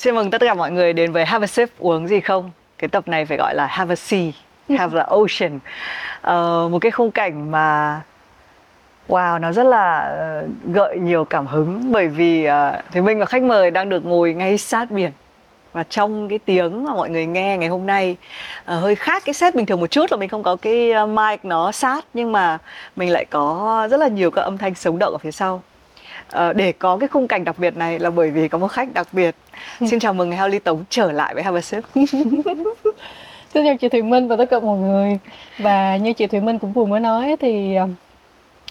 Xin mừng tất cả mọi người đến với Have a Sip uống gì không? Cái tập này phải gọi là Have a Sea, Have the Ocean. Uh, một cái khung cảnh mà Wow, nó rất là ờ, gợi nhiều cảm hứng bởi vì ờ, uh, Thế Minh và khách mời đang được ngồi ngay sát biển và trong cái tiếng mà mọi người nghe ngày hôm nay uh, hơi khác cái set bình thường một chút là mình không có cái mic nó sát nhưng mà mình lại có rất là nhiều các âm thanh sống động ở phía sau uh, để có cái khung cảnh đặc biệt này là bởi vì có một khách đặc biệt. Xin chào mừng Heo Ly Tống trở lại với Have a Sip. Xin chào chị Thùy Minh và tất cả mọi người. Và như chị Thùy Minh cũng vừa mới nói thì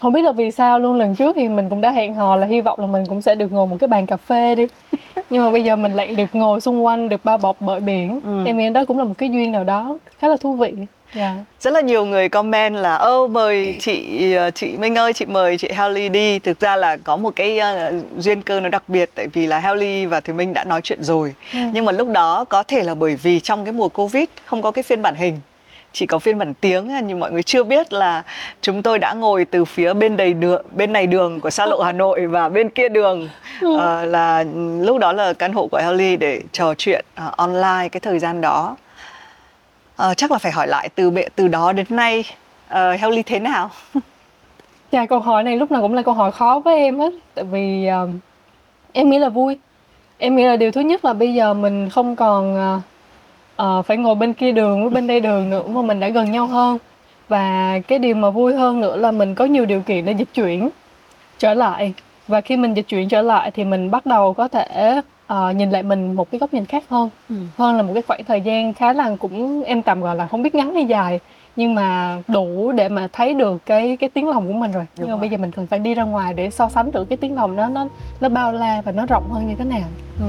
không biết là vì sao luôn lần trước thì mình cũng đã hẹn hò là hy vọng là mình cũng sẽ được ngồi một cái bàn cà phê đi. Nhưng mà bây giờ mình lại được ngồi xung quanh được bao bọc bởi biển. Ừ. em nghĩ đó cũng là một cái duyên nào đó khá là thú vị Yeah. Dạ. Rất là nhiều người comment là ô mời chị ờ, chị Minh ơi chị mời chị Helly đi thực ra là có một cái uh, duyên cơ nó đặc biệt tại vì là Helly và Thùy Minh đã nói chuyện rồi ừ. nhưng mà lúc đó có thể là bởi vì trong cái mùa Covid không có cái phiên bản hình chỉ có phiên bản tiếng nhưng mọi người chưa biết là chúng tôi đã ngồi từ phía bên đầy đường bên này đường của xa lộ Hà Nội và bên kia đường uh, là lúc đó là căn hộ của Helly để trò chuyện uh, online cái thời gian đó uh, chắc là phải hỏi lại từ từ đó đến nay ờ, uh, Helly thế nào? Dạ câu hỏi này lúc nào cũng là câu hỏi khó với em á tại vì uh, em nghĩ là vui. Em nghĩ là điều thứ nhất là bây giờ mình không còn uh, uh, phải ngồi bên kia đường với bên đây đường nữa mà mình đã gần nhau hơn. Và cái điều mà vui hơn nữa là mình có nhiều điều kiện để dịch chuyển trở lại. Và khi mình dịch chuyển trở lại thì mình bắt đầu có thể uh, nhìn lại mình một cái góc nhìn khác hơn ừ. hơn là một cái khoảng thời gian khá là cũng em tạm gọi là không biết ngắn hay dài nhưng mà đủ để mà thấy được cái cái tiếng lòng của mình rồi Đúng nhưng mà rồi. bây giờ mình cần phải đi ra ngoài để so sánh được cái tiếng lòng đó nó nó bao la và nó rộng hơn như thế nào ừ.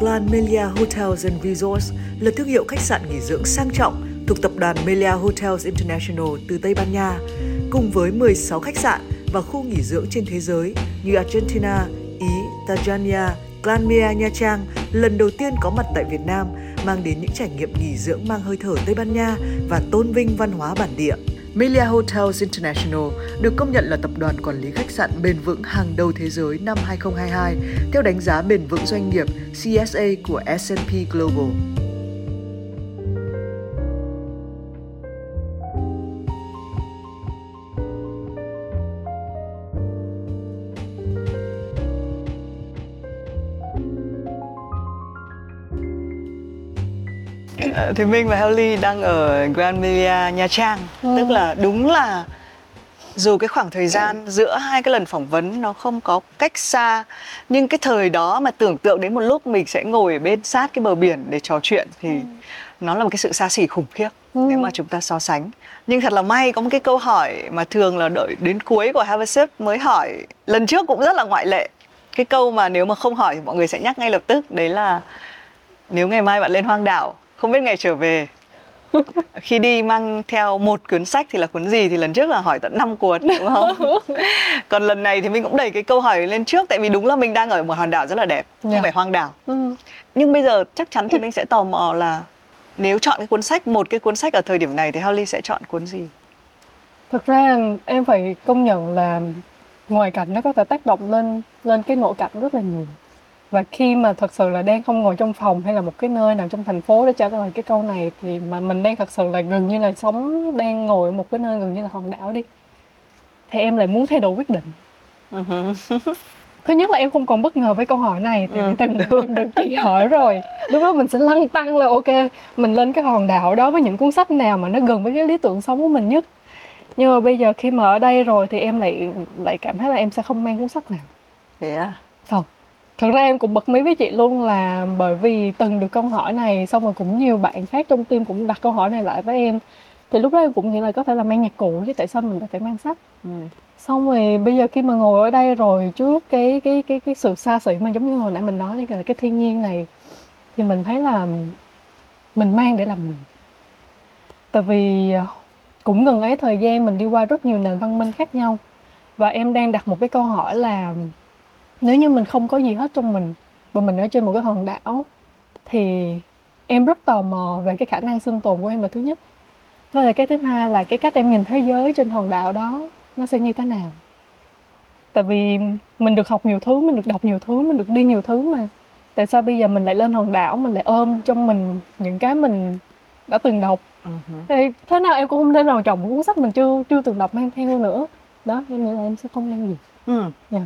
Grand Melia Hotels and Resorts là thương hiệu khách sạn nghỉ dưỡng sang trọng thuộc tập đoàn Melia Hotels International từ Tây Ban Nha, cùng với 16 khách sạn và khu nghỉ dưỡng trên thế giới như Argentina, Ý, Tanzania, Clan Mia Nha Trang lần đầu tiên có mặt tại Việt Nam, mang đến những trải nghiệm nghỉ dưỡng mang hơi thở Tây Ban Nha và tôn vinh văn hóa bản địa. Melia Hotels International được công nhận là tập đoàn quản lý khách sạn bền vững hàng đầu thế giới năm 2022 theo đánh giá bền vững doanh nghiệp CSA của S&P Global. Thì Minh và Helly đang ở Grand Melia Nha Trang ừ. tức là đúng là dù cái khoảng thời gian giữa hai cái lần phỏng vấn nó không có cách xa nhưng cái thời đó mà tưởng tượng đến một lúc mình sẽ ngồi bên sát cái bờ biển để trò chuyện thì ừ. nó là một cái sự xa xỉ khủng khiếp ừ. nếu mà chúng ta so sánh nhưng thật là may có một cái câu hỏi mà thường là đợi đến cuối của Have a Sip mới hỏi lần trước cũng rất là ngoại lệ cái câu mà nếu mà không hỏi thì mọi người sẽ nhắc ngay lập tức đấy là nếu ngày mai bạn lên hoang đảo không biết ngày trở về khi đi mang theo một cuốn sách thì là cuốn gì thì lần trước là hỏi tận 5 cuốn đúng không còn lần này thì mình cũng đẩy cái câu hỏi lên trước tại vì đúng là mình đang ở một hòn đảo rất là đẹp không yeah. Dạ. phải hoang đảo ừ. nhưng bây giờ chắc chắn thì mình sẽ tò mò là nếu chọn cái cuốn sách một cái cuốn sách ở thời điểm này thì Holly sẽ chọn cuốn gì thực ra em phải công nhận là ngoài cảnh nó có thể tác động lên lên cái nội cảnh rất là nhiều và khi mà thật sự là đang không ngồi trong phòng hay là một cái nơi nào trong thành phố để trả lời cái câu này thì mà mình đang thật sự là gần như là sống đang ngồi ở một cái nơi gần như là hòn đảo đi. Thì em lại muốn thay đổi quyết định. Thứ nhất là em không còn bất ngờ với câu hỏi này thì ừ. từng được được chị hỏi rồi. Lúc đó mình sẽ lăn tăng là ok mình lên cái hòn đảo đó với những cuốn sách nào mà nó gần với cái lý tưởng sống của mình nhất? Nhưng mà bây giờ khi mà ở đây rồi thì em lại lại cảm thấy là em sẽ không mang cuốn sách nào. À thật ra em cũng bật mí với chị luôn là bởi vì từng được câu hỏi này xong rồi cũng nhiều bạn khác trong team cũng đặt câu hỏi này lại với em. Thì lúc đó em cũng nghĩ là có thể là mang nhạc cụ chứ tại sao mình phải mang sách? Ừ. xong rồi bây giờ khi mà ngồi ở đây rồi trước cái cái cái cái sự xa xỉ mà giống như hồi nãy mình nói như là cái thiên nhiên này thì mình thấy là mình mang để làm mình. Tại vì ờ, cũng gần ấy thời gian mình đi qua rất nhiều nền văn minh khác nhau. Và em đang đặt một cái câu hỏi là nếu như mình không có gì hết trong mình và mình ở trên một cái hòn đảo thì em rất tò mò về cái khả năng sinh tồn của em là thứ nhất và là cái thứ hai là cái cách em nhìn thế giới trên hòn đảo đó nó sẽ như thế nào tại vì mình được học nhiều thứ mình được đọc nhiều thứ mình được đi nhiều thứ mà tại sao bây giờ mình lại lên hòn đảo mình lại ôm trong mình những cái mình đã từng đọc hứ. thì thế nào em cũng không thể nào một cuốn sách mình chưa chưa từng đọc mang theo nữa đó em nghĩ là em sẽ không mang gì Ừ. Dạ.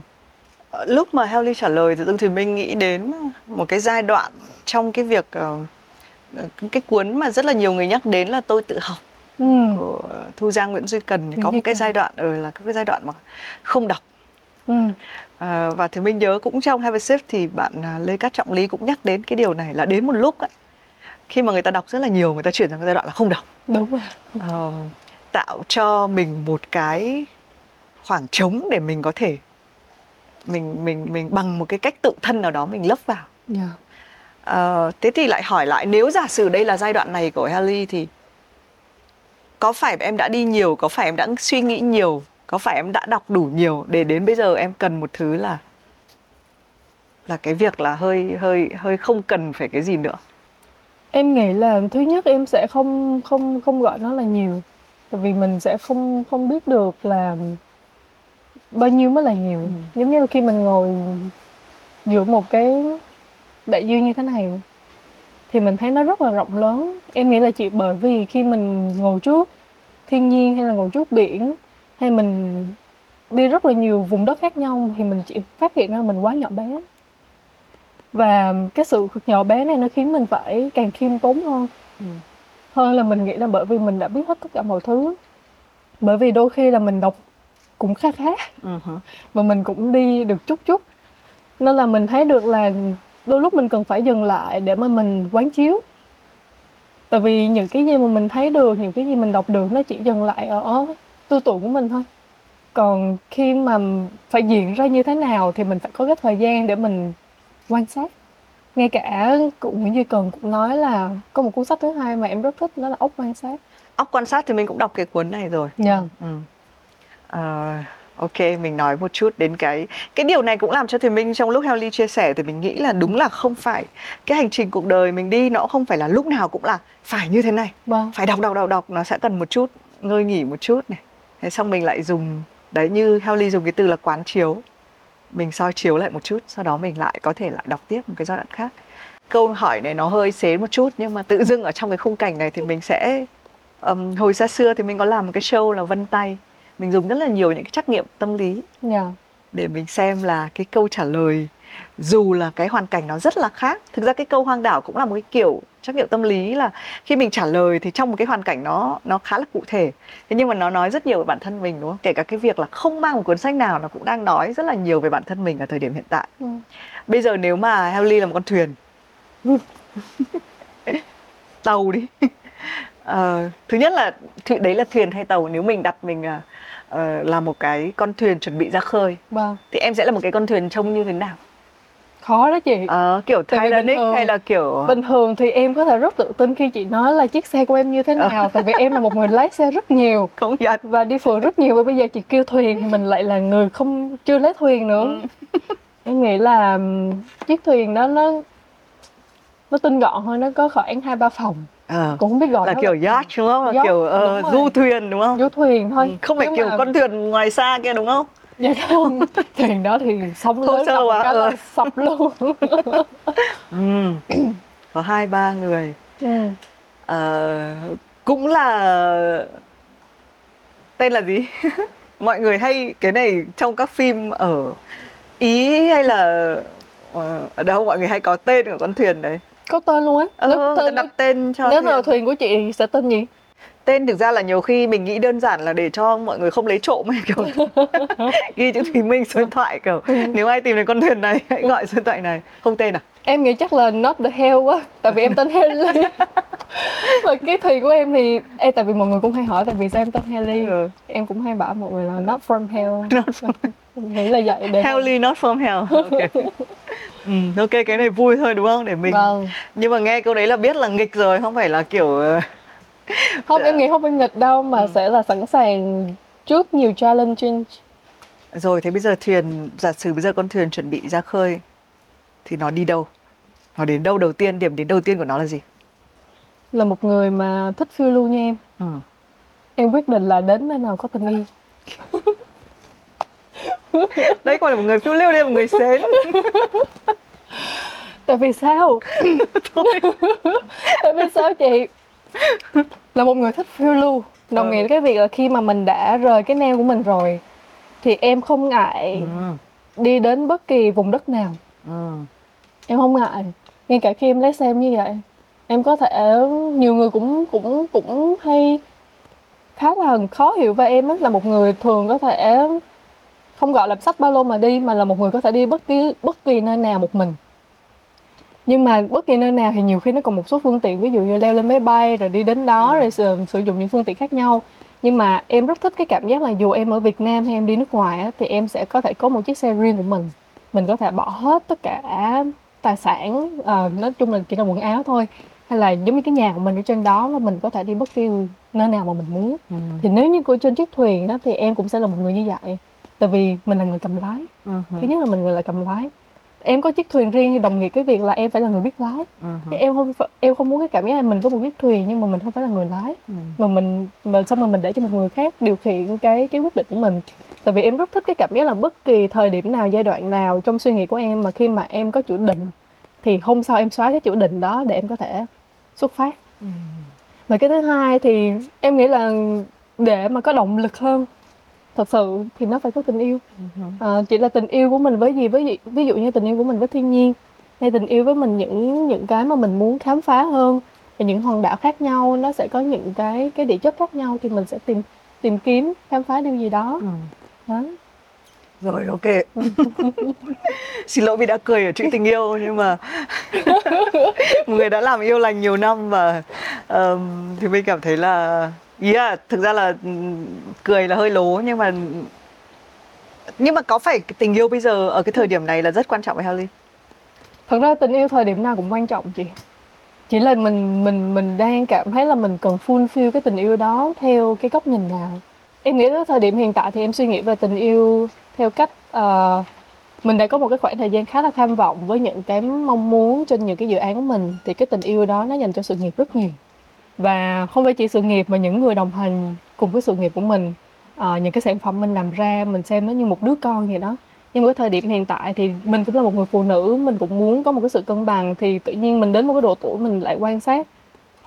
Lúc mà Helly trả lời thì Dương Thùy Minh nghĩ đến một cái giai đoạn trong cái việc ờ, cái cuốn mà rất là nhiều người nhắc đến là tôi tự học ừ. của Thu Giang Nguyễn Duy Cần. Thì có một cái giai đoạn ở là cái giai đoạn mà không đọc. Ừ. Ờ, và thì mình nhớ cũng trong Have a Sip thì bạn à, Lê Cát Trọng Lý cũng nhắc đến cái điều này là đến một lúc ấy, khi mà người ta đọc rất là nhiều người ta chuyển sang cái giai đoạn là không đọc. Đúng rồi. Ờ, tạo cho mình một cái khoảng trống để mình có thể mình mình mình bằng một cái cách tự thân nào đó mình lấp vào. Dạ. Ờ, thế thì lại hỏi lại nếu giả sử đây là giai đoạn này của Haley thì có phải em đã đi nhiều, có phải em đã suy nghĩ nhiều, có phải em đã đọc đủ nhiều để đến bây giờ em cần một thứ là là cái việc là hơi hơi hơi không cần phải cái gì nữa. em nghĩ là thứ nhất em sẽ không không không gọi nó là nhiều. Tại vì mình sẽ không không biết được là bao nhiêu mới là nhiều? Ừ. giống như là khi mình ngồi giữa một cái đại dương như thế này thì mình thấy nó rất là rộng lớn. Em nghĩ là chỉ bởi vì khi mình ngồi trước thiên nhiên hay là ngồi trước biển hay mình đi rất là nhiều vùng đất khác nhau thì mình chỉ phát hiện ra mình quá nhỏ bé. Và cái sự nhỏ bé này nó khiến mình phải càng khiêm tốn hơn. Ừ. hơn là mình nghĩ là bởi vì mình đã biết hết tất cả mọi thứ. Bởi vì đôi khi là mình đọc cũng khá khá. Và mình cũng đi được chút chút. Nên là mình thấy được là đôi lúc mình cần phải dừng lại để mà mình quán chiếu. Tại vì những cái gì mà mình thấy được những cái gì mình đọc được nó chỉ dừng lại ở tư tưởng của mình thôi. Còn khi mà phải diễn ra như thế nào thì mình phải có cái thời gian để mình quan sát. Ngay cả cụ Nguyễn Duy Cần cũng nói là có một cuốn sách thứ hai mà em rất thích đó là ốc quan sát. Óc quan sát thì mình cũng đọc cái cuốn này rồi. dạ. Ừ. Ờ, ok mình nói một chút đến cái cái điều này cũng làm cho Thùy Minh trong lúc Helly chia sẻ thì mình nghĩ là đúng là không phải cái hành trình cuộc đời mình đi nó không phải là lúc nào cũng là phải như thế này. Vâng. Phải đọc đọc đọc đọc nó sẽ cần một chút ngơi nghỉ một chút này. Thế xong mình lại dùng đấy như Helly dùng cái từ là quán chiếu. Mình soi chiếu lại một chút sau đó mình lại có thể lại đọc tiếp một cái giai đoạn khác. Câu hỏi này nó hơi xế một chút nhưng mà tự dưng ở trong cái khung cảnh này thì mình sẽ ừm, hồi xa xưa thì mình có làm một cái show là vân tay mình dùng rất là nhiều những cái trắc nghiệm tâm lý dạ. để mình xem là cái câu trả lời dù là cái hoàn cảnh nó rất là khác. Thực ra cái câu hoang đảo cũng là một cái kiểu trắc nghiệm tâm lý là khi mình trả lời thì trong một cái hoàn cảnh nó nó khá là cụ thể. Thế nhưng mà nó nói rất nhiều về bản thân mình đúng không? Kể cả cái việc là không mang một cuốn sách nào nó cũng đang nói rất là nhiều về bản thân mình ở thời điểm hiện tại. Ừ. bây giờ nếu mà Helly là một con thuyền tàu đi. Ờ, thứ nhất là đấy là thuyền hay tàu. Nếu mình đặt mình ờ, là một cái con thuyền chuẩn bị ra khơi. Vâng. Thì em sẽ là một cái con thuyền trông như thế nào? Khó đó chị. Ờ, kiểu Titanic hay là kiểu bình thường thì em có thể rất tự tin khi chị nói là chiếc xe của em như thế nào tại vì em là một người lái xe rất nhiều không nhận. và đi phượt rất nhiều và bây giờ chị kêu thuyền thì mình lại là người không chưa lấy thuyền nữa. Ừ. em nghĩ là chiếc thuyền đó nó nó tinh gọn hơn nó có khoảng hai ba phòng Ờ, cũng không biết gọi là kiểu yacht đúng không? Là Yacht, kiểu đúng du thuyền đúng không? Du thuyền thôi. Ừ, không phải kiểu mà- con thuyền ngoài xa kia đúng không? Dạ không thuyền đó thì sóng lớn một quá, là ờ. sập luôn. Ừ. có hai ba người. Ừ. Cũng là tên là gì? Mọi người hay cái này trong các phim ở ý hay là ở đâu mọi người hay có tên của con thuyền đấy có tên luôn á. Nếu, ta tên, đặt tên cho nếu thuyền. là thuyền của chị sẽ tên gì? Tên thực ra là nhiều khi mình nghĩ đơn giản là để cho mọi người không lấy trộm hay kiểu ghi chữ Thùy Minh số điện thoại kiểu nếu ai tìm thấy con thuyền này hãy gọi số điện thoại này. Không tên à em nghĩ chắc là not the hell quá tại vì em tên Haley và cái thuyền của em thì Ê, tại vì mọi người cũng hay hỏi tại vì sao em tên Haley ừ. em cũng hay bảo mọi người là not from hell. Em nghĩ là vậy để Helly not from hell. Ok. Ừ, ok cái này vui thôi đúng không? Để mình vâng. Nhưng mà nghe câu đấy là biết là nghịch rồi không phải là kiểu ờ, không em nghĩ không phải nghịch đâu mà Ừ. sẽ là sẵn sàng trước nhiều challenge. Rồi thế bây giờ thuyền giả sử bây giờ con thuyền chuẩn bị ra khơi thì nó đi đâu? Nó đến đâu đầu tiên? Điểm đến đầu tiên của nó là gì? Là một người mà thích phiêu lưu như em. Ừ. em quyết định là đến nơi nào có tình yêu đấy còn là một người phiêu lưu đây là một người xến tại vì sao? Tại vì sao chị? Là một người thích phiêu lưu. Đồng Ừ. nghĩa cái việc là khi mà mình đã rời cái neo của mình rồi thì em không ngại ừ. đi đến bất kỳ vùng đất nào. Ừ. em không ngại. Ngay cả khi em lái xe em như vậy em có thể nhiều người cũng cũng cũng hay khá là khó hiểu về em á là một người thường có thể không gọi là sách ba lô mà đi mà là một người có thể đi bất kỳ bất kỳ nơi nào một mình. Nhưng mà bất kỳ nơi nào thì nhiều khi nó còn một số phương tiện ví dụ như leo lên máy bay rồi đi đến đó rồi sử, sử dụng những phương tiện khác nhau. Nhưng mà em rất thích cái cảm giác là dù em ở Việt Nam hay em đi nước ngoài á, thì em sẽ có thể có một chiếc xe riêng của mình. Mình có thể bỏ hết tất cả tài sản ờ, nói chung là chỉ là quần áo thôi hay là giống như cái nhà của mình ở trên đó và mình có thể đi bất kỳ nơi nào mà mình muốn Ừ. thì nếu như cô trên chiếc thuyền đó thì em cũng sẽ là một người như vậy tại vì mình là người cầm lái Ừ. thứ nhất là mình người là cầm lái em có chiếc thuyền riêng thì đồng nghĩa cái việc là em phải là người biết lái. Thì em không em không muốn cái cảm giác là mình có một chiếc thuyền nhưng mà mình không phải là người lái Ừ. mà mình mà xong rồi mình để cho một người khác điều khiển cái cái quyết định của mình tại vì em rất thích cái cảm giác là bất kỳ thời điểm nào giai đoạn nào trong suy nghĩ của em mà khi mà em có chủ định thì hôm sau em xóa cái chủ định đó để em có thể xuất phát Ừ. và cái thứ hai thì em nghĩ là để mà có động lực hơn thật sự thì nó phải có tình yêu à, chỉ là tình yêu của mình với gì với gì ví dụ như tình yêu của mình với thiên nhiên hay tình yêu với mình những những cái mà mình muốn khám phá hơn và những hòn đảo khác nhau nó sẽ có những cái cái địa chất khác nhau thì mình sẽ tìm tìm kiếm khám phá điều gì đó Ừ. đó Rồi ok. Xin lỗi vì đã cười ở chữ tình yêu nhưng mà một người đã làm yêu lành nhiều năm và ờm, thì mình cảm thấy là yeah, thực ra là ừm, cười là hơi lố nhưng mà nhưng mà có phải tình yêu bây giờ ở cái thời điểm này là rất quan trọng với Harley? thật ra tình yêu thời điểm nào cũng quan trọng chị chỉ là mình mình mình đang cảm thấy là mình cần fulfill cái tình yêu đó theo cái góc nhìn nào em nghĩ tới thời điểm hiện tại thì em suy nghĩ về tình yêu theo cách uh, mình đã có một cái khoảng thời gian khá là tham vọng với những cái mong muốn trên những cái dự án của mình thì cái tình yêu đó nó dành cho sự nghiệp rất nhiều. Và không phải chỉ sự nghiệp mà những người đồng hành cùng với sự nghiệp của mình uh, những cái sản phẩm mình làm ra mình xem nó như một đứa con vậy đó. Nhưng mà cái thời điểm hiện tại thì mình cũng là một người phụ nữ mình cũng muốn có một cái sự cân bằng thì tự nhiên mình đến một cái độ tuổi mình lại quan sát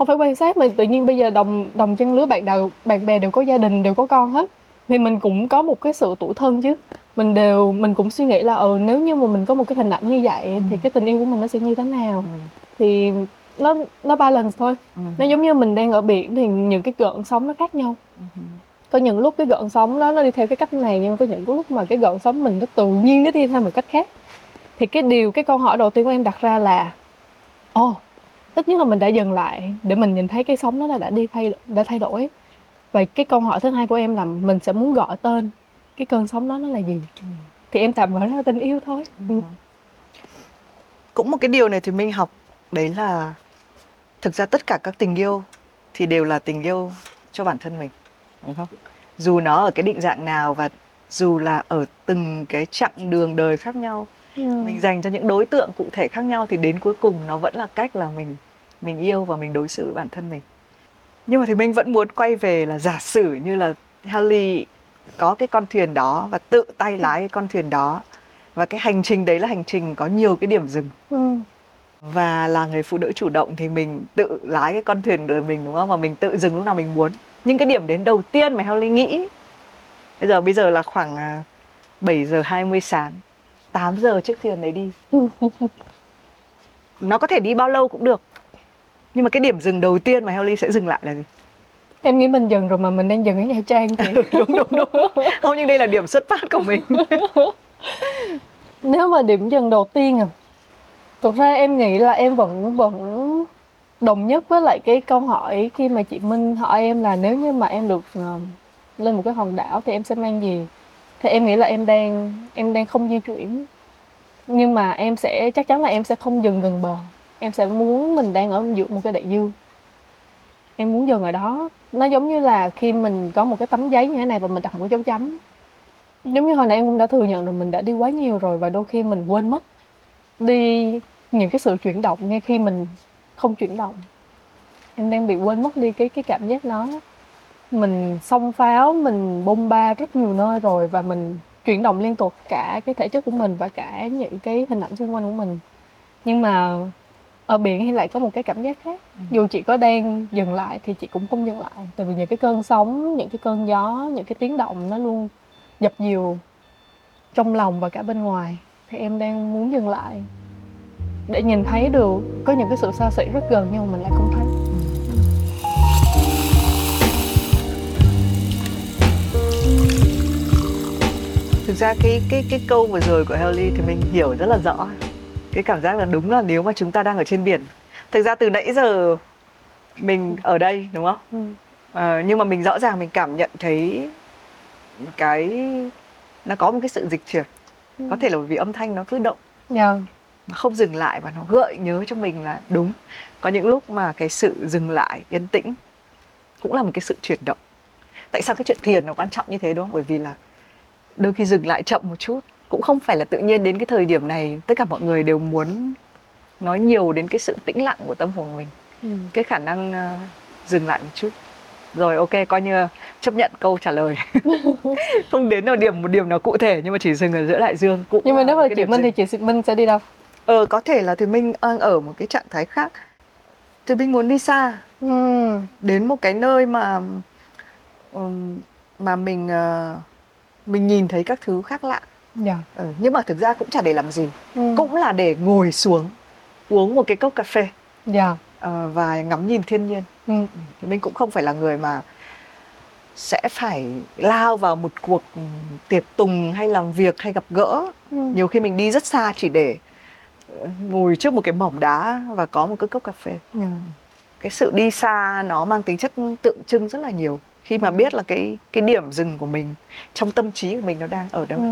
không phải quan sát mà tự nhiên bây giờ đồng đồng trang lứa bạn đầu bạn bè đều có gia đình đều có con hết. Thì mình cũng có một cái sự tuổi thân chứ. Mình đều mình cũng suy nghĩ là ừ nếu như mà mình có một cái hình ảnh như vậy thì cái tình yêu của mình nó sẽ như thế nào? Thì nó nó balance thôi. Nó giống như mình đang ở biển thì những cái gợn sóng nó khác nhau. Có những lúc cái gợn sóng đó nó đi theo cái cách này nhưng mà có những lúc mà cái gợn sóng mình nó tự nhiên nó đi theo một cách khác. Thì cái điều cái câu hỏi đầu tiên của em đặt ra là ồ tất nhiên là mình đã dừng lại để mình nhìn thấy cái sóng đó là đã đi thay, đã thay đổi và cái câu hỏi thứ hai của em là mình sẽ muốn gọi tên cái cơn sóng đó nó là gì thì em tạm gọi nó là tình yêu thôi Ừ. Cũng một cái điều này thì mình học, đấy là thực ra tất cả các tình yêu thì đều là tình yêu cho bản thân mình, đúng không? Dù nó ở cái định dạng nào và dù là ở từng cái chặng đường đời khác nhau Ừ. mình dành cho những đối tượng cụ thể khác nhau thì đến cuối cùng nó vẫn là cách là mình mình yêu và mình đối xử với bản thân mình. Nhưng mà thì mình vẫn muốn quay về là giả sử như là Haley có cái con thuyền đó và tự tay lái cái con thuyền đó và cái hành trình đấy là hành trình có nhiều cái điểm dừng. Ừ. và là người phụ nữ chủ động thì mình tự lái cái con thuyền đời mình đúng không? Và mình tự dừng lúc nào mình muốn. Nhưng cái điểm đến đầu tiên mà Haley nghĩ bây giờ bây giờ là khoảng à, 7 giờ 20 sáng 8 giờ chiếc thuyền đấy đi. Nó có thể đi bao lâu cũng được. Nhưng mà cái điểm dừng đầu tiên mà Haley sẽ dừng lại là gì? Em nghĩ mình dừng rồi mà mình đang dừng ở Nha Trang thì đúng đúng đúng. Không nhưng đây là điểm xuất phát của mình. Nếu mà điểm dừng đầu tiên à thực ra em nghĩ là em vẫn vẫn đồng nhất với lại cái câu hỏi khi mà chị Minh hỏi em là nếu như mà em được ờ, lên một cái hòn đảo thì em sẽ mang gì thì em nghĩ là em đang em đang không di chuyển. Nhưng mà em sẽ, chắc chắn là em sẽ không dừng gần bờ. Em sẽ muốn mình đang ở giữa một cái đại dương. Em muốn dừng ở đó. Nó giống như là khi mình có một cái tấm giấy như thế này và mình đặt một cái dấu chấm. Giống như hồi nãy em cũng đã thừa nhận rồi mình đã đi quá nhiều rồi và đôi khi mình quên mất đi những cái sự chuyển động ngay khi mình không chuyển động. Em đang bị quên mất đi cái cái cảm giác đó mình xông pháo mình bông ba rất nhiều nơi rồi và mình chuyển động liên tục cả cái thể chất của mình và cả những cái hình ảnh xung quanh của mình. Nhưng mà ở biển thì lại có một cái cảm giác khác. Dù chị có đang dừng lại thì chị cũng không dừng lại. Tại vì những cái cơn sóng những cái cơn gió những cái tiếng động nó luôn dập dìu trong lòng và cả bên ngoài. Thì em đang muốn dừng lại để nhìn thấy được có những cái sự xa xỉ rất gần nhưng mà mình lại không thấy thực ra cái cái cái câu vừa rồi của Helly thì mình hiểu rất là rõ. Cái cảm giác là đúng là nếu mà chúng ta đang ở trên biển. Thực ra từ nãy giờ mình ở đây đúng không? Ừ. Ờ, nhưng mà mình rõ ràng mình cảm nhận thấy cái nó có một cái sự dịch chuyển. Ừ. có thể là bởi vì âm thanh nó cứ động. Dạ. Nó không dừng lại và nó gợi nhớ cho mình là đúng. Có những lúc mà cái sự dừng lại yên tĩnh cũng là một cái sự chuyển động. Tại sao cái chuyện thiền nó quan trọng như thế đúng không? Bởi vì là đôi khi dừng lại chậm một chút. Cũng không phải là tự nhiên đến cái thời điểm này tất cả mọi người đều muốn nói nhiều đến cái sự tĩnh lặng của tâm hồn mình. Ừ. cái khả năng ờ, dừng lại một chút. Rồi ok coi như chấp nhận câu trả lời. Không đến ở điểm một điểm nào cụ thể nhưng mà chỉ dừng ở giữa đại dương cũng nhưng mà nếu mà chị Minh dừng. thì chị Minh sẽ đi đâu? Ờ có thể là thì minh đang ở một cái trạng thái khác. Thì minh muốn đi xa. Ừ. đến một cái nơi mà mà mình ờ, mình nhìn thấy các thứ khác lạ. Dạ. Ừ, nhưng mà thực ra cũng chả để làm gì. Ừ. cũng là để ngồi xuống uống một cái cốc cà phê. Dạ. Ờ, và ngắm nhìn thiên nhiên. Ừ. thì mình cũng không phải là người mà sẽ phải lao vào một cuộc tiệc tùng hay làm việc hay gặp gỡ. Ừ. nhiều khi mình đi rất xa chỉ để ờ, ngồi trước một cái mỏm đá và có một cái cốc cà phê. Ừ. cái sự đi xa nó mang tính chất tượng trưng rất là nhiều khi mà biết là cái cái điểm dừng của mình trong tâm trí của mình nó đang ở đâu Ừ.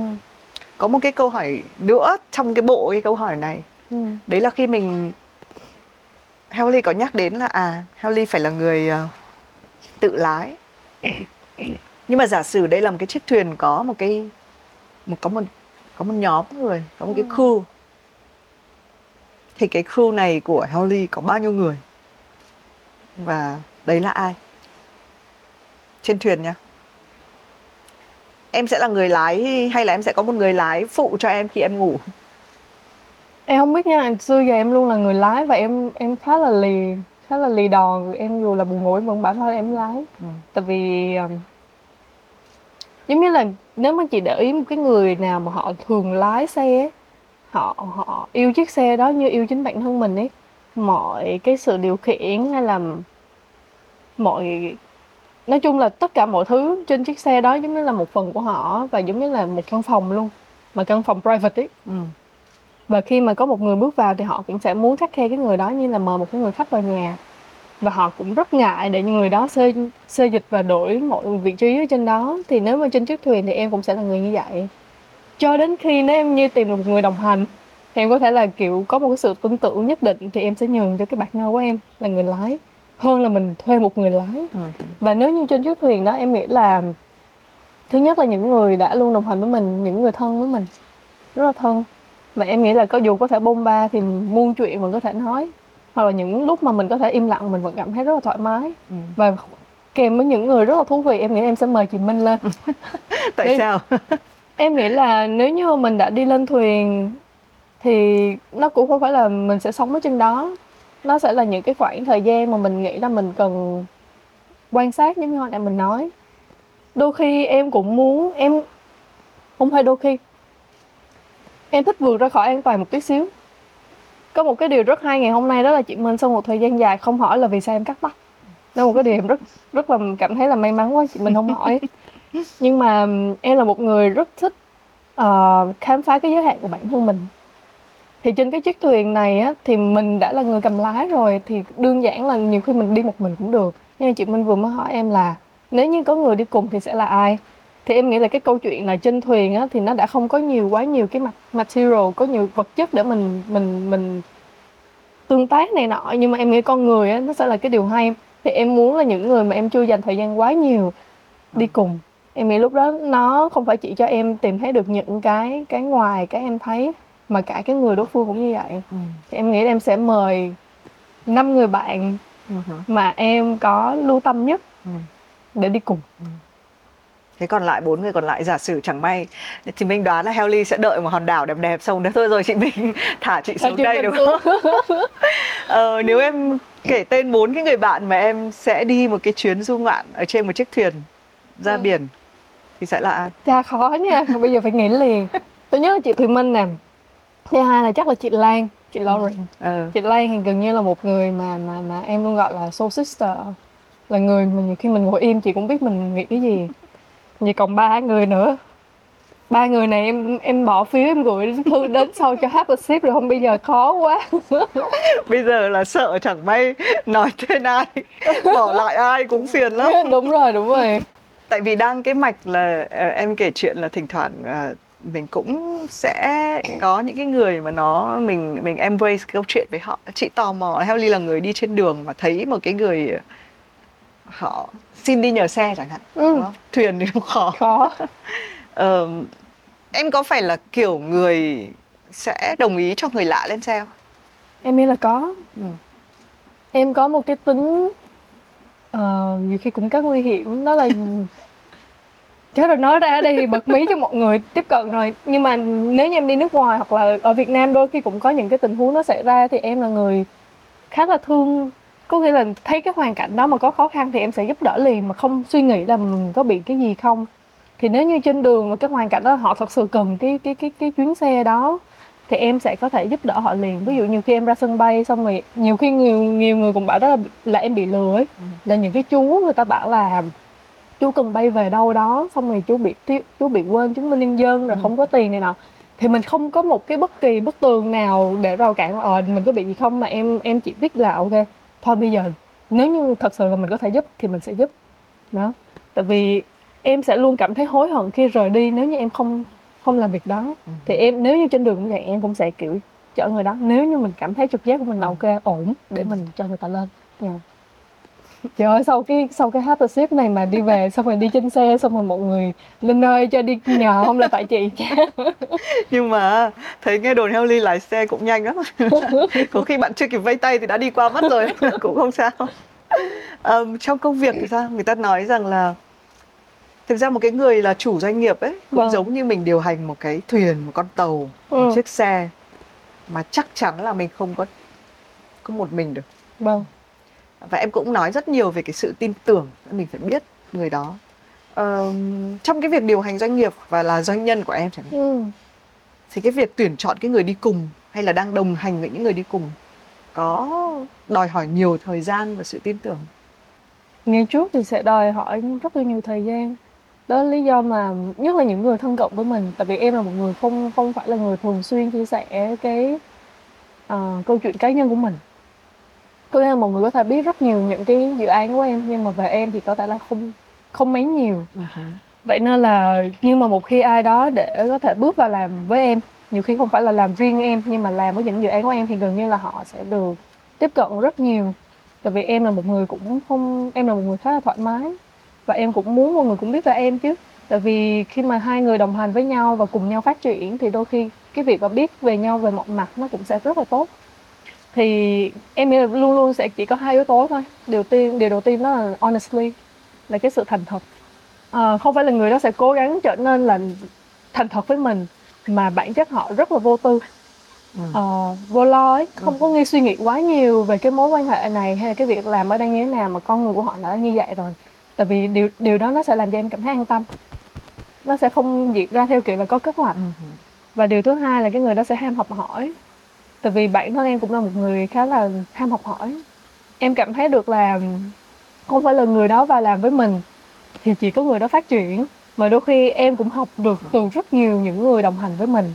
có một cái câu hỏi nữa trong cái bộ cái câu hỏi này Ừ. đấy là khi mình Helly có nhắc đến là à Helly phải là người ờ, tự lái nhưng mà giả sử đây là một cái chiếc thuyền có một cái một có một có một nhóm người có một cái Ừ. crew thì cái crew này của Helly có bao nhiêu người và đấy là ai trên thuyền nhá em sẽ là người lái hay là em sẽ có một người lái phụ cho em khi em ngủ? Em không biết nha xưa giờ em luôn là người lái và em em khá là lì khá là lì đòn em dù là buồn ngủ em vẫn bảo thôi em lái. Ừ. tại vì um, giống như là nếu mà chị để ý một cái người nào mà họ thường lái xe ấy, họ họ yêu chiếc xe đó như yêu chính bản thân mình ấy mọi cái sự điều khiển hay là mọi nói chung là tất cả mọi thứ trên chiếc xe đó giống như là một phần của họ và giống như là một căn phòng luôn mà căn phòng private ấy. Ừ. và khi mà có một người bước vào thì họ cũng sẽ muốn khắt khe cái người đó như là mời một cái người khách vào nhà. Và họ cũng rất ngại để những người đó xê xê dịch và đổi mọi vị trí ở trên đó. Thì nếu mà trên chiếc thuyền thì em cũng sẽ là người như vậy. Cho đến khi nếu em như tìm được một người đồng hành thì em có thể là kiểu có một cái sự tin tưởng nhất định thì em sẽ nhường cho cái partner của em là người lái hơn là mình thuê một người lái. Ừ. và nếu như trên chiếc thuyền đó em nghĩ là thứ nhất là những người đã luôn đồng hành với mình những người thân với mình rất là thân. Và em nghĩ là có dù có thể bôn ba thì muôn chuyện mình có thể nói. Hoặc là những lúc mà mình có thể im lặng mình vẫn cảm thấy rất là thoải mái. Ừ. và kèm với những người rất là thú vị em nghĩ em sẽ mời chị Minh lên. Tại sao? Em nghĩ là nếu như mình đã đi lên thuyền thì nó cũng không phải là mình sẽ sống ở trên đó nó sẽ là những cái khoảng thời gian mà mình nghĩ là mình cần quan sát giống như hồi nãy mình nói. Đôi khi em cũng muốn em không phải đôi khi. Em thích vượt ra khỏi an toàn một tí xíu. Có một cái điều rất hay ngày hôm nay đó là chị Minh sau một thời gian dài không hỏi là vì sao em cắt tóc. Đó là một cái điều em rất rất là cảm thấy là may mắn quá chị mình không hỏi. Nhưng mà em là một người rất thích uh, khám phá cái giới hạn của bản thân mình thì trên cái chiếc thuyền này á, thì mình đã là người cầm lái rồi, thì đơn giản là nhiều khi mình đi một mình cũng được. Nhưng chị Minh vừa mới hỏi em là, nếu như có người đi cùng thì sẽ là ai? Thì em nghĩ là cái câu chuyện là trên thuyền á, thì nó đã không có nhiều, quá nhiều cái mặt, material, có nhiều vật chất để mình mình mình tương tác này nọ. Nhưng mà em nghĩ con người á, nó sẽ là cái điều hay. Thì em muốn là những người mà em chưa dành thời gian quá nhiều đi cùng, em nghĩ lúc đó nó không phải chỉ cho em tìm thấy được những cái cái ngoài, cái em thấy mà cả cái người đối phương cũng như vậy Ừ. thì em nghĩ là em sẽ mời năm người bạn Ừ. mà em có lưu tâm nhất Ừ. để đi cùng thế còn lại bốn người còn lại giả sử chẳng may thì mình đoán là Helly sẽ đợi một hòn đảo đẹp đẹp xong đó thôi rồi chị mình thả chị xuống đây đúng không ờ, nếu em kể tên bốn cái người bạn mà em sẽ đi một cái chuyến du ngoạn ở trên một chiếc thuyền ra Ừ. biển thì sẽ là ai Cha khó nha, bây giờ phải nghĩ liền. Tôi nhớ là chị Thùy Minh nè. Thứ hai là chắc là chị Lan, chị Lauren. ờ Chị Lan thì gần như là một người mà mà mà em luôn gọi là soul sister. Là người mà nhiều khi mình ngồi im chị cũng biết mình nghĩ cái gì. Vậy còn ba người nữa. Ba người này em em bỏ phiếu em gửi thư đến sau cho a Sip rồi không bây giờ khó quá. bây giờ là sợ chẳng may nói tên ai bỏ lại ai cũng phiền lắm đúng rồi, đúng rồi. tại vì đang cái mạch là ờ, em kể chuyện là thỉnh thoảng ờ, mình cũng sẽ có những cái người mà nó mình mình embrace câu chuyện với họ chị tò mò Helly là người đi trên đường mà thấy một cái người họ xin đi nhờ xe chẳng hạn Ừ. đúng không? thuyền thì cũng khó Khó. Ờ, em có phải là kiểu người sẽ đồng ý cho người lạ lên xe không Em nghĩ là có. Ừ. Em có một cái tính ờ, nhiều khi cũng rất nguy hiểm đó là Chết rồi nói ra ở đây thì bật mí cho mọi người tiếp cận rồi. Nhưng mà nếu như em đi nước ngoài hoặc là ở Việt Nam đôi khi cũng có những cái tình huống nó xảy ra Thì em là người khá là thương. Có nghĩa là thấy cái hoàn cảnh đó mà có khó khăn thì em sẽ giúp đỡ liền Mà không suy nghĩ là mình có bị cái gì không. Thì nếu như trên đường mà cái hoàn cảnh đó họ thật sự cần cái cái cái cái chuyến xe đó thì em sẽ có thể giúp đỡ họ liền. Ví dụ như khi em ra sân bay xong rồi nhiều khi nhiều nhiều người cũng bảo đó là, là em bị lừa ấy. Là những cái chú người ta bảo là chú cần bay về đâu đó xong rồi chú bị chú bị quên chứng minh nhân dân rồi Ừ. không có tiền này nọ. Thì mình không có một cái bất kỳ bức tường nào để rào cản ờ mình có bị gì không mà em em chỉ biết là ok thôi bây giờ nếu như thật sự là mình có thể giúp thì mình sẽ giúp. Đó. Tại vì em sẽ luôn cảm thấy hối hận khi rời đi nếu như em không không làm việc đó. Thì em nếu như trên đường cũng vậy em cũng sẽ kiểu chở người đó. Nếu như mình cảm thấy trực giác của mình là ok ổn để mình cho người ta lên. Dạ. Trời ơi sau cái sau cái after ship này mà đi về xong rồi đi trên xe xong rồi mọi người linh ơi cho đi nhờ không là tại chị. Nhưng mà thấy nghe đồn Helly lái xe cũng nhanh lắm. Có khi bạn chưa kịp vây tay thì đã đi qua mất rồi cũng không sao. Ờm, trong công việc thì sao? Người ta nói rằng là thực ra một cái người là chủ doanh nghiệp ấy cũng Vâng. giống như mình điều hành một cái thuyền một con tàu một Ừ. chiếc xe mà chắc chắn là mình không có có một mình được. Vâng và em cũng nói rất nhiều về cái sự tin tưởng mình phải biết người đó. Ờm, trong cái việc điều hành doanh nghiệp và là doanh nhân của em chẳng hạn. Ừ. thì cái việc tuyển chọn cái người đi cùng hay là đang đồng hành với những người đi cùng có đòi hỏi nhiều thời gian và sự tin tưởng? Ngày trước thì sẽ đòi hỏi rất là nhiều thời gian. Đó là lý do mà nhất là những người thân cận với mình tại vì em là một người không không phải là người thường xuyên chia sẻ cái ờ, câu chuyện cá nhân của mình nghĩa là mọi người có thể biết rất nhiều những cái dự án của em nhưng mà về em thì có thể là không không mấy nhiều. Vậy nên là nhưng mà một khi ai đó để có thể bước vào làm với em nhiều khi không phải là làm riêng em nhưng mà làm với những dự án của em thì gần như là họ sẽ được tiếp cận rất nhiều. Tại vì em là một người cũng không em là một người khá là thoải mái. Và em cũng muốn mọi người cũng biết về em chứ. Tại vì khi mà hai người đồng hành với nhau và cùng nhau phát triển thì đôi khi cái việc mà biết về nhau về mọi mặt nó cũng sẽ rất là tốt thì em nghĩ là luôn luôn sẽ chỉ có hai yếu tố thôi. Điều tiên điều đầu tiên đó là honestly là cái sự thành thật. Ờ, không phải là người đó sẽ cố gắng trở nên là thành thật với mình mà bản chất họ rất là vô tư. Ừ. Ờ, vô lo ấy không có nghi suy nghĩ quá nhiều về cái mối quan hệ này hay là cái việc làm ở đây như thế nào mà con người của họ đã như vậy rồi. Tại vì điều điều đó nó sẽ làm cho em cảm thấy an tâm. Nó sẽ không diễn ra theo kiểu là có kế hoạch và điều thứ hai là cái người đó sẽ ham học hỏi tại vì bản thân em cũng là một người khá là ham học hỏi. Em cảm thấy được là không phải là người đó vào làm với mình, thì chỉ có người đó phát triển. Mà đôi khi em cũng học được từ rất nhiều những người đồng hành với mình.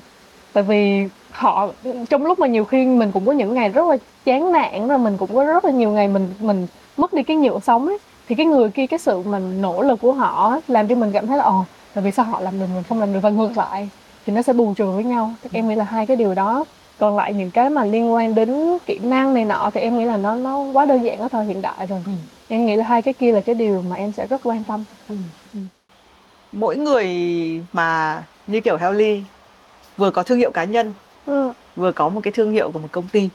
Tại vì họ, trong lúc mà nhiều khi mình cũng có những ngày rất là chán nản, rồi mình cũng có rất là nhiều ngày mình mình mất đi cái nhựa sống ấy, thì cái người kia, cái sự mình nỗ lực của họ làm cho mình cảm thấy là, ồ, tại vì sao họ làm được mình không làm được? Và ngược lại, thì nó sẽ bù trừ với nhau. Em nghĩ là hai cái điều đó còn lại những cái mà liên quan đến kỹ năng này nọ thì em nghĩ là nó nó quá đơn giản ở thời hiện đại rồi. Em nghĩ là hai cái kia là cái điều mà em sẽ rất quan tâm. Mỗi người mà như kiểu Helly vừa có thương hiệu cá nhân ừ. vừa có một cái thương hiệu của một công ty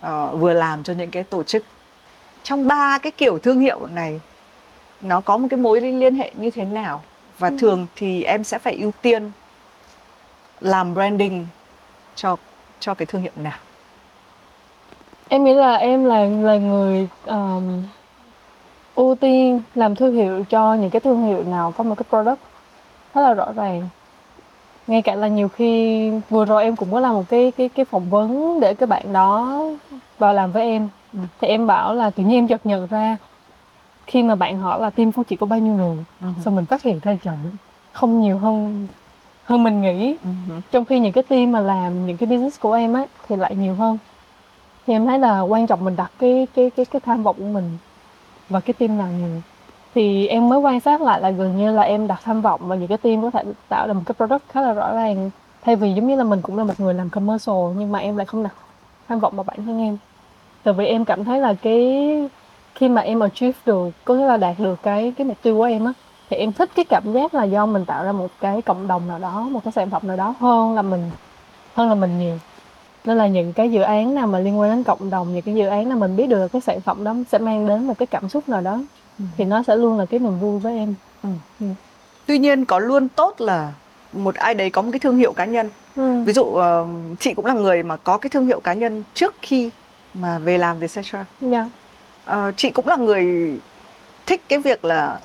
ờ, vừa làm cho những cái tổ chức. Trong ba cái kiểu thương hiệu này nó có một cái mối liên liên hệ như thế nào? Và Ừ. thường thì em sẽ phải ưu tiên làm branding cho cho cái thương hiệu nào? Em nghĩ là em là là người um, ưu tiên làm thương hiệu cho những cái thương hiệu nào có một cái product rất là rõ ràng. Ngay cả là nhiều khi vừa rồi em cũng có làm một cái cái cái phỏng vấn để cái bạn đó vào làm với em. Ừ. thì em bảo là tự nhiên em chợt nhận ra khi mà bạn hỏi là team của chị có bao nhiêu người xong mình phát hiện ra trời không nhiều hơn hơn mình nghĩ trong khi những cái team mà làm những cái business của em á thì lại nhiều hơn. Thì em thấy là quan trọng mình đặt cái cái cái cái tham vọng của mình và cái team nào nhiều. Thì em mới quan sát lại là gần như là em đặt tham vọng vào những cái team có thể tạo ra một cái product khá là rõ ràng. Thay vì giống như là mình cũng là một người làm commercial nhưng mà em lại không đặt tham vọng vào bản thân em. Tại vì em cảm thấy là cái khi mà em achieve được có nghĩa là đạt được cái cái mục tiêu của em á thì em thích cái cảm giác là do mình tạo ra một cái cộng đồng nào đó một cái sản phẩm nào đó hơn là mình hơn là mình nhiều. Nên là những cái dự án nào mà liên quan đến cộng đồng những cái dự án nào mình biết được cái sản phẩm đó sẽ mang đến một cái cảm xúc nào đó thì nó sẽ luôn là cái niềm vui với em. Tuy nhiên có luôn tốt là một ai đấy có một cái thương hiệu cá nhân. Ví dụ ờ, chị cũng là người mà có cái thương hiệu cá nhân trước khi mà về làm với Setra dạ. Ờ, chị cũng là người thích cái việc là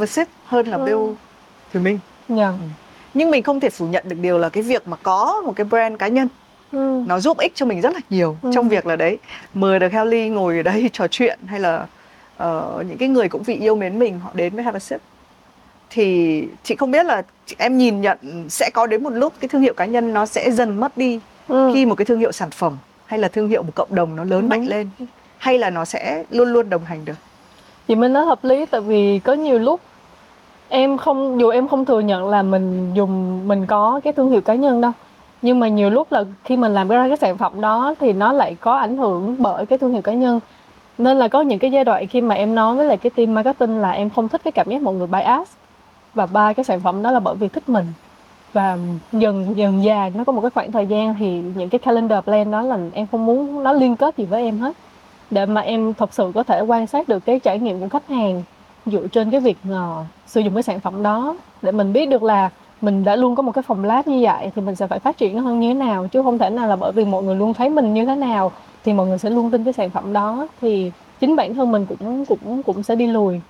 a seat hơn là Ừ. build thì mình dạ nhưng mình không thể phủ nhận được điều là cái việc mà có một cái brand cá nhân ừ. nó giúp ích cho mình rất là nhiều Ừ. trong việc là đấy mời được Kelly ngồi ở đây trò chuyện hay là ờ, những cái người cũng vì yêu mến mình họ đến với Have a Sip thì chị không biết là em nhìn nhận sẽ có đến một lúc cái thương hiệu cá nhân nó sẽ dần mất đi Ừ. khi một cái thương hiệu sản phẩm hay là thương hiệu một cộng đồng nó lớn mạnh lên hay là nó sẽ luôn luôn đồng hành được chị Minh nói hợp lý, tại vì có nhiều lúc em không, dù em không thừa nhận là mình dùng, mình có cái thương hiệu cá nhân đâu, nhưng mà nhiều lúc là khi mình làm ra cái sản phẩm đó thì nó lại có ảnh hưởng bởi cái thương hiệu cá nhân. Nên là có những cái giai đoạn khi mà em nói với lại cái team marketing là em không thích cái cảm giác mọi người bias và ba cái sản phẩm đó là bởi vì thích mình. Và dần dần dài nó có một cái khoảng thời gian thì những cái calendar plan đó là em không muốn nó liên kết gì với em hết để mà em thật sự có thể quan sát được cái trải nghiệm của khách hàng dựa trên cái việc uh, sử dụng cái sản phẩm đó. Để mình biết được là mình đã luôn có một cái phòng lab như vậy thì mình sẽ phải phát triển nó hơn như thế nào chứ không thể nào là bởi vì mọi người luôn thấy mình như thế nào thì mọi người sẽ luôn tin cái sản phẩm đó. Thì chính bản thân mình cũng cũng cũng sẽ đi lùi.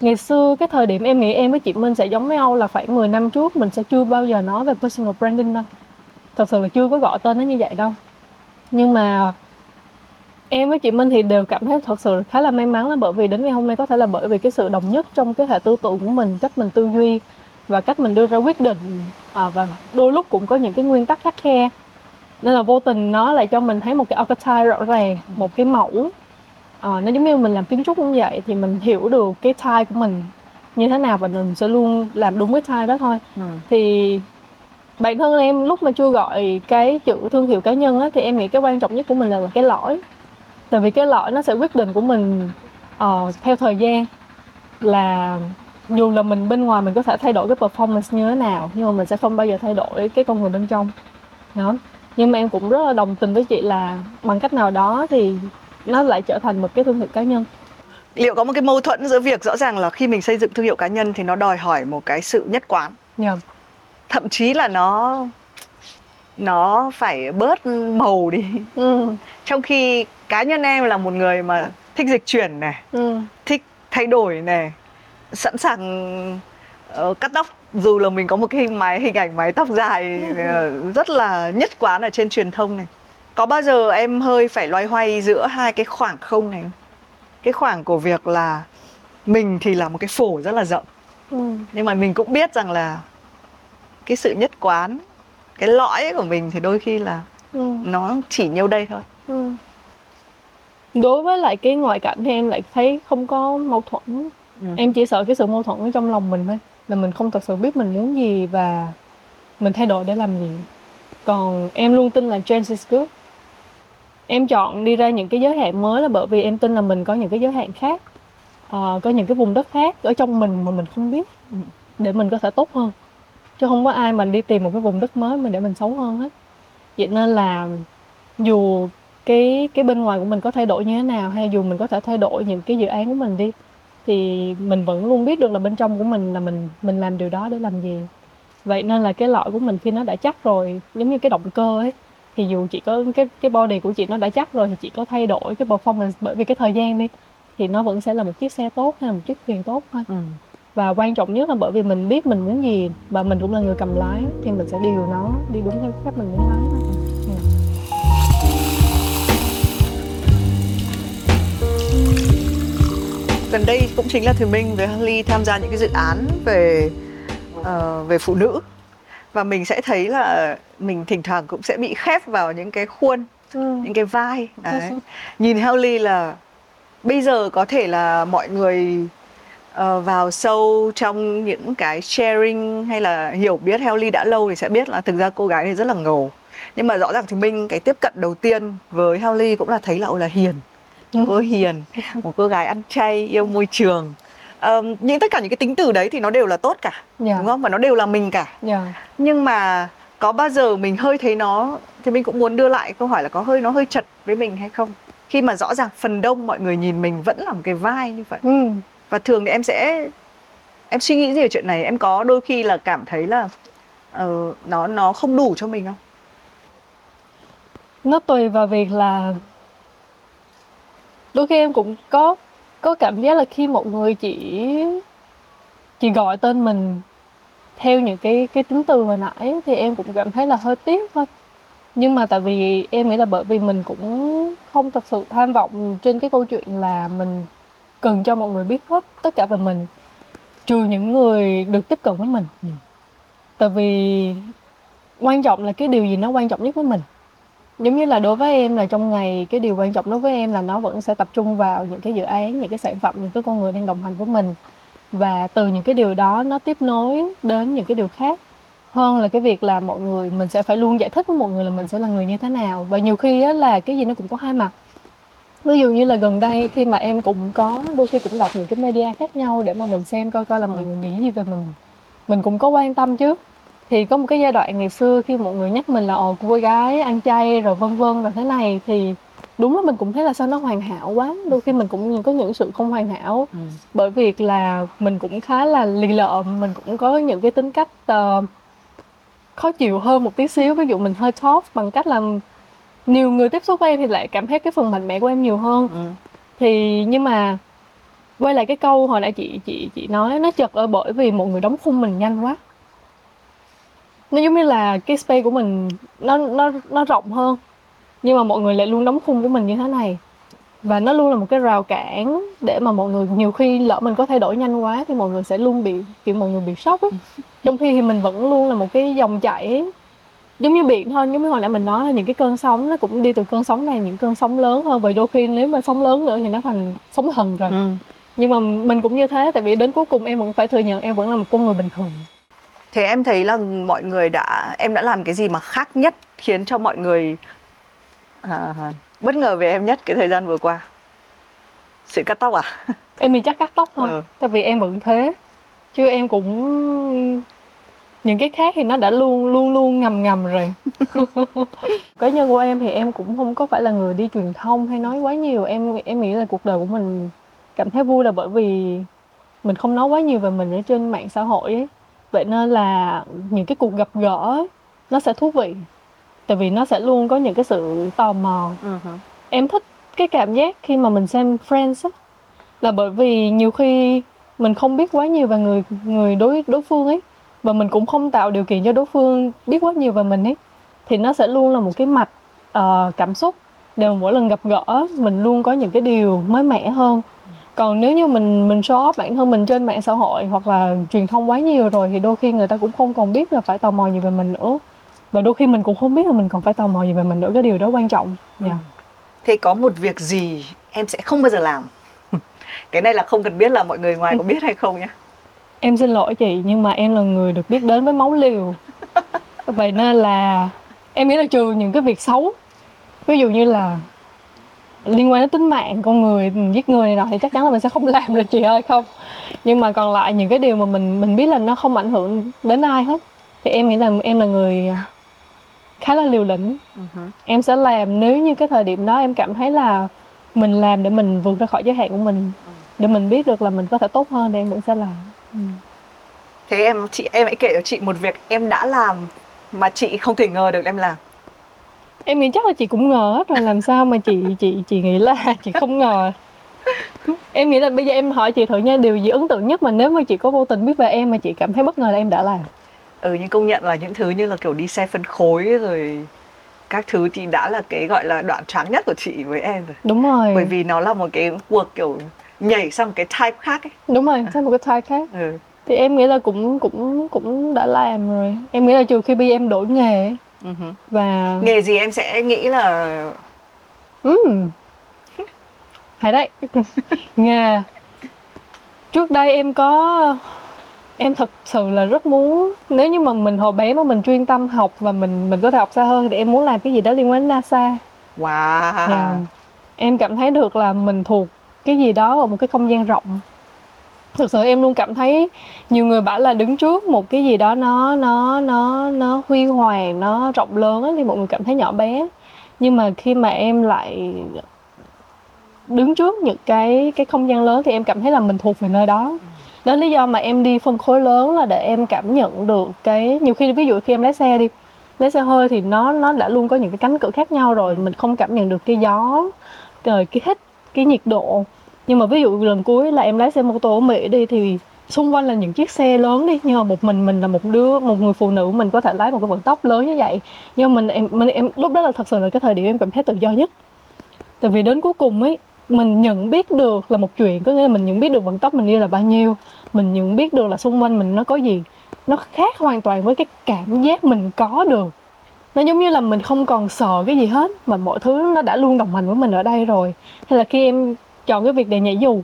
Ngày xưa cái thời điểm em nghĩ em với chị Minh sẽ giống với nhau là khoảng 10 năm trước mình sẽ chưa bao giờ nói về personal branding đâu. Thật sự là chưa có gọi tên nó như vậy đâu. Nhưng mà em với chị Minh thì đều cảm thấy thật sự khá là may mắn là bởi vì đến ngày hôm nay có thể là bởi vì cái sự đồng nhất trong cái hệ tư tưởng của mình cách mình tư duy và cách mình đưa ra quyết định. À, và đôi lúc cũng có những cái nguyên tắc khắc khe. Nên là vô tình nó lại cho mình thấy một cái archetype rõ ràng một cái mẫu. À, nó giống như mình làm kiến trúc cũng vậy thì mình hiểu được cái type của mình như thế nào và mình sẽ luôn làm đúng cái type đó thôi. Thì bản thân em lúc mà chưa gọi cái chữ thương hiệu cá nhân á, thì em nghĩ cái quan trọng nhất của mình là cái lõi tại vì cái lõi nó sẽ quyết định của mình ờ, theo thời gian. Là dù là mình bên ngoài mình có thể thay đổi cái performance như thế nào nhưng mà mình sẽ không bao giờ thay đổi cái con người bên trong. Đó. Nhưng mà em cũng rất là đồng tình với chị là bằng cách nào đó thì nó lại trở thành một cái thương hiệu cá nhân. Liệu có một cái mâu thuẫn giữa việc rõ ràng là khi mình xây dựng thương hiệu cá nhân thì nó đòi hỏi một cái sự nhất quán? Nhờ thậm chí là nó nó phải bớt màu đi. Ừ, trong khi cá nhân em là một người mà thích dịch chuyển này ừ, thích thay đổi này sẵn sàng ờ, cắt tóc. Dù là mình có một cái hình máy hình ảnh mái tóc dài ờ, rất là nhất quán ở trên truyền thông này. Có bao giờ em hơi phải loay hoay giữa hai cái khoảng không này cái khoảng của việc là mình thì là một cái phổ rất là rộng. Ừ. nhưng mà mình cũng biết rằng là cái sự nhất quán cái lõi của mình thì đôi khi là ừ. nó chỉ nhiêu đây thôi Ừ. Đối với lại cái ngoại cảnh thì em lại thấy không có mâu thuẫn Ừ. Em chỉ sợ cái sự mâu thuẫn ở trong lòng mình thôi Là mình không thật sự biết mình muốn gì và mình thay đổi để làm gì Còn em luôn tin là change is good Em chọn đi ra những cái giới hạn mới là bởi vì em tin là mình có những cái giới hạn khác Ờ, Có những cái vùng đất khác ở trong mình mà mình không biết. Để mình có thể tốt hơn Chứ không có ai mà đi tìm một cái vùng đất mới mình để mình xấu hơn hết. Vậy nên là dù cái cái bên ngoài của mình có thay đổi như thế nào hay dù mình có thể thay đổi những cái dự án của mình đi, thì mình vẫn luôn biết được là bên trong của mình là mình mình làm điều đó để làm gì. Vậy nên là cái lõi của mình khi nó đã chắc rồi, giống như cái động cơ ấy, thì dù chị có cái cái body của chị nó đã chắc rồi thì chị có thay đổi cái performance bởi vì cái thời gian đi, thì nó vẫn sẽ là một chiếc xe tốt hay là một chiếc thuyền tốt thôi. Ừ và quan trọng nhất là bởi vì mình biết mình muốn gì và mình cũng là người cầm lái thì mình sẽ điều nó đi đúng theo cách mình muốn lái gần đây cũng chính là Thùy Minh với Harley tham gia những cái dự án về ờ, về phụ nữ. Và mình sẽ thấy là mình thỉnh thoảng cũng sẽ bị khép vào những cái khuôn Ừ. những cái vai. Đấy. nhìn Harley là bây giờ có thể là mọi người ờ, vào sâu trong những cái sharing hay là hiểu biết Harley đã lâu thì sẽ biết là thực ra cô gái này rất là ngầu nhưng mà rõ ràng thì Minh cái tiếp cận đầu tiên với Harley cũng là thấy là là hiền Ừ. cô hiền một cô gái ăn chay yêu môi trường Ờm, những tất cả những cái tính từ đấy thì nó đều là tốt cả Dạ. đúng không và nó đều là mình cả Dạ. nhưng mà có bao giờ mình hơi thấy nó thì mình cũng muốn đưa lại câu hỏi là có hơi nó hơi chật với mình hay không khi mà rõ ràng phần đông mọi người nhìn mình vẫn là một cái vai như vậy Ừ và thường thì em sẽ em suy nghĩ gì về chuyện này? Em có đôi khi là cảm thấy là uh, nó nó không đủ cho mình không? Nó tùy vào việc là đôi khi em cũng có có cảm giác là khi một người chỉ chỉ gọi tên mình theo những cái cái tính từ hồi nãy thì em cũng cảm thấy là hơi tiếc thôi. Nhưng mà tại vì em nghĩ là bởi vì mình cũng không thật sự tham vọng trên cái câu chuyện là mình cần cho mọi người biết hết tất cả về mình trừ những người được tiếp cận với mình. Tại vì quan trọng là cái điều gì nó quan trọng nhất với mình. Giống như là đối với em là trong ngày cái điều quan trọng đối với em là nó vẫn sẽ tập trung vào những cái dự án những cái sản phẩm những cái con người đang đồng hành với mình. Và từ những cái điều đó nó tiếp nối đến những cái điều khác. Hơn là cái việc là mọi người mình sẽ phải luôn giải thích với mọi người là mình sẽ là người như thế nào. Và nhiều khi á, là cái gì nó cũng có hai mặt ví dụ như là gần đây khi mà em cũng có đôi khi cũng đọc những cái media khác nhau để mà mình xem coi coi là mọi người nghĩ gì về mình. Mình cũng có quan tâm chứ. Thì có một cái giai đoạn ngày xưa khi mọi người nhắc mình là ồ cô gái ăn chay rồi vân vân và thế này thì đúng là mình cũng thấy là sao nó hoàn hảo quá. Đôi khi mình cũng có những sự không hoàn hảo. Bởi việc là mình cũng khá là lì lợm mình cũng có những cái tính cách ờ, khó chịu hơn một tí xíu. Ví dụ mình hơi tough bằng cách là nhiều người tiếp xúc với em thì lại cảm thấy cái phần mạnh mẽ của em nhiều hơn Ừ. thì nhưng mà quay lại cái câu hồi nãy chị chị chị nói nó chật ở bởi vì mọi người đóng khung mình nhanh quá nó giống như là cái space của mình nó nó nó rộng hơn nhưng mà mọi người lại luôn đóng khung của mình như thế này và nó luôn là một cái rào cản để mà mọi người nhiều khi lỡ mình có thay đổi nhanh quá thì mọi người sẽ luôn bị kiểu mọi người bị sốc ấy. trong khi thì mình vẫn luôn là một cái dòng chảy giống như biển thôi giống như hồi nãy mình nói là những cái cơn sóng nó cũng đi từ cơn sóng này những cơn sóng lớn hơn và đôi khi nếu mà sóng lớn nữa thì nó thành sóng thần rồi Ừ. nhưng mà mình cũng như thế tại vì đến cuối cùng em vẫn phải thừa nhận em vẫn là một con người bình thường Thế em thấy là mọi người đã em đã làm cái gì mà khác nhất khiến cho mọi người à, bất ngờ về em nhất cái thời gian vừa qua? Sự cắt tóc à? em thì chắc cắt tóc thôi Ừ. tại vì em vẫn thế chứ em cũng những cái khác thì nó đã luôn luôn luôn ngầm ngầm rồi. Cá nhân của em thì em cũng không có phải là người đi truyền thông hay nói quá nhiều. Em em nghĩ là cuộc đời của mình cảm thấy vui là bởi vì mình không nói quá nhiều về mình ở trên mạng xã hội ấy. Vậy nên là những cái cuộc gặp gỡ ấy, nó sẽ thú vị tại vì nó sẽ luôn có những cái sự tò mò. Hứ. em thích cái cảm giác khi mà mình xem Friends á là bởi vì nhiều khi mình không biết quá nhiều về người người đối đối phương ấy và mình cũng không tạo điều kiện cho đối phương biết quá nhiều về mình ấy. Thì nó sẽ luôn là một cái mặt ờ, cảm xúc để mà mỗi lần gặp gỡ mình luôn có những cái điều mới mẻ hơn. Còn nếu như mình mình show off bản thân mình trên mạng xã hội hoặc là truyền thông quá nhiều rồi thì đôi khi người ta cũng không còn biết là phải tò mò gì về mình nữa. Và đôi khi mình cũng không biết là mình còn phải tò mò gì về mình nữa cái điều đó quan trọng. Dạ. Thế có một việc gì em sẽ không bao giờ làm? cái này là không cần biết là mọi người ngoài có biết hay không nhé. Em xin lỗi chị nhưng mà em là người được biết đến với máu liều. Vậy nên là em nghĩ là trừ những cái việc xấu Ví dụ như là liên quan đến tính mạng con người giết người này nọ thì chắc chắn là mình sẽ không làm được chị ơi không. Nhưng mà còn lại những cái điều mà mình mình biết là nó không ảnh hưởng đến ai hết. Thì em nghĩ là em là người khá là liều lĩnh. Em sẽ làm nếu như cái thời điểm đó em cảm thấy là mình làm để mình vượt ra khỏi giới hạn của mình. Để mình biết được là mình có thể tốt hơn thì em vẫn sẽ làm ừ. thế em chị em hãy kể cho chị một việc em đã làm mà chị không thể ngờ được em làm. Em nghĩ chắc là chị cũng ngờ hết rồi làm sao mà chị chị chị nghĩ là chị không ngờ. Em nghĩ là bây giờ em hỏi chị thử nha điều gì ấn tượng nhất mà nếu mà chị có vô tình biết về em mà chị cảm thấy bất ngờ là em đã làm? Ừ nhưng công nhận là những thứ như là kiểu đi xe phân khối rồi các thứ thì đã là cái gọi là đoạn tráng nhất của chị với em rồi. Đúng rồi. Bởi vì nó là một cái cuộc kiểu nhảy sang cái type khác ấy đúng rồi sang một cái type khác ừ. thì em nghĩ là cũng cũng cũng đã làm rồi em nghĩ là trừ khi bây giờ em đổi nghề ấy. uh-huh. và nghề gì em sẽ nghĩ là Ừm. hay đấy nghề trước đây em có em thật sự là rất muốn nếu như mà mình hồi bé mà mình chuyên tâm học và mình mình có thể học xa hơn thì em muốn làm cái gì đó liên quan đến NASA wow Dạ. em cảm thấy được là mình thuộc cái gì đó ở một cái không gian rộng. Thực sự em luôn cảm thấy nhiều người bảo là đứng trước một cái gì đó nó nó nó nó huy hoàng, nó rộng lớn thì mọi người cảm thấy nhỏ bé. Nhưng mà khi mà em lại đứng trước những cái cái không gian lớn thì em cảm thấy là mình thuộc về nơi đó. Đó là lý do mà em đi phân khối lớn là để em cảm nhận được cái, nhiều khi ví dụ khi em lái xe đi, lái xe hơi thì nó nó đã luôn có những cái cánh cửa khác nhau rồi, mình không cảm nhận được cái gió, rồi cái hít, cái nhiệt độ nhưng mà ví dụ lần cuối là em lái xe mô tô ở Mỹ đi thì xung quanh là những chiếc xe lớn đi. Nhưng mà một mình mình là một đứa, một người phụ nữ mình có thể lái một cái vận tốc lớn như vậy. Nhưng mà mình em mình em, lúc đó là thật sự là cái thời điểm em cảm thấy tự do nhất. Tại vì đến cuối cùng ấy, mình nhận biết được là một chuyện. Có nghĩa là mình nhận biết được vận tốc mình đi là bao nhiêu. Mình nhận biết được là xung quanh mình nó có gì. Nó khác hoàn toàn với cái cảm giác mình có được. Nó giống như là mình không còn sợ cái gì hết, mà mọi thứ nó đã luôn đồng hành với mình ở đây rồi. Hay là khi em chọn cái việc để nhảy dù.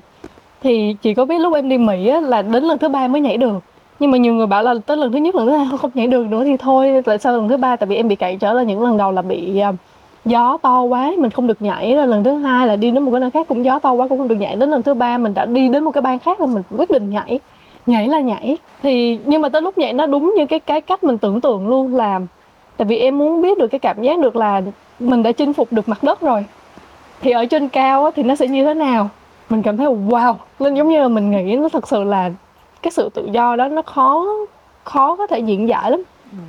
Thì chỉ có biết lúc em đi Mỹ á, là đến lần thứ ba mới nhảy được. Nhưng mà nhiều người bảo là tới lần thứ nhất lần thứ hai không nhảy được nữa thì thôi tại sao lần thứ ba? Tại vì em bị cản trở là những lần đầu là bị à, gió to quá mình không được nhảy. Rồi lần thứ hai là đi đến một cái nơi khác cũng gió to quá cũng không được nhảy. Đến lần thứ ba mình đã đi đến một cái bang khác rồi mình quyết định nhảy. Nhảy là nhảy. Thì nhưng mà tới lúc nhảy nó đúng như cái cái cách mình tưởng tượng luôn là tại vì em muốn biết được cái cảm giác được là mình đã chinh phục được mặt đất rồi thì ở trên cao thì nó sẽ như thế nào? Mình cảm thấy wow nên giống như là mình nghĩ nó thật sự là cái sự tự do đó nó khó khó có thể diễn giải lắm.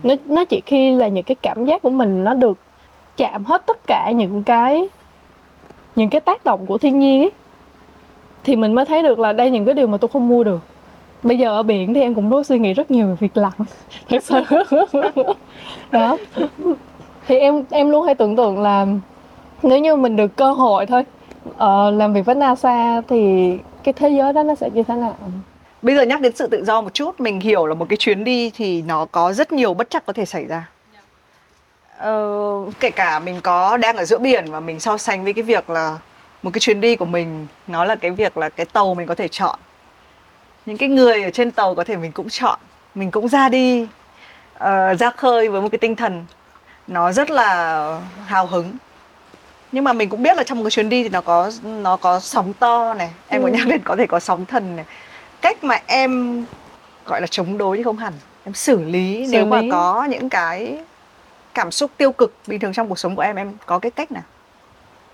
Nó nó chỉ khi là những cái cảm giác của mình nó được chạm hết tất cả những cái những cái tác động của thiên nhiên ấy thì mình mới thấy được là đây những cái điều mà tôi không mua được. Bây giờ ở biển thì em cũng có suy nghĩ rất nhiều về việc lặn thật sự. Đó. Thì em em luôn hay tưởng tượng là nếu như mình được cơ hội thôi uh, làm việc với NASA thì cái thế giới đó nó sẽ như thế nào? Bây giờ nhắc đến sự tự do một chút mình hiểu là một cái chuyến đi thì nó có rất nhiều bất chắc có thể xảy ra. Ờ, kể cả mình có đang ở giữa biển và mình so sánh với cái việc là một cái chuyến đi của mình nó là cái việc là cái tàu mình có thể chọn. Những cái người ở trên tàu có thể mình cũng chọn mình cũng ra đi uh, ra khơi với một cái tinh thần nó rất là hào hứng nhưng mà mình cũng biết là trong một cái chuyến đi thì nó có nó có sóng to này. Em có Ừ. nhắc đến có thể có sóng thần này. Cách mà em gọi là chống đối chứ không hẳn. Em xử lý Xử nếu mà lý. có những cái cảm xúc tiêu cực bình thường trong cuộc sống của em em có cái cách nào?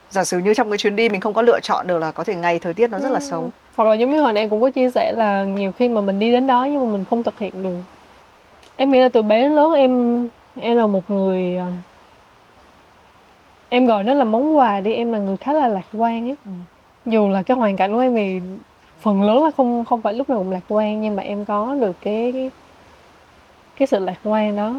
Giả sử như trong cái chuyến đi mình không có lựa chọn được là có thể ngày thời tiết nó rất là xấu. Hoặc là giống như hồi nãy em cũng có chia sẻ là nhiều khi mà mình đi đến đó nhưng mà mình không thực hiện được. Em nghĩ là từ bé đến lớn em em là một người ờ, em gọi nó là món quà đi em là người khá là lạc quan ấy dù là cái hoàn cảnh của em thì phần lớn là không không phải lúc nào cũng lạc quan nhưng mà em có được cái cái, cái sự lạc quan đó.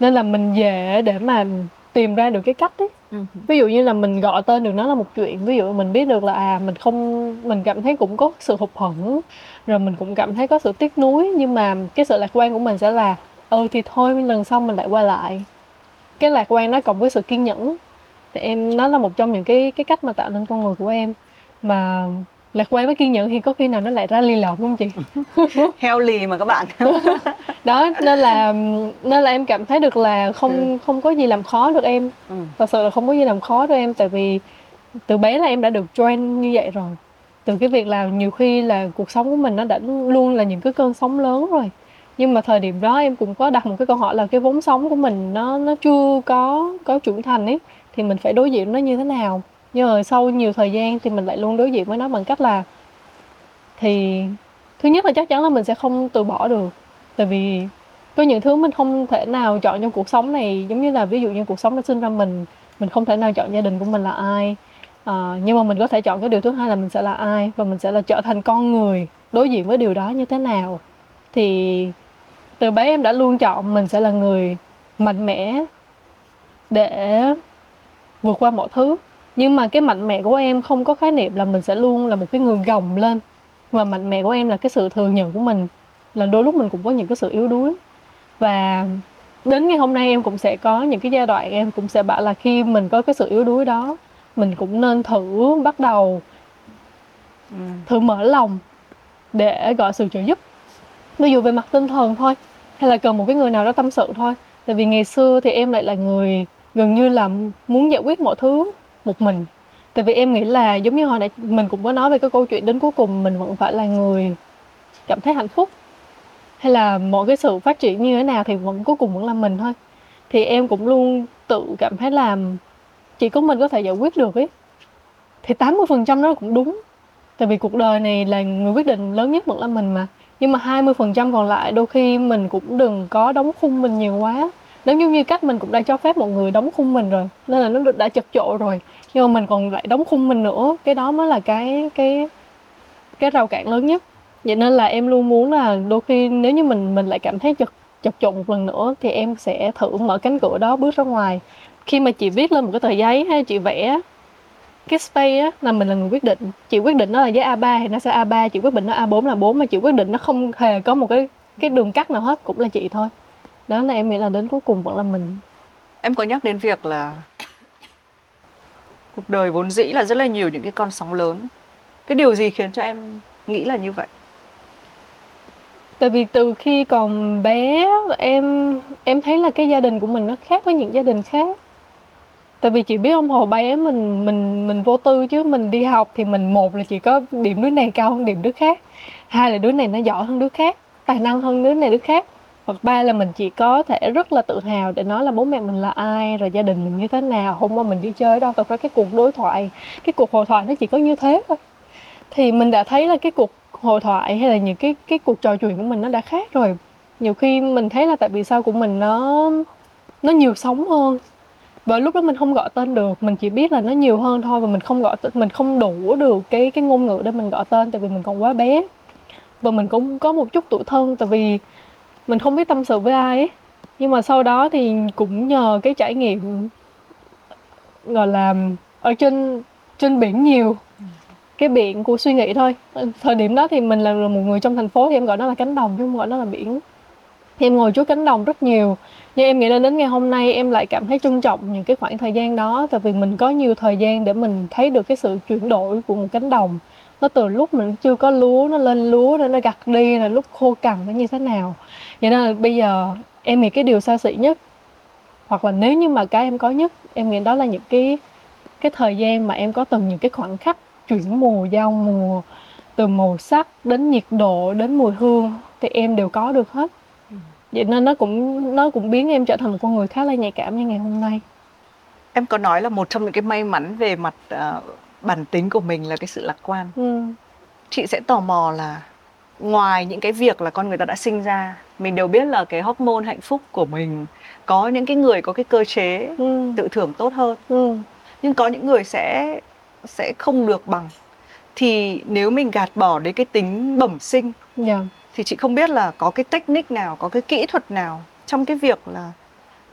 Nên là mình về để mà tìm ra được cái cách ấy. Ví dụ như là mình gọi tên được nó là một chuyện ví dụ mình biết được là à mình không mình cảm thấy cũng có sự hụt hẫng rồi mình cũng cảm thấy có sự tiếc nuối nhưng mà cái sự lạc quan của mình sẽ là ừ thì thôi lần sau mình lại quay lại. Cái lạc quan nó cộng với sự kiên nhẫn thì em nó là một trong những cái cái cách mà tạo nên con người của em. Mà lạc quan với kiên nhẫn thì có khi nào nó lại ra ly lọt không chị? Heo lì mà các bạn. Đó nên là nên là em cảm thấy được là không không có gì làm khó được em. Ừ. thật sự là không có gì làm khó được em tại vì từ bé là em đã được train như vậy rồi. Từ cái việc là nhiều khi là cuộc sống của mình nó đã luôn là những cái cơn sóng lớn rồi. Nhưng mà thời điểm đó em cũng có đặt một cái câu hỏi là cái vốn sống của mình nó nó chưa có có trưởng thành ấy thì mình phải đối diện nó như thế nào. Nhưng mà sau nhiều thời gian thì mình lại luôn đối diện với nó bằng cách là thì thứ nhất là chắc chắn là mình sẽ không từ bỏ được. Tại vì có những thứ mình không thể nào chọn trong cuộc sống này giống như là ví dụ như cuộc sống đã sinh ra mình mình không thể nào chọn gia đình của mình là ai. À, nhưng mà mình có thể chọn cái điều thứ hai là mình sẽ là ai và mình sẽ là trở thành con người đối diện với điều đó như thế nào. Thì từ bé em đã luôn chọn mình sẽ là người mạnh mẽ để vượt qua mọi thứ. Nhưng mà cái mạnh mẽ của em không có khái niệm là mình sẽ luôn là một cái người gồng lên. Và mạnh mẽ của em là cái sự thừa nhận của mình là đôi lúc mình cũng có những cái sự yếu đuối. Và đến ngày hôm nay em cũng sẽ có những cái giai đoạn em cũng sẽ bảo là khi mình có cái sự yếu đuối đó mình cũng nên thử bắt đầu Ừ. thử mở lòng để gọi sự trợ giúp. Ví dụ về mặt tinh thần thôi hay là cần một cái người nào đó tâm sự thôi. Tại vì ngày xưa thì em lại là người gần như là muốn giải quyết mọi thứ một mình. Tại vì em nghĩ là giống như hồi nãy mình cũng có nói về cái câu chuyện đến cuối cùng, mình vẫn phải là người cảm thấy hạnh phúc. Hay là mọi cái sự phát triển như thế nào thì vẫn cuối cùng vẫn là mình thôi. Thì em cũng luôn tự cảm thấy là chỉ có mình có thể giải quyết được ấy. Thì 80% đó cũng đúng. Tại vì cuộc đời này là người quyết định lớn nhất vẫn là mình mà. Nhưng mà 20% còn lại đôi khi mình cũng đừng có đóng khung mình nhiều quá nếu như như cách mình cũng đã cho phép một người đóng khung mình rồi, nên là nó đã chật chội rồi. Nhưng mà mình còn lại đóng khung mình nữa, cái đó mới là cái cái cái rào cản lớn nhất. Vậy nên là em luôn muốn là đôi khi nếu như mình mình lại cảm thấy chật chật chội một lần nữa thì em sẽ thử mở cánh cửa đó bước ra ngoài. Khi mà chị viết lên một cái tờ giấy hay chị vẽ cái space á, là mình là người quyết định. Chị quyết định nó là giấy A3 thì nó sẽ A3 chị quyết định nó A4 là 4 mà chị quyết định nó không hề có một cái cái đường cắt nào hết, cũng là chị thôi đó là em nghĩ là đến cuối cùng vẫn là mình. Em có nhắc đến việc là cuộc đời vốn dĩ là rất là nhiều những cái con sóng lớn. Cái điều gì khiến cho em nghĩ là như vậy? tại vì từ khi còn bé em em thấy là cái gia đình của mình nó khác với những gia đình khác. Tại vì chị biết không hồi bé mình mình mình vô tư chứ. Mình đi học thì mình một là chỉ có điểm đứa này cao hơn điểm đứa khác. Hai là đứa này nó giỏi hơn đứa khác tài năng hơn đứa này đứa khác hoặc ba là mình chỉ có thể rất là tự hào để nói là bố mẹ mình là ai, rồi gia đình mình như thế nào, hôm qua mình đi chơi đâu, thật ra cái cuộc đối thoại, cái cuộc hội thoại nó chỉ có như thế thôi. Thì mình đã thấy là cái cuộc hội thoại hay là những cái cái cuộc trò chuyện của mình nó đã khác rồi. Nhiều khi mình thấy là tại vì sao của mình nó nó nhiều sống hơn. Và lúc đó mình không gọi tên được, mình chỉ biết là nó nhiều hơn thôi và mình không gọi tên mình không đủ được cái cái ngôn ngữ để mình gọi tên tại vì mình còn quá bé. Và mình cũng có một chút tuổi thân tại vì mình không biết tâm sự với ai ấy. Nhưng mà sau đó thì cũng nhờ cái trải nghiệm, gọi là, ở trên trên biển nhiều. Cái biển của suy nghĩ thôi. Thời điểm đó thì mình là một người trong thành phố thì em gọi nó là cánh đồng chứ không gọi nó là biển. Thì em ngồi trước cánh đồng rất nhiều. Nhưng em nghĩ là đến ngày hôm nay em lại cảm thấy trân trọng những cái khoảng thời gian đó. Tại vì mình có nhiều thời gian để mình thấy được cái sự chuyển đổi của một cánh đồng nó từ lúc mình chưa có lúa nó lên lúa rồi nó gặt đi là lúc khô cằn nó như thế nào. Vậy nên là bây giờ em nghĩ cái điều xa xỉ nhất hoặc là nếu như mà cái em có nhất em nghĩ đó là những cái cái thời gian mà em có từng những cái khoảnh khắc chuyển mùa giao mùa từ màu sắc đến nhiệt độ đến mùi hương thì em đều có được hết. Vậy nên nó cũng nó cũng biến em trở thành một con người khá là nhạy cảm như ngày hôm nay. Em có nói là một trong những cái may mắn về mặt ờ, bản tính của mình là cái sự lạc quan. ừ. Chị sẽ tò mò là ngoài những cái việc là con người ta đã sinh ra, mình đều biết là cái hormone hạnh phúc của mình có những cái người có cái cơ chế Ừ. tự thưởng tốt hơn, Ừ. nhưng có những người sẽ sẽ không được bằng. Thì nếu mình gạt bỏ đi cái tính bẩm sinh Dạ. thì chị không biết là có cái technique nào, có cái kỹ thuật nào trong cái việc là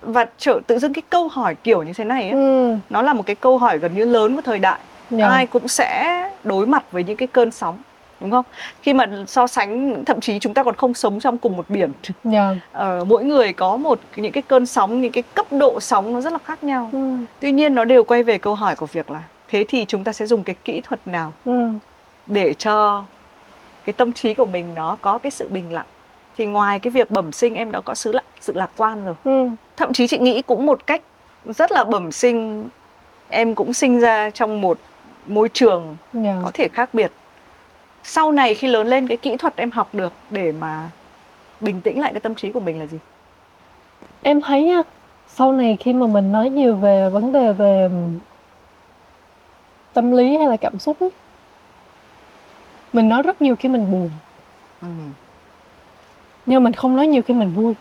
và trở tự dưng cái câu hỏi kiểu như thế này ấy, Ừ. nó là một cái câu hỏi gần như lớn của thời đại Dạ. ai cũng sẽ đối mặt với những cái cơn sóng đúng không khi mà so sánh thậm chí chúng ta còn không sống trong cùng một biển Dạ. ờ, mỗi người có một những cái cơn sóng những cái cấp độ sóng nó rất là khác nhau Ừ. tuy nhiên nó đều quay về câu hỏi của việc là thế thì chúng ta sẽ dùng cái kỹ thuật nào Ừ. để cho cái tâm trí của mình nó có cái sự bình lặng thì ngoài cái việc bẩm sinh em đã có sự lạc, sự lạc quan rồi Ừ. thậm chí chị nghĩ cũng một cách rất là bẩm sinh em cũng sinh ra trong một môi trường Dạ. có thể khác biệt sau này khi lớn lên cái kỹ thuật em học được để mà bình tĩnh lại cái tâm trí của mình là gì Em thấy nha, sau này khi mà mình nói nhiều về vấn đề về tâm lý hay là cảm xúc ấy, mình nói rất nhiều khi mình buồn ừ. nhưng mình không nói nhiều khi mình vui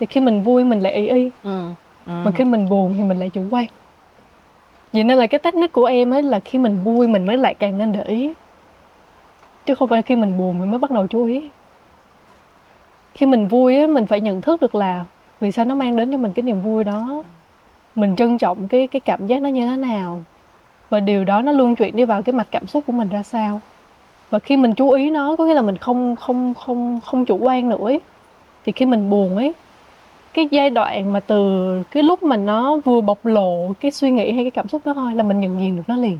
thì khi mình vui mình lại ý y Ừ. Ừ. mà khi mình buồn thì mình lại chủ quan vậy nên là cái technique của em ấy là khi mình vui mình mới lại càng nên để ý. Chứ không phải khi mình buồn mình mới bắt đầu chú ý. Khi mình vui ấy mình phải nhận thức được là vì sao nó mang đến cho mình cái niềm vui đó. Mình trân trọng cái cái cảm giác nó như thế nào. Và điều đó nó luôn chuyển đi vào cái mặt cảm xúc của mình ra sao. Và khi mình chú ý nó, có nghĩa là mình không không không không chủ quan nữa ấy. thì khi mình buồn ấy cái giai đoạn mà từ cái lúc mà nó vừa bộc lộ cái suy nghĩ hay cái cảm xúc đó thôi là mình nhận diện được nó liền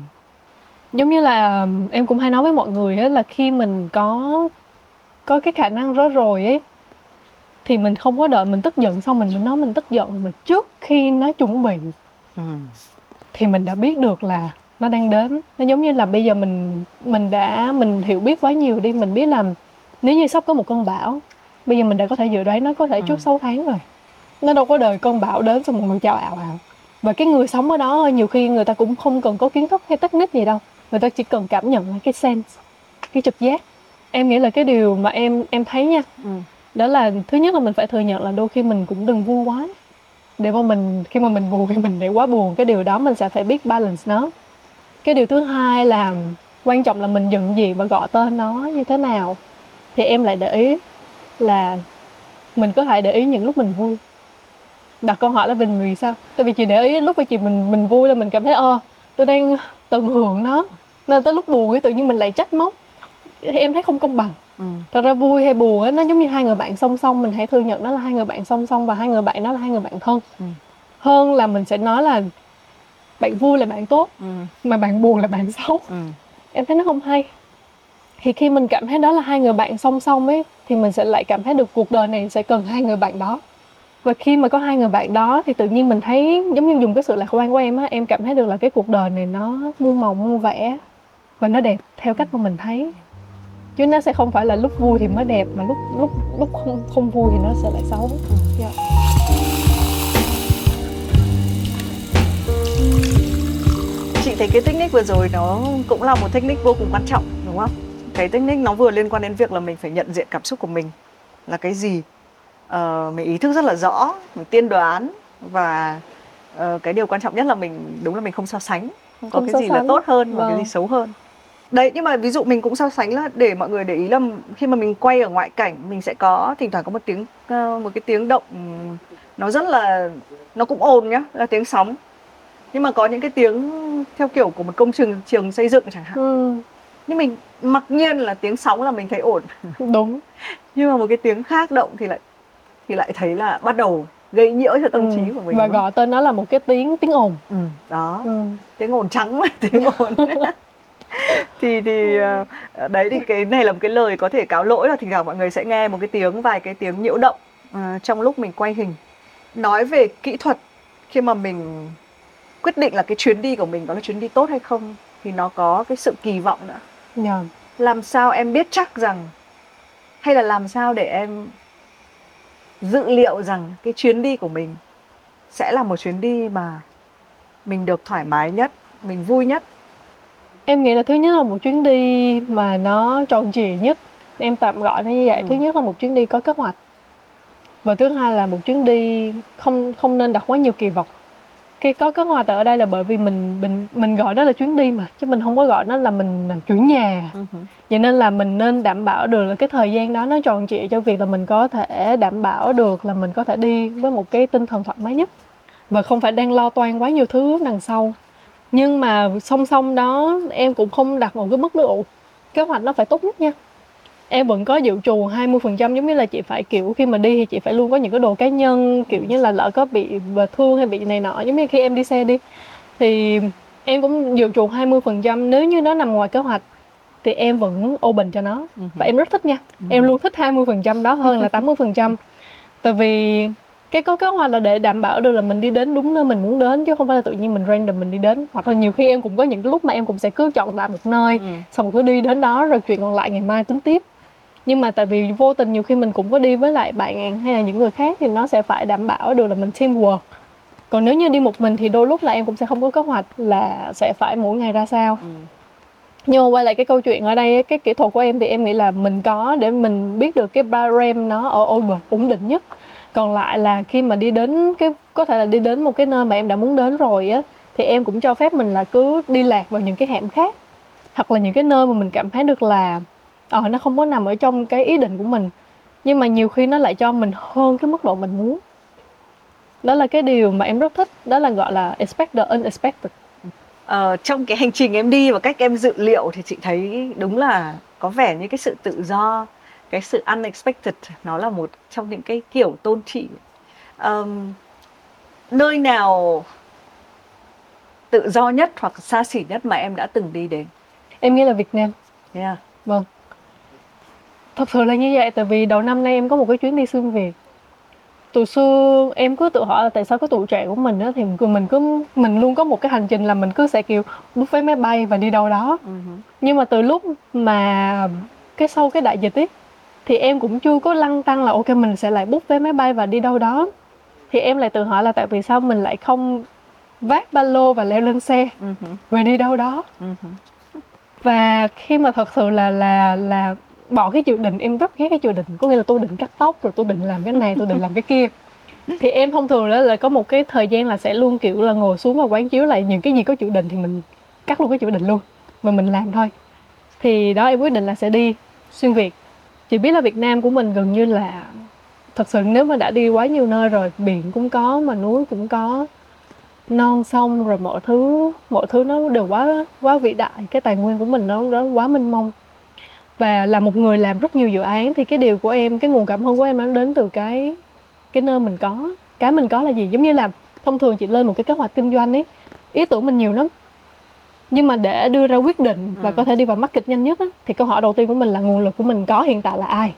giống như là em cũng hay nói với mọi người ấy là khi mình có có cái khả năng đó rồi ấy thì mình không có đợi mình tức giận xong mình mới nói mình tức giận mà trước khi nó chuẩn bị Ừ. thì mình đã biết được là nó đang đến nó giống như là bây giờ mình mình đã mình hiểu biết quá nhiều đi mình biết là nếu như sắp có một cơn bão bây giờ mình đã có thể dự đoán nó có thể Ừ. trước 6 tháng rồi nó đâu có đợi cơn bão đến xong một người chào ảo ảo. Và cái người sống ở đó nhiều khi người ta cũng không cần có kiến thức hay technique gì đâu. Người ta chỉ cần cảm nhận cái sense cái trực giác. Em nghĩ là cái điều mà em em thấy nha Ừ. đó là thứ nhất là mình phải thừa nhận là đôi khi mình cũng đừng vui quá để mà mình khi mà mình buồn thì mình để quá buồn cái điều đó mình sẽ phải biết balance nó. Cái điều thứ hai là quan trọng là mình nhận diện và gọi tên nó như thế nào. Thì em lại để ý là mình có thể để ý những lúc mình vui đặt câu hỏi là mình vì sao tại vì chị để ý lúc mà chị mình mình vui là mình cảm thấy ơ tôi đang tận hưởng nó nên tới lúc buồn thì tự nhiên mình lại trách móc thì em thấy không công bằng Ừ. thật ra vui hay buồn á nó giống như hai người bạn song song mình hãy thừa nhận nó là hai người bạn song song và hai người bạn đó là hai người bạn thân Ừ. hơn là mình sẽ nói là bạn vui là bạn tốt Ừ. mà bạn buồn là bạn xấu Ừ. em thấy nó không hay thì khi mình cảm thấy đó là hai người bạn song song ấy thì mình sẽ lại cảm thấy được cuộc đời này sẽ cần hai người bạn đó và khi mà có hai người bạn đó thì tự nhiên mình thấy giống như dùng cái sự lạc quan của em á, em cảm thấy được là cái cuộc đời này nó muôn màu muôn vẻ và nó đẹp theo cách mà mình thấy. Chứ nó sẽ không phải là lúc vui thì mới đẹp, mà lúc lúc lúc không không vui thì nó sẽ lại xấu. Yeah. chị thấy cái technique vừa rồi nó cũng là một technique vô cùng quan trọng, đúng không? Cái technique nó vừa liên quan đến việc là mình phải nhận diện cảm xúc của mình là cái gì? Ờ, mình ý thức rất là rõ mình tiên đoán và ờ, cái điều quan trọng nhất là mình đúng là mình không so sánh không có Không cái so gì là sánh. tốt hơn và cái Vâng. gì xấu hơn. Đấy nhưng mà ví dụ mình cũng so sánh là để mọi người để ý là khi mà mình quay ở ngoại cảnh mình sẽ có thỉnh thoảng có một tiếng ờ, một cái tiếng động nó rất là nó cũng ồn nhá là tiếng sóng. Nhưng mà có những cái tiếng theo kiểu của một công trường trường xây dựng chẳng hạn. Ừ, nhưng mình mặc nhiên là tiếng sóng là mình thấy ổn. Đúng. Nhưng mà một cái tiếng khác động thì lại thì lại thấy là bắt đầu gây nhiễu cho tâm Ừ, trí của mình và gọi tên nó là một cái tiếng tiếng ồn. Ừ, đó. Ừ. tiếng ồn trắng mà tiếng ồn. Thì thì ờ, đấy thì cái này là một cái lời có thể cáo lỗi là thỉnh thoảng mọi người sẽ nghe một cái tiếng vài cái tiếng nhiễu động ờ, trong lúc mình quay hình. Nói về kỹ thuật khi mà mình quyết định là cái chuyến đi của mình có là chuyến đi tốt hay không thì nó có cái sự kỳ vọng nữa. Dạ. làm sao em biết chắc rằng hay là làm sao để em dự liệu rằng cái chuyến đi của mình sẽ là một chuyến đi mà mình được thoải mái nhất mình vui nhất. Em nghĩ là thứ nhất là một chuyến đi mà nó tròn trịa nhất. Em tạm gọi nó như vậy. Ừ. Thứ nhất là một chuyến đi có kế hoạch Và thứ hai là một chuyến đi không không nên đặt quá nhiều kỳ vọng Khi có kế hoạch ở đây là bởi vì mình mình mình gọi nó là chuyến đi mà Chứ mình không có gọi nó là mình là chuyển nhà. Vậy nên là mình nên đảm bảo được là cái thời gian đó nó tròn trịa cho việc là mình có thể đảm bảo được là mình có thể đi với một cái tinh thần thoải mái nhất và không phải đang lo toan quá nhiều thứ đằng sau. Nhưng mà song song đó em cũng không đặt một cái mức độ kế hoạch nó phải tốt nhất nha em vẫn có dự trù 20% giống như là chị phải kiểu khi mà đi thì chị phải luôn có những cái đồ cá nhân kiểu như là lỡ có bị thương hay bị này nọ giống như khi em đi xe đi. Thì em cũng dự trù 20% nếu như nó nằm ngoài kế hoạch thì em vẫn open cho nó. Và em rất thích nha. Em luôn thích 20% đó hơn là 80% tại vì cái có kế hoạch là để đảm bảo được là mình đi đến đúng nơi mình muốn đến chứ không phải là tự nhiên mình random mình đi đến. Hoặc là nhiều khi em cũng có những lúc mà em cũng sẽ cứ chọn tại một nơi Ừ. xong rồi cứ đi đến đó rồi chuyện còn lại ngày mai tính tiếp nhưng mà tại vì vô tình nhiều khi mình cũng có đi với lại bạn hay là những người khác thì nó sẽ phải đảm bảo được là mình teamwork. Còn nếu như đi một mình thì đôi lúc là em cũng sẽ không có kế hoạch là sẽ phải mỗi ngày ra sao. Ừ. nhưng mà quay lại cái câu chuyện ở đây cái kỹ thuật của em thì em nghĩ là mình có để mình biết được cái barem nó ở ổn ổn định nhất. Còn lại là khi mà đi đến cái có thể là đi đến một cái nơi mà em đã muốn đến rồi á thì em cũng cho phép mình là cứ đi lạc vào những cái hẻm khác. Hoặc là những cái nơi mà mình cảm thấy được là ờ nó không có nằm ở trong cái ý định của mình. Nhưng mà nhiều khi nó lại cho mình hơn cái mức độ mình muốn. Đó là cái điều mà em rất thích. Đó là gọi là expect the unexpected. Ờ, trong cái hành trình em đi và cách em dự liệu thì chị thấy đúng là có vẻ như cái sự tự do cái sự unexpected nó là một trong những cái kiểu tôn trị. Ờm, nơi nào tự do nhất hoặc xa xỉ nhất mà em đã từng đi đến? Em nghĩ là Việt Nam. Yeah. Vâng. Thật sự là như vậy tại vì đầu năm nay em có một cái chuyến đi xuyên Việt. Từ xưa em cứ tự hỏi là tại sao cái tuổi trẻ của mình á thì mình cứ mình luôn có một cái hành trình là mình cứ sẽ kiểu book vé máy bay và đi đâu đó. Nhưng mà từ lúc mà cái sau cái đại dịch ấy thì em cũng chưa có lăng tăng là ok mình sẽ lại book vé máy bay và đi đâu đó. Thì em lại tự hỏi là tại vì sao mình lại không vác ba lô và leo lên xe và đi đâu đó và khi mà thật sự là là là bỏ cái dự định, em rất ghét cái dự định. Có nghĩa là tôi định cắt tóc, rồi tôi định làm cái này, tôi định làm cái kia. Thì em thông thường đó là có một cái thời gian là sẽ luôn, kiểu là, ngồi xuống và quán chiếu lại những cái gì có dự định thì mình cắt luôn cái dự định luôn, mà mình làm thôi. Thì đó, em quyết định là sẽ đi xuyên việt. Chị biết là việt nam của mình gần như là, thật sự nếu mà đã đi quá nhiều nơi rồi, biển cũng có, mà núi cũng có, non sông, rồi mọi thứ mọi thứ nó đều quá quá vĩ đại. Cái tài nguyên của mình nó nó quá mênh mông và là một người làm rất nhiều dự án thì cái điều của em cái nguồn cảm hứng của em nó đến từ cái cái nơi mình có. Cái mình có là gì? Giống như là thông thường chị lên một cái kế hoạch kinh doanh ấy ý tưởng mình nhiều lắm. Nhưng mà để đưa ra quyết định và Ừ. có thể đi vào market nhanh nhất á, thì câu hỏi đầu tiên của mình là nguồn lực của mình có hiện tại là ai?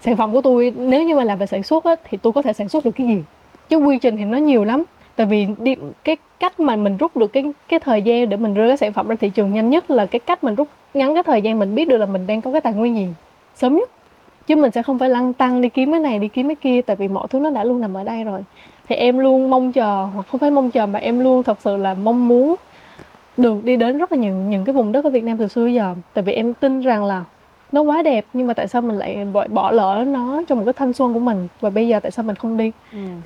Sản phẩm của tôi nếu như mà làm về sản xuất á, thì tôi có thể sản xuất được cái gì? Chứ quy trình thì nó nhiều lắm tại vì đi, cái cách mà mình rút được cái cái thời gian để mình đưa cái sản phẩm ra thị trường nhanh nhất là cái cách mình rút ngắn cái thời gian mình biết được là mình đang có cái tài nguyên gì, sớm nhất. Chứ mình sẽ không phải lăn tăng đi kiếm cái này, đi kiếm cái kia, tại vì mọi thứ nó đã luôn nằm ở đây rồi. Thì em luôn mong chờ, hoặc không phải mong chờ mà em luôn thật sự là mong muốn được đi đến rất là nhiều, những cái vùng đất ở Việt Nam từ xưa giờ. Tại vì em tin rằng là nó quá đẹp nhưng mà tại sao mình lại bỏ, bỏ lỡ nó trong một cái thanh xuân của mình? Và bây giờ tại sao mình không đi?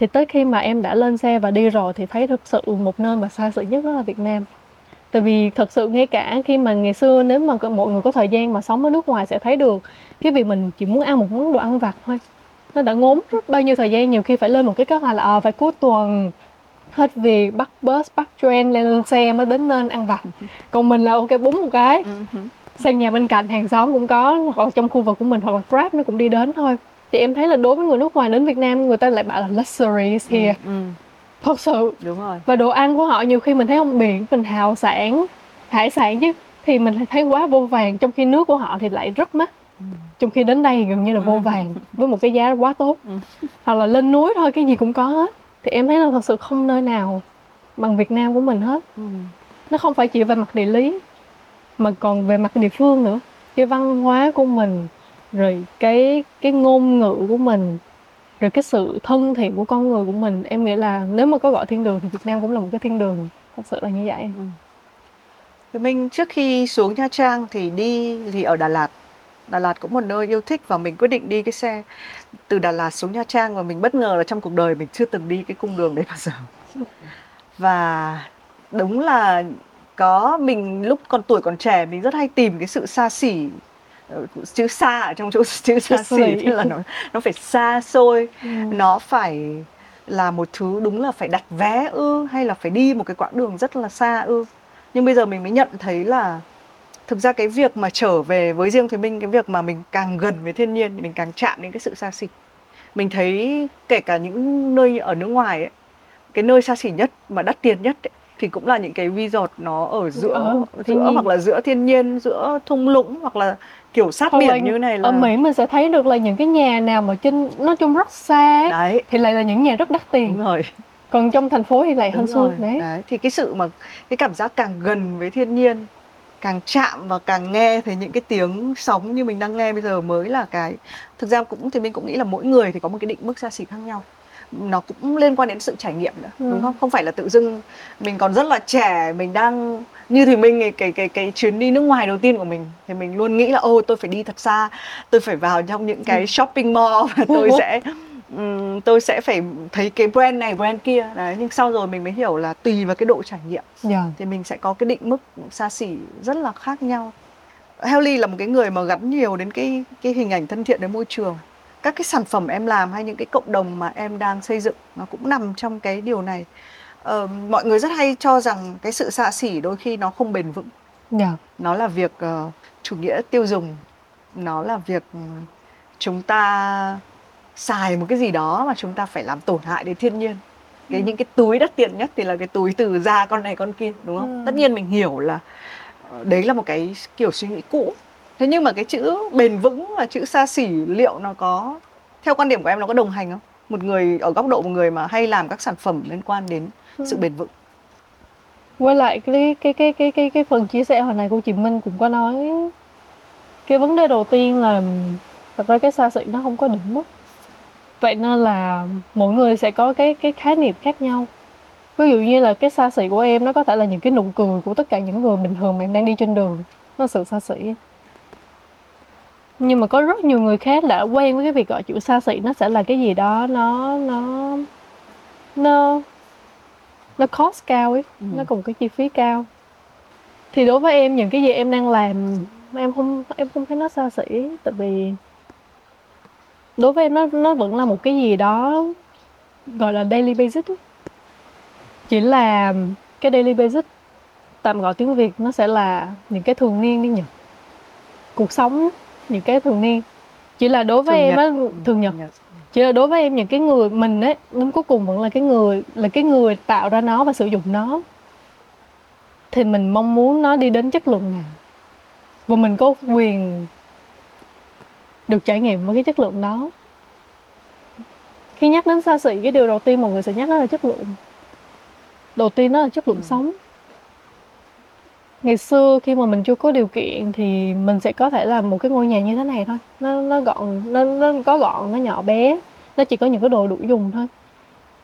Thì tới khi mà em đã lên xe và đi rồi thì thấy thực sự một nơi mà xa xỉ nhất đó là Việt Nam. Tại vì thật sự ngay cả khi mà ngày xưa nếu mà mọi người có thời gian mà sống ở nước ngoài sẽ thấy được cái việc mình chỉ muốn ăn một món đồ ăn vặt thôi. Nó đã ngốn rất bao nhiêu thời gian nhiều khi phải lên một cái kế hoạch là ờ, phải cuối tuần hết việc bắt bus bắt train lên xe mới đến nên ăn vặt. Còn mình là ok búng một cái sang nhà bên cạnh hàng xóm cũng có hoặc trong khu vực của mình hoặc là grab nó cũng đi đến thôi. Thì em thấy là đối với người nước ngoài đến Việt Nam người ta lại bảo là luxury is here. Ừ, thật sự. Đúng rồi. Và đồ ăn của họ nhiều khi mình thấy không biển mình hào sản hải sản chứ thì mình thấy quá vô vàng trong khi nước của họ thì lại rất mắc. Trong khi đến đây gần như là vô vàng với một cái giá quá tốt. Hoặc là lên núi thôi cái gì cũng có hết. Thì em thấy là thật sự không nơi nào bằng Việt Nam của mình hết. Ừ. nó không phải chỉ về mặt địa lý mà còn về mặt địa phương nữa. Cái văn hóa của mình, rồi cái cái ngôn ngữ của mình, rồi cái sự thân thiện của con người của mình, em nghĩ là nếu mà có gọi thiên đường thì Việt Nam cũng là một cái thiên đường. Thật sự là như vậy. Ừ. Thì mình, trước khi xuống Nha Trang thì đi thì ở Đà Lạt. Đà Lạt cũng một nơi yêu thích và mình quyết định đi cái xe từ Đà Lạt xuống Nha Trang và mình bất ngờ là trong cuộc đời mình chưa từng đi cái cung đường đấy bao giờ. Và đúng là có mình lúc còn tuổi còn trẻ mình rất hay tìm cái sự xa xỉ ờ, chữ xa ở trong chỗ chữ xa xỉ. tức là nó nó phải xa xôi. Nó phải là một thứ đúng là phải đặt vé ư hay là phải đi một cái quãng đường rất là xa ư. Nhưng bây giờ mình mới nhận thấy là thực ra cái việc mà trở về với riêng thì mình cái việc mà mình càng gần với thiên nhiên thì mình càng chạm đến cái sự xa xỉ. Mình thấy kể cả những nơi ở nước ngoài ấy, cái nơi xa xỉ nhất mà đắt tiền nhất ấy, thì cũng là những cái resort nó ở giữa thiên giữa nhiên. hoặc là giữa thiên nhiên giữa thung lũng hoặc là kiểu sát Hoặc là biển như này là ở Mỹ mình sẽ thấy được là những cái nhà nào mà trên nói chung rất xa ấy, đấy. thì lại là những nhà rất đắt đúng tiền rồi. Còn trong thành phố thì lại Đúng hơn xuôi đấy. Đấy thì cái sự mà cái cảm giác càng gần với thiên nhiên càng chạm và càng nghe thấy những cái tiếng sóng như mình đang nghe bây giờ mới là cái thực ra cũng thì mình cũng nghĩ là mỗi người thì có một cái định mức xa xỉ khác nhau nó cũng liên quan đến sự trải nghiệm nữa Ừ. đúng không không phải là tự dưng mình còn rất là trẻ mình đang như thì mình cái cái cái cái chuyến đi nước ngoài đầu tiên của mình thì mình luôn nghĩ là ô tôi phải đi thật xa tôi phải vào trong những cái shopping mall và tôi sẽ tôi sẽ phải thấy cái brand này brand kia đấy nhưng sau rồi mình mới hiểu là tùy vào cái độ trải nghiệm dạ thì mình sẽ có cái định mức xa xỉ rất là khác nhau. Helly là một cái người mà gắn nhiều đến cái cái hình ảnh thân thiện với môi trường. Các cái sản phẩm em làm hay những cái cộng đồng mà em đang xây dựng nó cũng nằm trong cái điều này. Ờ, mọi người rất hay cho rằng cái sự xa xỉ đôi khi nó không bền vững. dạ Nó là việc ờ, chủ nghĩa tiêu dùng. Nó là việc ừ, chúng ta xài một cái gì đó mà chúng ta phải làm tổn hại đến thiên nhiên cái những cái túi đắt tiền nhất thì là cái túi từ da con này con kia đúng không Ừ. tất nhiên mình hiểu là ờ, đấy là một cái kiểu suy nghĩ cũ thế nhưng mà cái chữ bền vững và chữ xa xỉ liệu nó có theo quan điểm của em nó có đồng hành không? Một người ở góc độ một người mà hay làm các sản phẩm liên quan đến sự bền vững. Quay lại cái cái cái cái cái cái phần chia sẻ hồi này của chị Minh cũng có nói cái vấn đề đầu tiên là thật ra cái xa xỉ nó không có đỉnh mức vậy nên là mỗi người sẽ có cái cái khái niệm khác nhau. Ví dụ như là cái xa xỉ của em nó có thể là những cái nụ cười của tất cả những người bình thường mà em đang đi trên đường nó sự xa xỉ nhưng mà có rất nhiều người khác đã quen với cái việc gọi chữ xa xỉ nó sẽ là cái gì đó nó nó nó nó cost cao ấy Ừ. nó một cái chi phí cao thì đối với em những cái gì em đang làm em không em không thấy nó xa xỉ tại vì đối với em nó nó vẫn là một cái gì đó gọi là daily basic ấy. chỉ là cái daily basic tạm gọi tiếng việt nó sẽ là những cái thường niên đi nhỉ cuộc sống những cái thường niên. Chỉ là đối với Thường em nhật. á thường nhật. chỉ là đối với em những cái người mình ấy đến cuối cùng vẫn là cái người là cái người tạo ra nó và sử dụng nó. Thì mình mong muốn nó đi đến chất lượng. Nào và mình có quyền được trải nghiệm với cái chất lượng đó. Khi nhắc đến xa xỉ cái điều đầu tiên mọi người sẽ nhắc đó là chất lượng. Đầu tiên đó là chất lượng sống ngày xưa khi mà mình chưa có điều kiện thì mình sẽ có thể làm một cái ngôi nhà như thế này thôi. Nó nó gọn nó, nó có gọn nó nhỏ bé nó chỉ có những cái đồ đủ dùng thôi.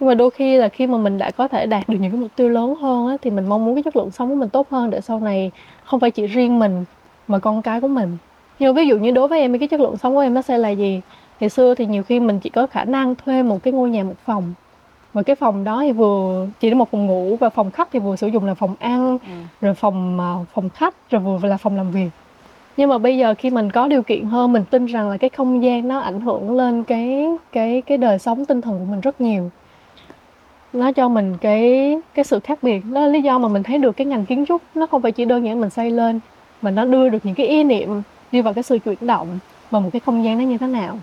Nhưng mà đôi khi là khi mà mình đã có thể đạt được những cái mục tiêu lớn hơn á, thì mình mong muốn cái chất lượng sống của mình tốt hơn để sau này không phải chỉ riêng mình mà con cái của mình. Nhưng ví dụ như đối với em cái chất lượng sống của em nó sẽ là gì? Ngày xưa thì nhiều khi mình chỉ có khả năng thuê một cái ngôi nhà một phòng và cái phòng đó thì vừa chỉ là một phòng ngủ và phòng khách thì vừa sử dụng là phòng ăn Ừ. rồi phòng ờ, phòng khách rồi vừa là phòng làm việc. Nhưng mà bây giờ khi mình có điều kiện hơn mình tin rằng là cái không gian nó ảnh hưởng lên cái cái cái đời sống tinh thần của mình rất nhiều. Nó cho mình cái cái sự khác biệt. Đó là lý do mà mình thấy được cái ngành kiến trúc nó không phải chỉ đơn giản mình xây lên mà nó đưa được những cái ý niệm đi vào cái sự chuyển động và một cái không gian nó như thế nào.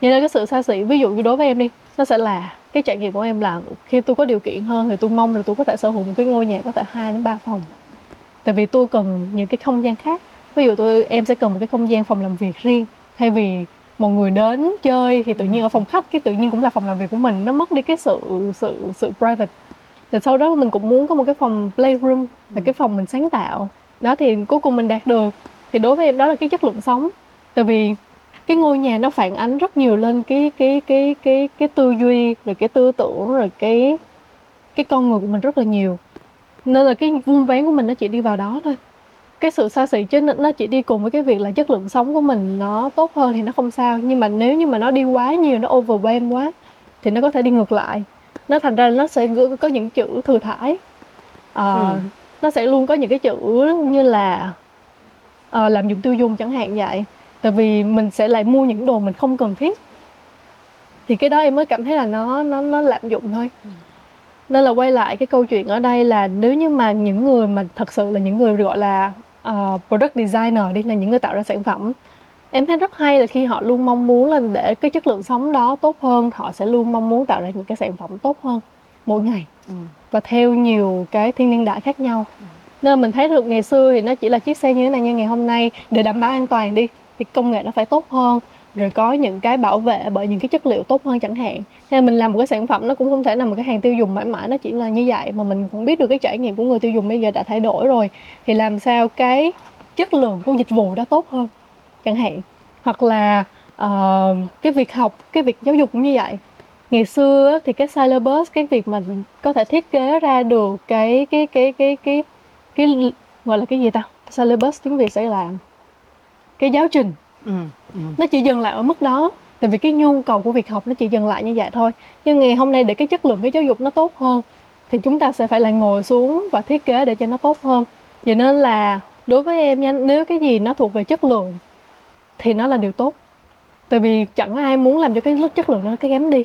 Cho nên cái sự xa xỉ ví dụ như đối với em đi nó sẽ là cái trải nghiệm của em là khi tôi có điều kiện hơn thì tôi mong là tôi có thể sở hữu một cái ngôi nhà có thể hai đến ba phòng. Tại vì tôi cần những cái không gian khác. Ví dụ tôi, em sẽ cần một cái không gian phòng làm việc riêng. Thay vì một người đến chơi thì tự nhiên ở phòng khách, cái tự nhiên cũng là phòng làm việc của mình. Nó mất đi cái sự sự sự private. Rồi sau đó mình cũng muốn có một cái phòng playroom là cái phòng mình sáng tạo. Đó thì cuối cùng mình đạt được. Thì đối với em đó là cái chất lượng sống. Tại vì cái ngôi nhà nó phản ánh rất nhiều lên cái cái cái cái cái tư duy rồi cái tư tưởng rồi cái cái con người của mình rất là nhiều. Nên là cái vuông vén của mình nó chỉ đi vào đó thôi. Cái sự xa xỉ chứ nó- nó chỉ đi cùng với cái việc là chất lượng sống của mình nó tốt hơn thì nó không sao. Nhưng mà nếu như mà nó đi quá nhiều nó overwhelm quá thì nó có thể đi ngược lại. Nó thành ra nó sẽ có những chữ thừa thải. Ờ, Ừ. nó sẽ luôn có những cái chữ như là ờ, làm dụng tiêu dùng chẳng hạn vậy tại vì mình sẽ lại mua những đồ mình không cần thiết. Thì cái đó em mới cảm thấy là nó nó nó lạm dụng thôi. Nên là quay lại cái câu chuyện ở đây là nếu như mà những người mà thật sự là những người gọi là ờ, product designer đi là những người tạo ra sản phẩm em thấy rất hay là khi họ luôn mong muốn là để cái chất lượng sống đó tốt hơn họ sẽ luôn mong muốn tạo ra những cái sản phẩm tốt hơn mỗi ngày. Ừ. và theo nhiều cái thiên niên đại khác nhau. Nên mình thấy được ngày xưa thì nó chỉ là chiếc xe như thế này nhưng ngày hôm nay để đảm bảo an toàn đi thì công nghệ nó phải tốt hơn rồi có những cái bảo vệ bởi những cái chất liệu tốt hơn chẳng hạn. Hay mình làm một cái sản phẩm nó cũng không thể là một cái hàng tiêu dùng mãi mãi nó chỉ là như vậy mà mình cũng biết được cái trải nghiệm của người tiêu dùng bây giờ đã thay đổi rồi. Thì làm sao cái chất lượng của dịch vụ đó tốt hơn chẳng hạn. Hoặc là uh, cái việc học cái việc giáo dục cũng như vậy. Ngày xưa thì cái syllabus cái việc mà có thể thiết kế ra được cái cái cái cái cái cái, gọi là cái gì ta? Syllabus tiếng việt sẽ làm cái giáo trình. Ừ, ừ. nó chỉ dừng lại ở mức đó. Tại vì cái nhu cầu của việc học nó chỉ dừng lại như vậy thôi. Nhưng ngày hôm nay để cái chất lượng cái giáo dục nó tốt hơn thì chúng ta sẽ phải lại ngồi xuống và thiết kế để cho nó tốt hơn. Vậy nên là đối với em nha nếu cái gì nó thuộc về chất lượng thì nó là điều tốt. Tại vì chẳng ai muốn làm cho cái lớp chất lượng nó cái kém đi.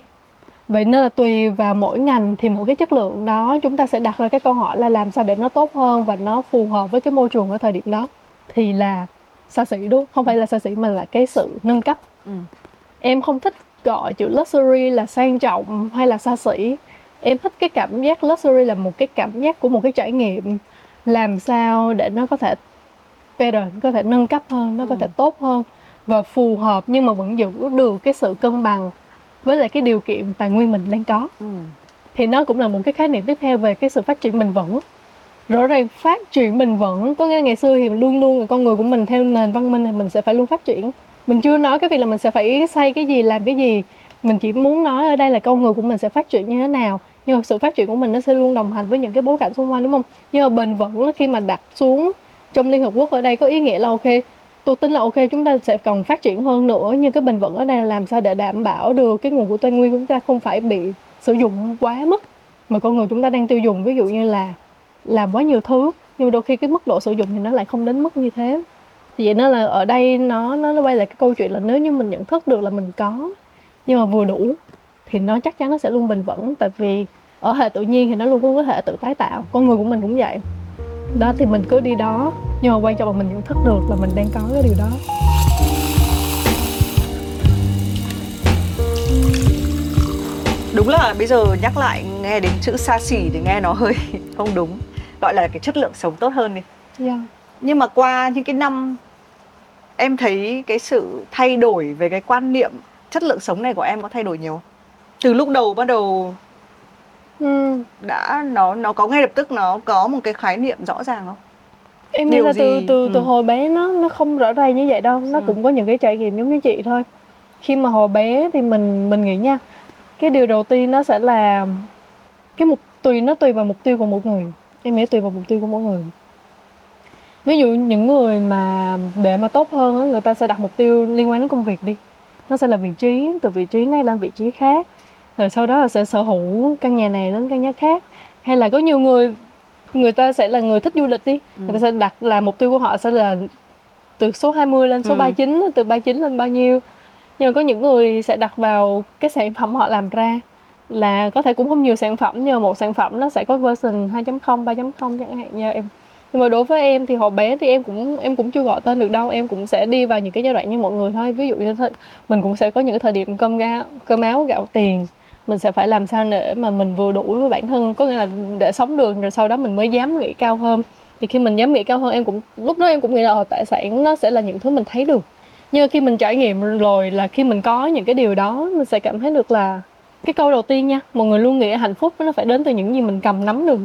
Vậy nên là tùy vào mỗi ngành thì mỗi cái chất lượng đó chúng ta sẽ đặt ra cái câu hỏi là làm sao để nó tốt hơn và nó phù hợp với cái môi trường ở thời điểm đó. Thì là xa xỉ đúng không phải là xa xỉ mà là cái sự nâng cấp Ừ. em không thích gọi chữ luxury là sang trọng hay là xa xỉ em thích cái cảm giác luxury là một cái cảm giác của một cái trải nghiệm làm sao để nó có thể better có thể nâng cấp hơn nó có Ừ. thể tốt hơn và phù hợp nhưng mà vẫn giữ được cái sự cân bằng với lại cái điều kiện tài nguyên mình đang có Ừ. thì nó cũng là một cái khái niệm tiếp theo về cái sự phát triển bền vững rõ ràng phát triển mình vững, có nghĩa ngày xưa thì luôn luôn là con người của mình theo nền văn minh thì mình sẽ phải luôn phát triển. Mình chưa nói cái việc là mình sẽ phải xây cái gì, làm cái gì. Mình chỉ muốn nói ở đây là con người của mình sẽ phát triển như thế nào. Nhưng mà sự phát triển của mình nó sẽ luôn đồng hành với những cái bối cảnh xung quanh, đúng không? Nhưng mà bền vững khi mà đặt xuống trong liên hợp quốc ở đây có ý nghĩa là ok, tôi tin là ok, chúng ta sẽ còn phát triển hơn nữa. Nhưng cái bền vững ở đây là làm sao để đảm bảo được cái nguồn của tài nguyên của chúng ta không phải bị sử dụng quá mức mà con người chúng ta đang tiêu dùng. Ví dụ như là làm quá nhiều thứ, nhưng đôi khi cái mức độ sử dụng thì nó lại không đến mức như thế. Thì vậy nên là ở đây nó nó nó quay lại cái câu chuyện là nếu như mình nhận thức được là mình có, nhưng mà vừa đủ, thì nó chắc chắn nó sẽ luôn bền vững, tại vì ở hệ tự nhiên thì nó luôn có thể tự tái tạo, con người của mình cũng vậy. Đó, thì mình cứ đi đó, nhưng mà quan trọng là mình nhận thức được là mình đang có cái điều đó. Đúng là bây giờ nhắc lại nghe đến chữ xa xỉ thì nghe nó hơi không đúng gọi là cái chất lượng sống tốt hơn đi yeah. nhưng mà qua những cái năm em thấy cái sự thay đổi về cái quan niệm chất lượng sống này của em có thay đổi nhiều từ lúc đầu bắt đầu ừ. đã nó nó có ngay lập tức nó có một cái khái niệm rõ ràng không em nghĩ là từ gì? từ từ Ừ. hồi bé nó nó không rõ ràng như vậy đâu nó Ừ. cũng có những cái trải nghiệm giống như chị thôi khi mà hồi bé thì mình mình nghĩ nha cái điều đầu tiên nó sẽ là cái mục tùy nó tùy vào mục tiêu của mỗi người em nghĩ tùy vào mục tiêu của mỗi người. Ví dụ những người mà để mà tốt hơn người ta sẽ đặt mục tiêu liên quan đến công việc đi. Nó sẽ là vị trí từ vị trí này lên vị trí khác. Rồi sau đó là sẽ sở hữu căn nhà này đến căn nhà khác. Hay là có nhiều người người ta sẽ là người thích du lịch đi. Ừ. người ta sẽ đặt là mục tiêu của họ sẽ là từ số 20 lên số Ừ. 39 từ 39 lên bao nhiêu. Nhưng mà có những người sẽ đặt vào cái sản phẩm họ làm ra là có thể cũng không nhiều sản phẩm nhưng mà một sản phẩm nó sẽ có version 2.0 3.0 chẳng hạn như em. Nhưng mà đối với em thì hồi bé thì em cũng em cũng chưa gọi tên được đâu em cũng sẽ đi vào những cái giai đoạn như mọi người thôi. Ví dụ như thế, mình cũng sẽ có những cái thời điểm cơm gạo cơm áo gạo tiền. Mình sẽ phải làm sao để mà mình vừa đủ với bản thân có nghĩa là để sống được rồi sau đó mình mới dám nghĩ cao hơn. Thì khi mình dám nghĩ cao hơn em cũng lúc đó em cũng nghĩ là ờ, tài sản nó sẽ là những thứ mình thấy được. Nhưng khi mình trải nghiệm rồi là khi mình có những cái điều đó mình sẽ cảm thấy được là cái câu đầu tiên nha mọi người luôn nghĩ hạnh phúc nó phải đến từ những gì mình cầm nắm được.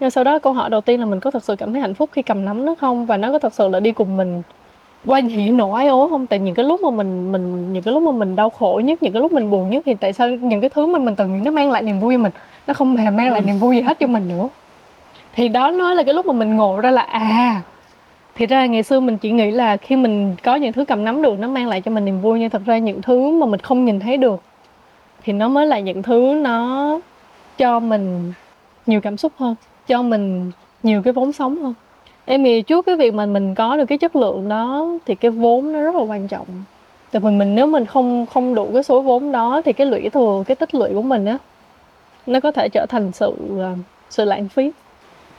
Nhưng sau đó câu hỏi đầu tiên là mình có thật sự cảm thấy hạnh phúc khi cầm nắm nó không? Và nó có thật sự là đi cùng mình qua hỉ nộ ái ố không? Tại những cái lúc mà mình mình, những cái lúc mà mình đau khổ nhất, những cái lúc mình buồn nhất thì tại sao những cái thứ mà mình từng nghĩ nó mang lại niềm vui cho mình, nó không hề mang lại niềm vui gì hết cho mình nữa? Thì đó nói là cái lúc mà mình ngộ ra là à thì ra ngày xưa mình chỉ nghĩ là khi mình có những thứ cầm nắm được, nó mang lại cho mình niềm vui. Nhưng thật ra những thứ mà mình không nhìn thấy được thì nó mới là những thứ nó cho mình nhiều cảm xúc hơn, cho mình nhiều cái vốn sống hơn. Em nghĩ trước cái việc mà mình có được cái chất lượng đó thì cái vốn nó rất là quan trọng. Tại vì mình nếu mình không không đủ cái số vốn đó thì cái lũy thừa, cái tích lũy của mình á, nó có thể trở thành sự à, sự lãng phí.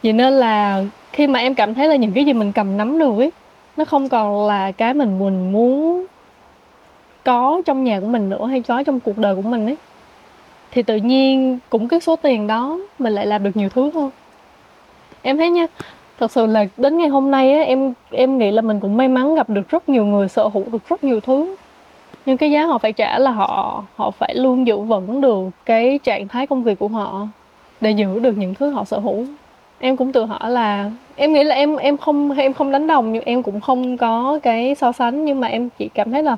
Vì nên là khi mà em cảm thấy là những cái gì mình cầm nắm được ấy, nó không còn là cái mình mình muốn có trong nhà của mình nữa hay có trong cuộc đời của mình ấy, thì tự nhiên cũng cái số tiền đó mình lại làm được nhiều thứ hơn. Em thấy nha, thật sự là đến ngày hôm nay á, em em nghĩ là mình cũng may mắn gặp được rất nhiều người, sở hữu được rất nhiều thứ. Nhưng cái giá họ phải trả là họ họ phải luôn giữ vững được cái trạng thái công việc của họ để giữ được những thứ họ sở hữu. Em cũng tự hỏi là, em nghĩ là em em không em không đánh đồng nhưng em cũng không có cái so sánh nhưng mà em chỉ cảm thấy là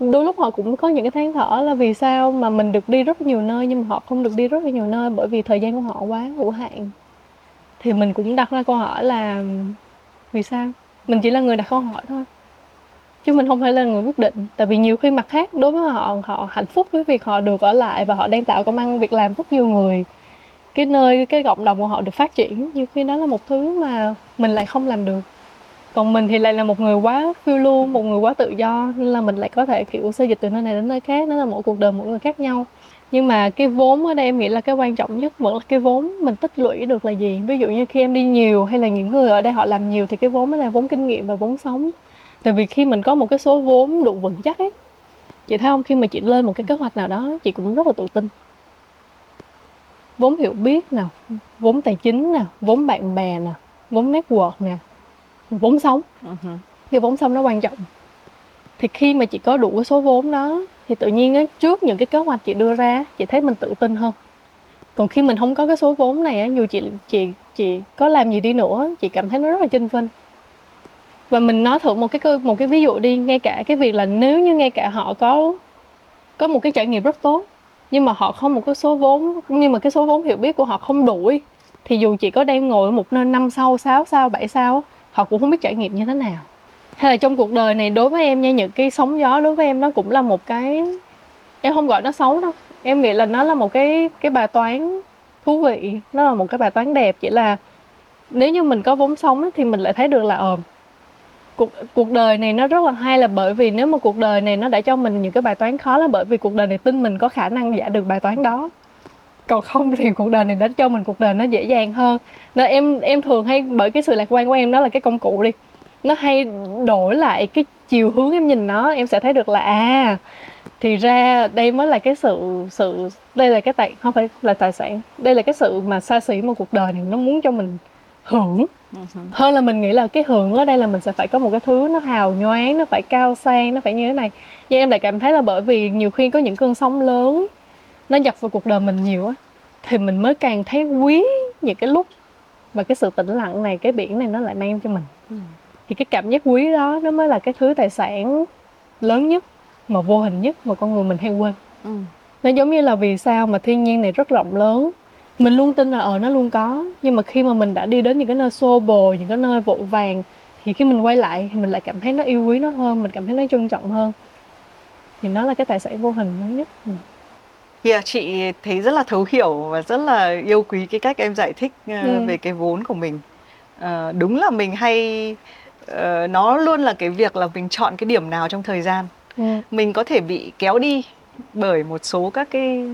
đôi lúc họ cũng có những cái than thở là vì sao mà mình được đi rất nhiều nơi nhưng mà họ không được đi rất là nhiều nơi bởi vì thời gian của họ quá hữu hạn. Thì mình cũng đặt ra câu hỏi là vì sao? Mình chỉ là người đặt câu hỏi thôi. Chứ mình không phải là người quyết định. Tại vì nhiều khi mặt khác đối với họ họ hạnh phúc với việc họ được ở lại và họ đang tạo công ăn việc làm rất nhiều người. Cái nơi, cái cộng đồng của họ được phát triển, nhiều khi đó là một thứ mà mình lại không làm được còn mình thì lại là một người quá phiêu lưu, một người quá tự do, nên là mình lại có thể, kiểu, xây dịch từ nơi này đến nơi khác nó là mỗi cuộc đời mỗi người khác nhau. Nhưng mà cái vốn ở đây em nghĩ là cái quan trọng nhất vẫn là cái vốn mình tích lũy được là gì. Ví dụ như khi em đi nhiều hay là những người ở đây họ làm nhiều thì cái vốn đó là vốn kinh nghiệm và vốn sống. Tại vì khi mình có một cái số vốn đủ vững chắc ấy, chị thấy không? Khi mà chị lên một cái kế hoạch nào đó, chị cũng rất là tự tin. Vốn hiểu biết nào vốn tài chính nào vốn bạn bè nào vốn network nè vốn sống. Uh-huh. cái vốn sống nó quan trọng. Thì khi mà chị có đủ cái số vốn đó thì tự nhiên á, trước những cái kế hoạch chị đưa ra chị thấy mình tự tin hơn. Còn khi mình không có cái số vốn này á, dù chị chị chị có làm gì đi nữa chị cảm thấy nó rất là chênh vênh. Và mình nói thử một cái một cái ví dụ đi ngay cả cái việc là nếu như ngay cả họ có có một cái trải nghiệm rất tốt nhưng mà họ không một cái số vốn nhưng mà cái số vốn hiểu biết của họ không đủ thì dù chị có đang ngồi một nơi năm sau 6 sao 7 sao họ cũng không biết trải nghiệm như thế nào. Hay là trong cuộc đời này đối với em nha, những cái sóng gió đối với em nó cũng là một cái, em không gọi nó xấu đâu. Em nghĩ là nó là một cái cái bài toán thú vị, nó là một cái bài toán đẹp. Chỉ là nếu như mình có vốn sống thì mình lại thấy được là ờ cuộc cuộc đời này nó rất là hay là bởi vì nếu mà cuộc đời này nó đã cho mình những cái bài toán khó là bởi vì cuộc đời này tin mình có khả năng giải được bài toán đó còn không thì cuộc đời này đã cho mình cuộc đời nó dễ dàng hơn. Nên em em thường hay bởi cái sự lạc quan của em đó là cái công cụ đi. Nó hay đổi lại cái chiều hướng em nhìn nó em sẽ thấy được là à thì ra đây mới là cái sự sự đây là cái tài không phải là tài sản đây là cái sự mà xa xỉ mà cuộc đời này nó muốn cho mình hưởng. Uh-huh. hơn là mình nghĩ là cái hưởng ở đây là mình sẽ phải có một cái thứ nó hào nhoáng nó phải cao sang nó phải như thế này. Nhưng em lại cảm thấy là bởi vì nhiều khi có những cơn sóng lớn nó dập vào cuộc đời mình nhiều á thì mình mới càng thấy quý những cái lúc và cái sự tĩnh lặng này cái biển này nó lại mang cho mình Ừ. thì cái cảm giác quý đó nó mới là cái thứ tài sản lớn nhất mà vô hình nhất mà con người mình hay quên Ừ. nó giống như là vì sao mà thiên nhiên này rất rộng lớn mình luôn tin là ờ nó luôn có nhưng mà khi mà mình đã đi đến những cái nơi xô bồ những cái nơi vội vàng thì khi mình quay lại thì mình lại cảm thấy nó yêu quý nó hơn mình cảm thấy nó trân trọng hơn thì nó là cái tài sản vô hình lớn nhất ừ. Yeah, chị thấy rất là thấu hiểu và rất là yêu quý cái cách em giải thích ờ, Ừ. về cái vốn của mình. Ờ, đúng là mình hay ờ, nó luôn là cái việc là mình chọn cái điểm nào trong thời gian. Ừ. Mình có thể bị kéo đi bởi một số các cái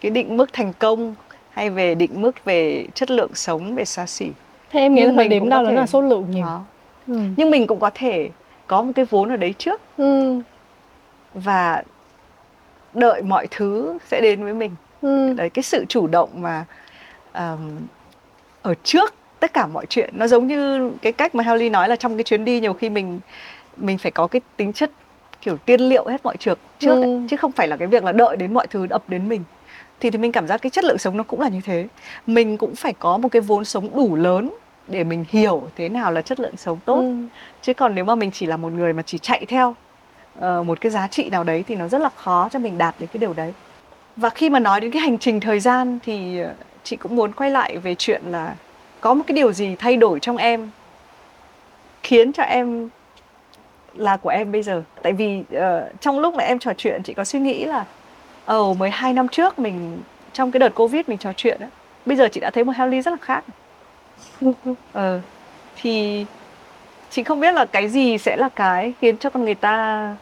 cái định mức thành công hay về định mức về chất lượng sống về xa xỉ. thế em nghĩ Nhưng là thời mình điểm cũng có thể- nó là số lượng nhiều Đó. ừ. Nhưng mình cũng có thể có một cái vốn ở đấy trước Ừ. và đợi mọi thứ sẽ đến với mình. Ừ. đấy cái sự chủ động mà ờm, ở trước tất cả mọi chuyện nó giống như cái cách mà Helly nói là trong cái chuyến đi nhiều khi mình mình phải có cái tính chất kiểu tiên liệu hết mọi chuyện trước ấy, Ừ. chứ không phải là cái việc là đợi đến mọi thứ ập đến mình thì thì mình cảm giác cái chất lượng sống nó cũng là như thế mình cũng phải có một cái vốn sống đủ lớn để mình hiểu thế nào là chất lượng sống tốt Ừ. chứ còn nếu mà mình chỉ là một người mà chỉ chạy theo một cái giá trị nào đấy thì nó rất là khó cho mình đạt đến cái điều đấy. Và khi mà nói đến cái hành trình thời gian thì ờ, chị cũng muốn quay lại về chuyện là có một cái điều gì thay đổi trong em khiến cho em là của em bây giờ? Tại vì ờ, trong lúc mà em trò chuyện chị có suy nghĩ là ồ mới hai năm trước mình trong cái đợt covid mình trò chuyện á bây giờ chị đã thấy một Helly rất là khác. Ờ thì chị không biết là cái gì sẽ là cái khiến cho con người ta ờ,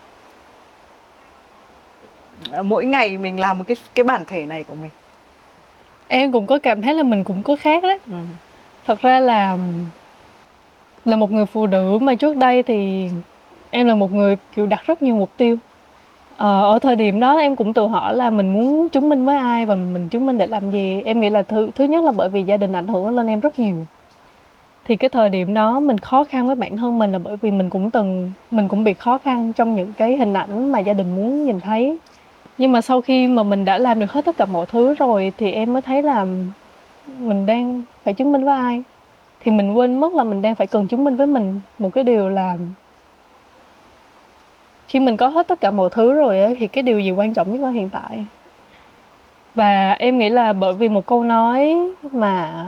mỗi ngày mình làm một cái cái bản thể này của mình. Em cũng có cảm thấy là mình cũng có khác đấy. Ừ. thật ra là là một người phụ nữ mà trước đây thì em là một người kiểu đặt rất nhiều mục tiêu. Ờ, ở thời điểm đó em cũng tự hỏi là mình muốn chứng minh với ai và mình chứng minh để làm gì. Em nghĩ là thứ thứ nhất là bởi vì gia đình ảnh hưởng lên em rất nhiều. Thì cái thời điểm đó mình khó khăn với bản thân mình là bởi vì mình cũng từng mình cũng bị khó khăn trong những cái hình ảnh mà gia đình muốn nhìn thấy nhưng mà sau khi mà mình đã làm được hết tất cả mọi thứ rồi thì em mới thấy là mình đang phải chứng minh với ai. Thì mình quên mất là mình đang phải cần chứng minh với mình một cái điều là khi mình có hết tất cả mọi thứ rồi ấy, thì cái điều gì quan trọng nhất là hiện tại? Và em nghĩ là bởi vì một câu nói mà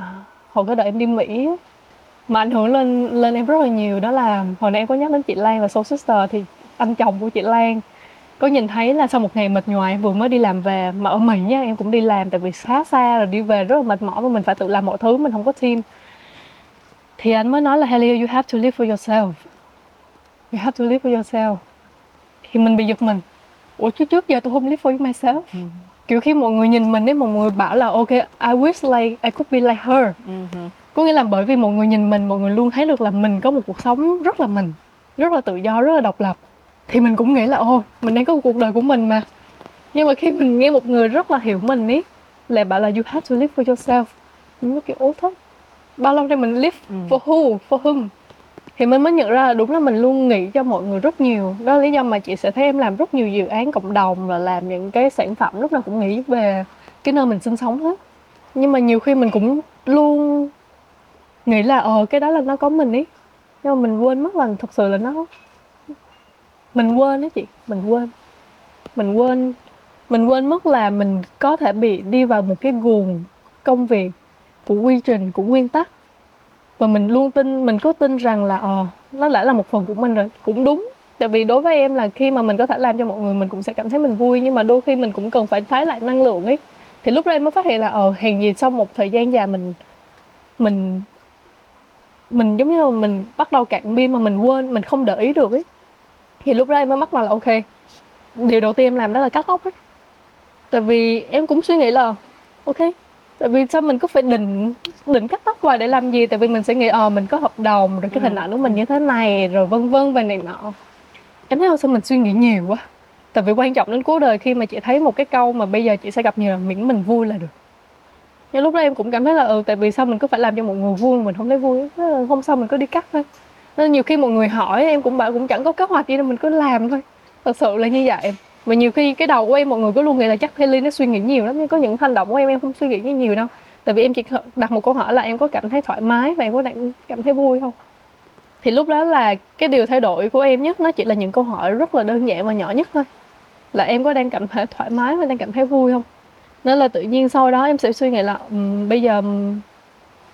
hồi cái đợi em đi Mỹ mà ảnh hưởng lên lên em rất là nhiều đó là hồi nãy em có nhắc đến chị Lan và Soul Sister thì anh chồng của chị Lan có nhìn thấy là sau một ngày mệt nhoài vừa mới đi làm về mà ở Mỹ nha em cũng đi làm tại vì khá xa rồi đi về rất là mệt mỏi và mình phải tự làm mọi thứ mình không có team. Thì anh mới nói là Helio you have to live for yourself. You have to live for yourself. Thì mình bị giật mình. Ủa chứ trước giờ tôi không live for myself. Ừ. kiểu khi mọi người nhìn mình ấy mọi người bảo là ok I wish like I could be like her. Ừ. có nghĩa là bởi vì mọi người nhìn mình mọi người luôn thấy được là mình có một cuộc sống rất là mình rất là tự do rất là độc lập thì mình cũng nghĩ là ô mình đang có cuộc đời của mình mà. Nhưng mà khi mình nghe một người rất là hiểu mình ấy lại bảo là you have to live for yourself. Mình mới kiểu ố thôi bao lâu nay mình live Ừ. for who for whom thì mình mới nhận ra là đúng là mình luôn nghĩ cho mọi người rất nhiều. Đó là lý do mà chị sẽ thấy em làm rất nhiều dự án cộng đồng và làm những cái sản phẩm lúc nào cũng nghĩ về cái nơi mình sinh sống hết. Nhưng mà nhiều khi mình cũng luôn nghĩ là ờ cái đó là nó có mình ý. Nhưng mà mình quên mất là thật sự là nó mình quên đó chị, mình quên. Mình quên mình quên mất là mình có thể bị đi vào một cái guồng công việc của quy trình, của nguyên tắc. Và mình luôn tin, mình có tin rằng là ờ nó đã là một phần của mình rồi, cũng đúng. Tại vì đối với em là khi mà mình có thể làm cho mọi người mình cũng sẽ cảm thấy mình vui, nhưng mà đôi khi mình cũng cần phải thái lại năng lượng ấy. Thì lúc đó em mới phát hiện là ờ hèn gì sau một thời gian dài mình mình mình giống như là mình bắt đầu cạn pin mà mình quên, mình không để ý được ấy thì lúc đó em mới bắt đầu là ok điều đầu tiên em làm đó là cắt tóc ấy tại vì em cũng suy nghĩ là ok tại vì sao mình cứ phải định định cắt tóc hoài để làm gì? Tại vì mình sẽ nghĩ ờ mình có hợp đồng rồi cái hình ảnh của mình như thế này rồi vân vân và này nọ. Em thấy sao mình suy nghĩ nhiều quá. Tại vì quan trọng đến cuối đời khi mà chị thấy một cái câu mà bây giờ chị sẽ gặp nhiều là miễn mình vui là được. Nhưng lúc đó em cũng cảm thấy là ừ tại vì sao mình cứ phải làm cho mọi người vui mình không thấy vui hôm sau mình cứ đi cắt thôi nên nhiều khi mọi người hỏi em cũng bảo cũng chẳng có kế hoạch gì đâu mình cứ làm thôi. Thật sự là như vậy. Và nhiều khi cái đầu của em mọi người cứ luôn nghĩ là chắc Haley nó suy nghĩ nhiều lắm nhưng có những hành động của em em không suy nghĩ nhiều đâu. Tại vì em chỉ đặt một câu hỏi là em có cảm thấy thoải mái và em có cảm thấy vui không? Thì lúc đó là cái điều thay đổi của em nhất nó chỉ là những câu hỏi rất là đơn giản và nhỏ nhất thôi. Là em có đang cảm thấy thoải mái và đang cảm thấy vui không? Nên là tự nhiên sau đó em sẽ suy nghĩ là um, bây giờ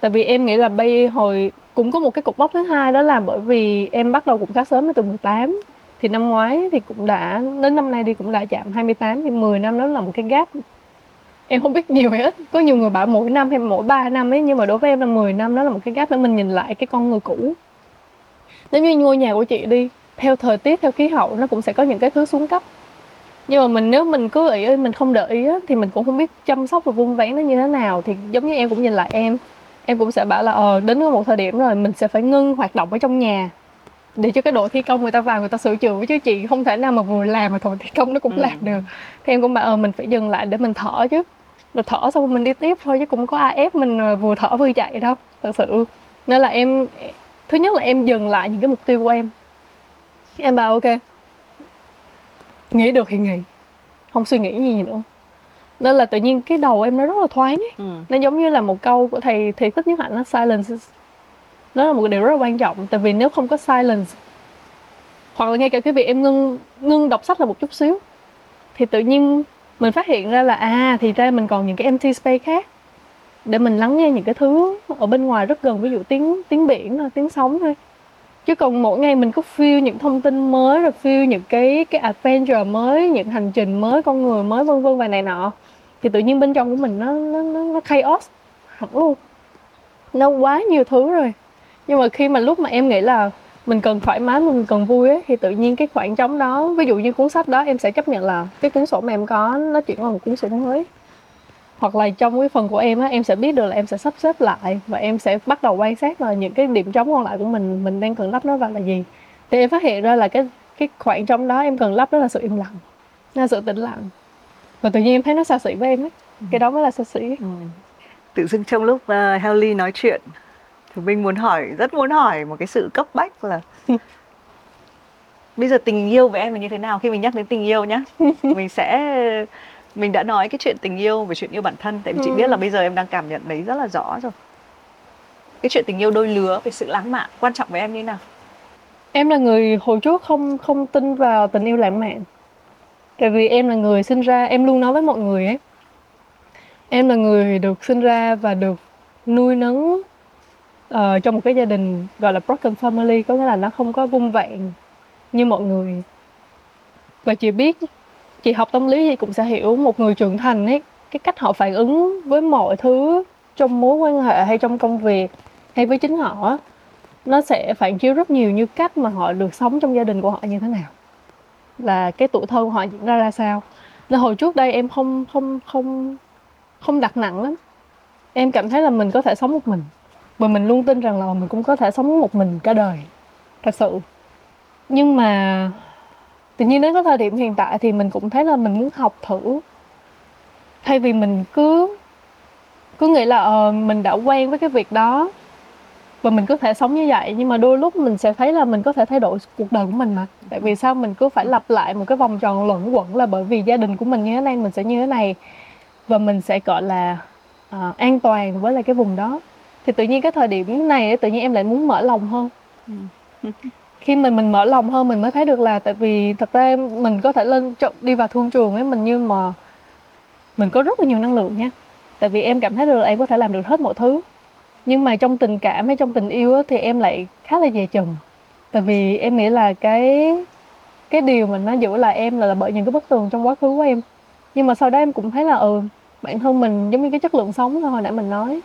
tại vì em nghĩ là bây hồi cũng có một cái cục bóc thứ hai đó là bởi vì em bắt đầu cũng khá sớm từ 18 thì năm ngoái thì cũng đã đến năm nay đi cũng đã chạm 28 thì 10 năm đó là một cái gap. Em không biết nhiều hay ít có nhiều người bảo mỗi năm hay mỗi 3 năm ấy nhưng mà đối với em là 10 năm đó là một cái gap để mình nhìn lại cái con người cũ. Nếu như ngôi nhà của chị đi theo thời tiết theo khí hậu nó cũng sẽ có những cái thứ xuống cấp. Nhưng mà mình nếu mình cứ ý mình không để ý á, thì mình cũng không biết chăm sóc và vun vén nó như thế nào thì giống như em cũng nhìn lại em em cũng sẽ bảo là ờ đến một thời điểm rồi mình sẽ phải ngưng hoạt động ở trong nhà. Để cho cái đội thi công người ta vào người ta sửa chữa chứ chị không thể nào mà vừa làm mà thổi thi công nó cũng Ừ. làm được. Thì em cũng bảo ờ mình phải dừng lại để mình thở chứ. Rồi thở xong rồi mình đi tiếp thôi chứ cũng có ai ép mình vừa thở vừa chạy đâu thật sự. Nên là em thứ nhất là em dừng lại những cái mục tiêu của em. Em bảo ok nghĩ được thì nghĩ không suy nghĩ gì nữa nên là tự nhiên cái đầu em nó rất là thoáng ấy. Ừ. nó giống như là một câu của thầy thầy thích nhất hạnh nó silence. Nó là một điều rất là quan trọng tại vì nếu không có silence hoặc là ngay cả cái việc em ngưng ngưng đọc sách là một chút xíu thì tự nhiên mình phát hiện ra là à thì ra mình còn những cái empty space khác để mình lắng nghe những cái thứ ở bên ngoài rất gần ví dụ tiếng tiếng biển thôi tiếng sóng thôi. Chứ còn mỗi ngày mình cứ feel những thông tin mới rồi feel những cái cái adventure mới những hành trình mới con người mới vân vân và này nọ thì tự nhiên bên trong của mình nó nó nó, nó chaos hẳn luôn. Nó quá nhiều thứ rồi. Nhưng mà khi mà lúc mà em nghĩ là mình cần thoải mái mình cần vui ấy, thì tự nhiên cái khoảng trống đó ví dụ như cuốn sách đó em sẽ chấp nhận là cái cuốn sổ mà em có nó chuyển qua một cuốn sổ mới. Hoặc là trong cái phần của em á em sẽ biết được là em sẽ sắp xếp lại và em sẽ bắt đầu quan sát là những cái điểm trống còn lại của mình mình đang cần lắp nó vào là gì. Thì em phát hiện ra là cái cái khoảng trống đó em cần lắp đó là sự im lặng là sự tĩnh lặng và tự nhiên em thấy nó xa xỉ với em ấy cái đó mới là xa xỉ Ừ. Tự dưng trong lúc uh, Helly nói chuyện thì mình muốn hỏi rất muốn hỏi một cái sự cấp bách là bây giờ tình yêu với em là như thế nào khi mình nhắc đến tình yêu nhá mình sẽ mình đã nói cái chuyện tình yêu về chuyện yêu bản thân tại vì chị Ừ. biết là bây giờ em đang cảm nhận đấy rất là rõ rồi cái chuyện tình yêu đôi lứa về sự lãng mạn quan trọng với em như thế nào Em là người hồi trước không không tin vào tình yêu lãng mạn. Tại vì em là người sinh ra, em luôn nói với mọi người ấy. Em là người được sinh ra và được nuôi nấng ờ, uh, trong một cái gia đình gọi là broken family, có nghĩa là nó không có vung vẹn như mọi người. Và chị biết, chị học tâm lý thì cũng sẽ hiểu một người trưởng thành ấy, cái cách họ phản ứng với mọi thứ trong mối quan hệ hay trong công việc hay với chính họ nó sẽ phản chiếu rất nhiều như cách mà họ được sống trong gia đình của họ như thế nào là cái tuổi thơ của họ diễn ra ra sao. Nên hồi trước đây em không không không không đặt nặng lắm. Em cảm thấy là mình có thể sống một mình. Và mình luôn tin rằng là mình cũng có thể sống một mình cả đời thật sự. Nhưng mà tự nhiên đến cái thời điểm hiện tại thì mình cũng thấy là mình muốn học thử. Thay vì mình cứ cứ nghĩ là ờ, mình đã quen với cái việc đó và mình có thể sống như vậy. Nhưng mà đôi lúc mình sẽ thấy là mình có thể thay đổi cuộc đời của mình mà. Tại vì sao? Mình cứ phải lặp lại một cái vòng tròn luẩn quẩn là bởi vì gia đình của mình như thế này mình sẽ như thế này. Và mình sẽ gọi là à, an toàn với lại cái vùng đó. Thì tự nhiên cái thời điểm này tự nhiên em lại muốn mở lòng hơn. Khi mình mình mở lòng hơn mình mới thấy được là tại vì thật ra mình có thể lên đi vào thương trường ấy mình như mà mình có rất là nhiều năng lượng nha. Tại vì em cảm thấy được là em có thể làm được hết mọi thứ nhưng mà trong tình cảm hay trong tình yêu á, thì em lại khá là dè chừng. Tại vì em nghĩ là cái cái điều mà nó giữ là em là, là bởi những cái bất tường trong quá khứ của em. Nhưng mà sau đó em cũng thấy là ừ bản thân mình giống như cái chất lượng sống hồi nãy mình nói.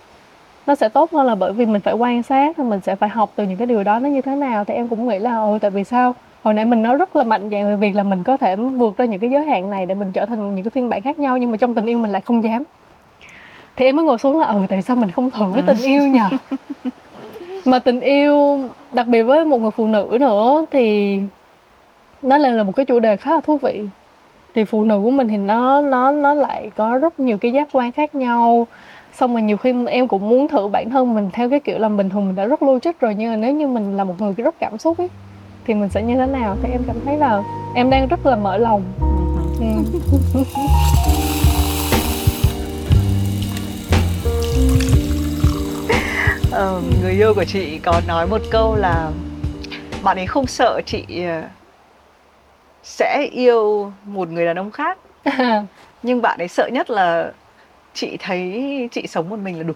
Nó sẽ tốt hơn là bởi vì mình phải quan sát và mình sẽ phải học từ những cái điều đó nó như thế nào. Thì em cũng nghĩ là ừ tại vì sao? Hồi nãy mình nói rất là mạnh dạn về việc là mình có thể vượt ra những cái giới hạn này để mình trở thành những cái phiên bản khác nhau nhưng mà trong tình yêu mình lại không dám thì em mới ngồi xuống là ừ tại sao mình không thử cái tình yêu nhờ? Mà tình yêu đặc biệt với một người phụ nữ nữa thì nó lại là một cái chủ đề khá là thú vị. Thì phụ nữ của mình thì nó nó nó lại có rất nhiều cái giác quan khác nhau. Xong rồi nhiều khi em cũng muốn thử bản thân mình theo cái kiểu là bình thường mình đã rất logic rồi nhưng mà nếu như mình là một người rất cảm xúc ấy thì mình sẽ như thế nào? Thì em cảm thấy là em đang rất là mở lòng. Ừ. Ờ, người yêu của chị có nói một câu là bạn ấy không sợ chị ờ, sẽ yêu một người đàn ông khác nhưng bạn ấy sợ nhất là chị thấy chị sống một mình là đủ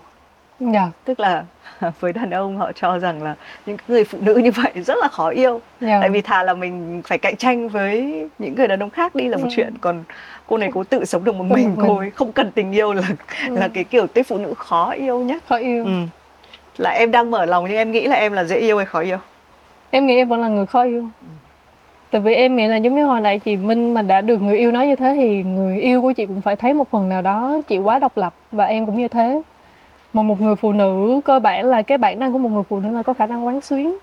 dạ tức là với đàn ông họ cho rằng là những người phụ nữ như vậy rất là khó yêu dạ tại vì thà là mình phải cạnh tranh với những người đàn ông khác đi là một Ừ. chuyện còn cô này cô tự sống được một mình mình. cô ấy không cần tình yêu là Ừ. là cái kiểu tiếp phụ nữ khó yêu nhất khó yêu ừ là em đang mở lòng nhưng em nghĩ là em là dễ yêu hay khó yêu? Em nghĩ em vẫn là người khó yêu. Tại vì em nghĩ là giống như hồi nãy chị Minh mà đã được người yêu nói như thế thì người yêu của chị cũng phải thấy một phần nào đó chị quá độc lập và em cũng như thế. Mà một người phụ nữ cơ bản là cái bản năng của một người phụ nữ là có khả năng quán xuyến.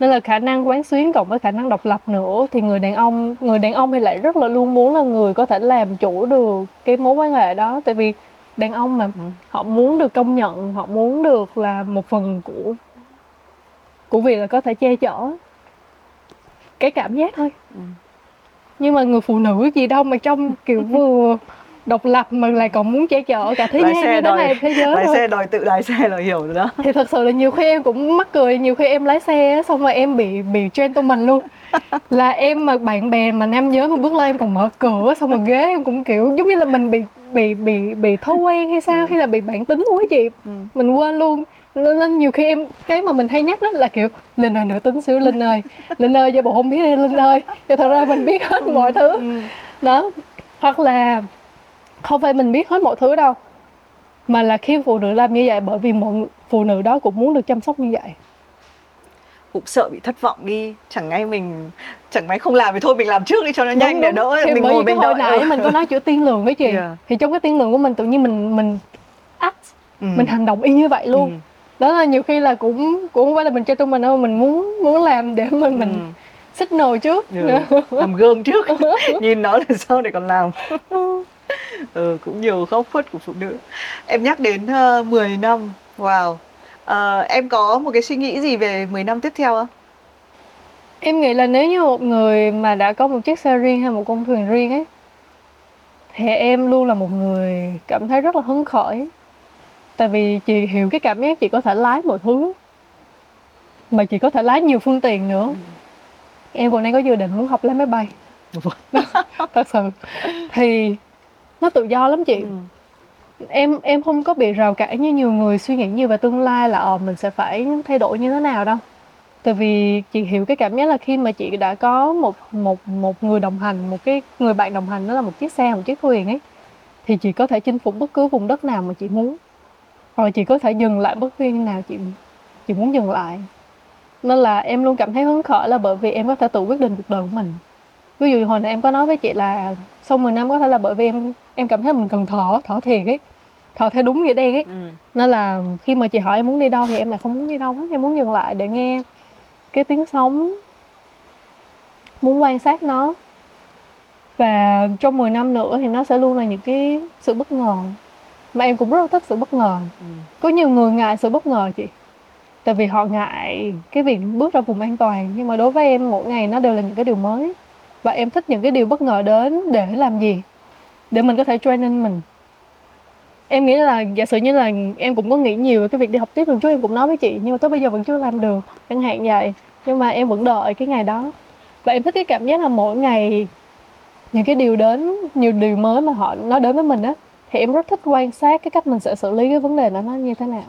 Nên là khả năng quán xuyến cộng với khả năng độc lập nữa thì người đàn ông, người đàn ông thì lại rất là luôn muốn là người có thể làm chủ được cái mối quan hệ đó. Tại vì đàn ông mà họ muốn được công nhận họ muốn được là một phần của của việc là có thể che chở cái cảm giác thôi. Ừ. nhưng mà người phụ nữ gì đâu mà trong kiểu vừa độc lập mà lại còn muốn che chở cả thế gian xe như thế này thế giới lái xe đòi tự lái xe là hiểu rồi đó. Thì thật sự là nhiều khi em cũng mắc cười nhiều khi em lái xe xong rồi em bị bị gentleman luôn. Là em mà bạn bè mà nam giới mà bước lên em còn mở cửa xong rồi ghế em cũng kiểu giống như là mình bị bị bị bị thói quen hay sao? Hay là bị bản tính của chị? Ừ. mình quên luôn. Nên nhiều khi em cái mà mình hay nhắc đó là kiểu linh ơi nữ tính xíu linh ơi. Linh ơi giả bộ không biết đi linh ơi. Thì thật ra mình biết hết mọi thứ. Ừ. đó. Hoặc là không phải mình biết hết mọi thứ đâu mà là khi phụ nữ làm như vậy bởi vì mọi phụ nữ đó cũng muốn được chăm sóc như vậy. Cũng sợ bị thất vọng đi. Chẳng ngay mình chẳng may không làm thì thôi mình làm trước đi cho nó nhanh Đúng, để đỡ thì mình ngồi mình hồi nãy Ừ. mình có nói chữ tiên lượng với chị Yeah. thì trong cái tiên lượng của mình tự nhiên mình mình act Ừ. mình hành động y như vậy luôn Ừ. đó là nhiều khi là cũng cũng không phải là mình chơi tung mình đâu mình muốn muốn làm để mình mình Ừ. signal trước Ừ. làm gương trước nhìn nó là sao để còn làm ừ, cũng nhiều góc khuất của phụ nữ em nhắc đến uh, 10 năm wow Ờ, em có một cái suy nghĩ gì về 10 năm tiếp theo không Em nghĩ là nếu như một người mà đã có một chiếc xe riêng hay một con thuyền riêng ấy thì em luôn là một người cảm thấy rất là hứng khởi. Tại vì chị hiểu cái cảm giác chị có thể lái mọi thứ. mà chị có thể lái nhiều phương tiện nữa em còn đang có dự định muốn học lái máy bay thật sự thì nó tự do lắm chị Ừ. em em không có bị rào cản như nhiều người suy nghĩ nhiều về tương lai là ờ mình sẽ phải thay đổi như thế nào đâu tại vì chị hiểu cái cảm giác là khi mà chị đã có một một một người đồng hành một cái người bạn đồng hành đó là một chiếc xe một chiếc thuyền ấy thì chị có thể chinh phục bất cứ vùng đất nào mà chị muốn. Rồi chị có thể dừng lại bất cứ nào chị chị muốn dừng lại. Nên là em luôn cảm thấy hứng khởi là bởi vì em có thể tự quyết định cuộc đời của mình. Ví dụ hồi nãy em có nói với chị là sau 10 năm có thể là bởi vì em em cảm thấy mình cần thở thở thiệt ấy thở theo đúng nghĩa đen ấy. Ừ. nên là khi mà chị hỏi em muốn đi đâu thì em lại không muốn đi đâu hết em muốn dừng lại để nghe cái tiếng sóng muốn quan sát nó. Và trong 10 năm nữa thì nó sẽ luôn là những cái sự bất ngờ. Mà em cũng rất là thích sự bất ngờ. Ừ. có nhiều người ngại sự bất ngờ chị. Tại vì họ ngại cái việc bước ra vùng an toàn. Nhưng mà đối với em mỗi ngày nó đều là những cái điều mới. Và em thích những cái điều bất ngờ đến để làm gì? Để mình có thể training mình. Em nghĩ là giả sử như là em cũng có nghĩ nhiều về cái việc đi học tiếp lần trước em cũng nói với chị nhưng mà tới bây giờ vẫn chưa làm được. Chẳng hạn vậy nhưng mà em vẫn đợi cái ngày đó và em thích cái cảm giác là mỗi ngày những cái điều đến nhiều điều mới mà họ nói đến với mình á thì em rất thích quan sát cái cách mình sẽ xử lý cái vấn đề đó nó như thế nào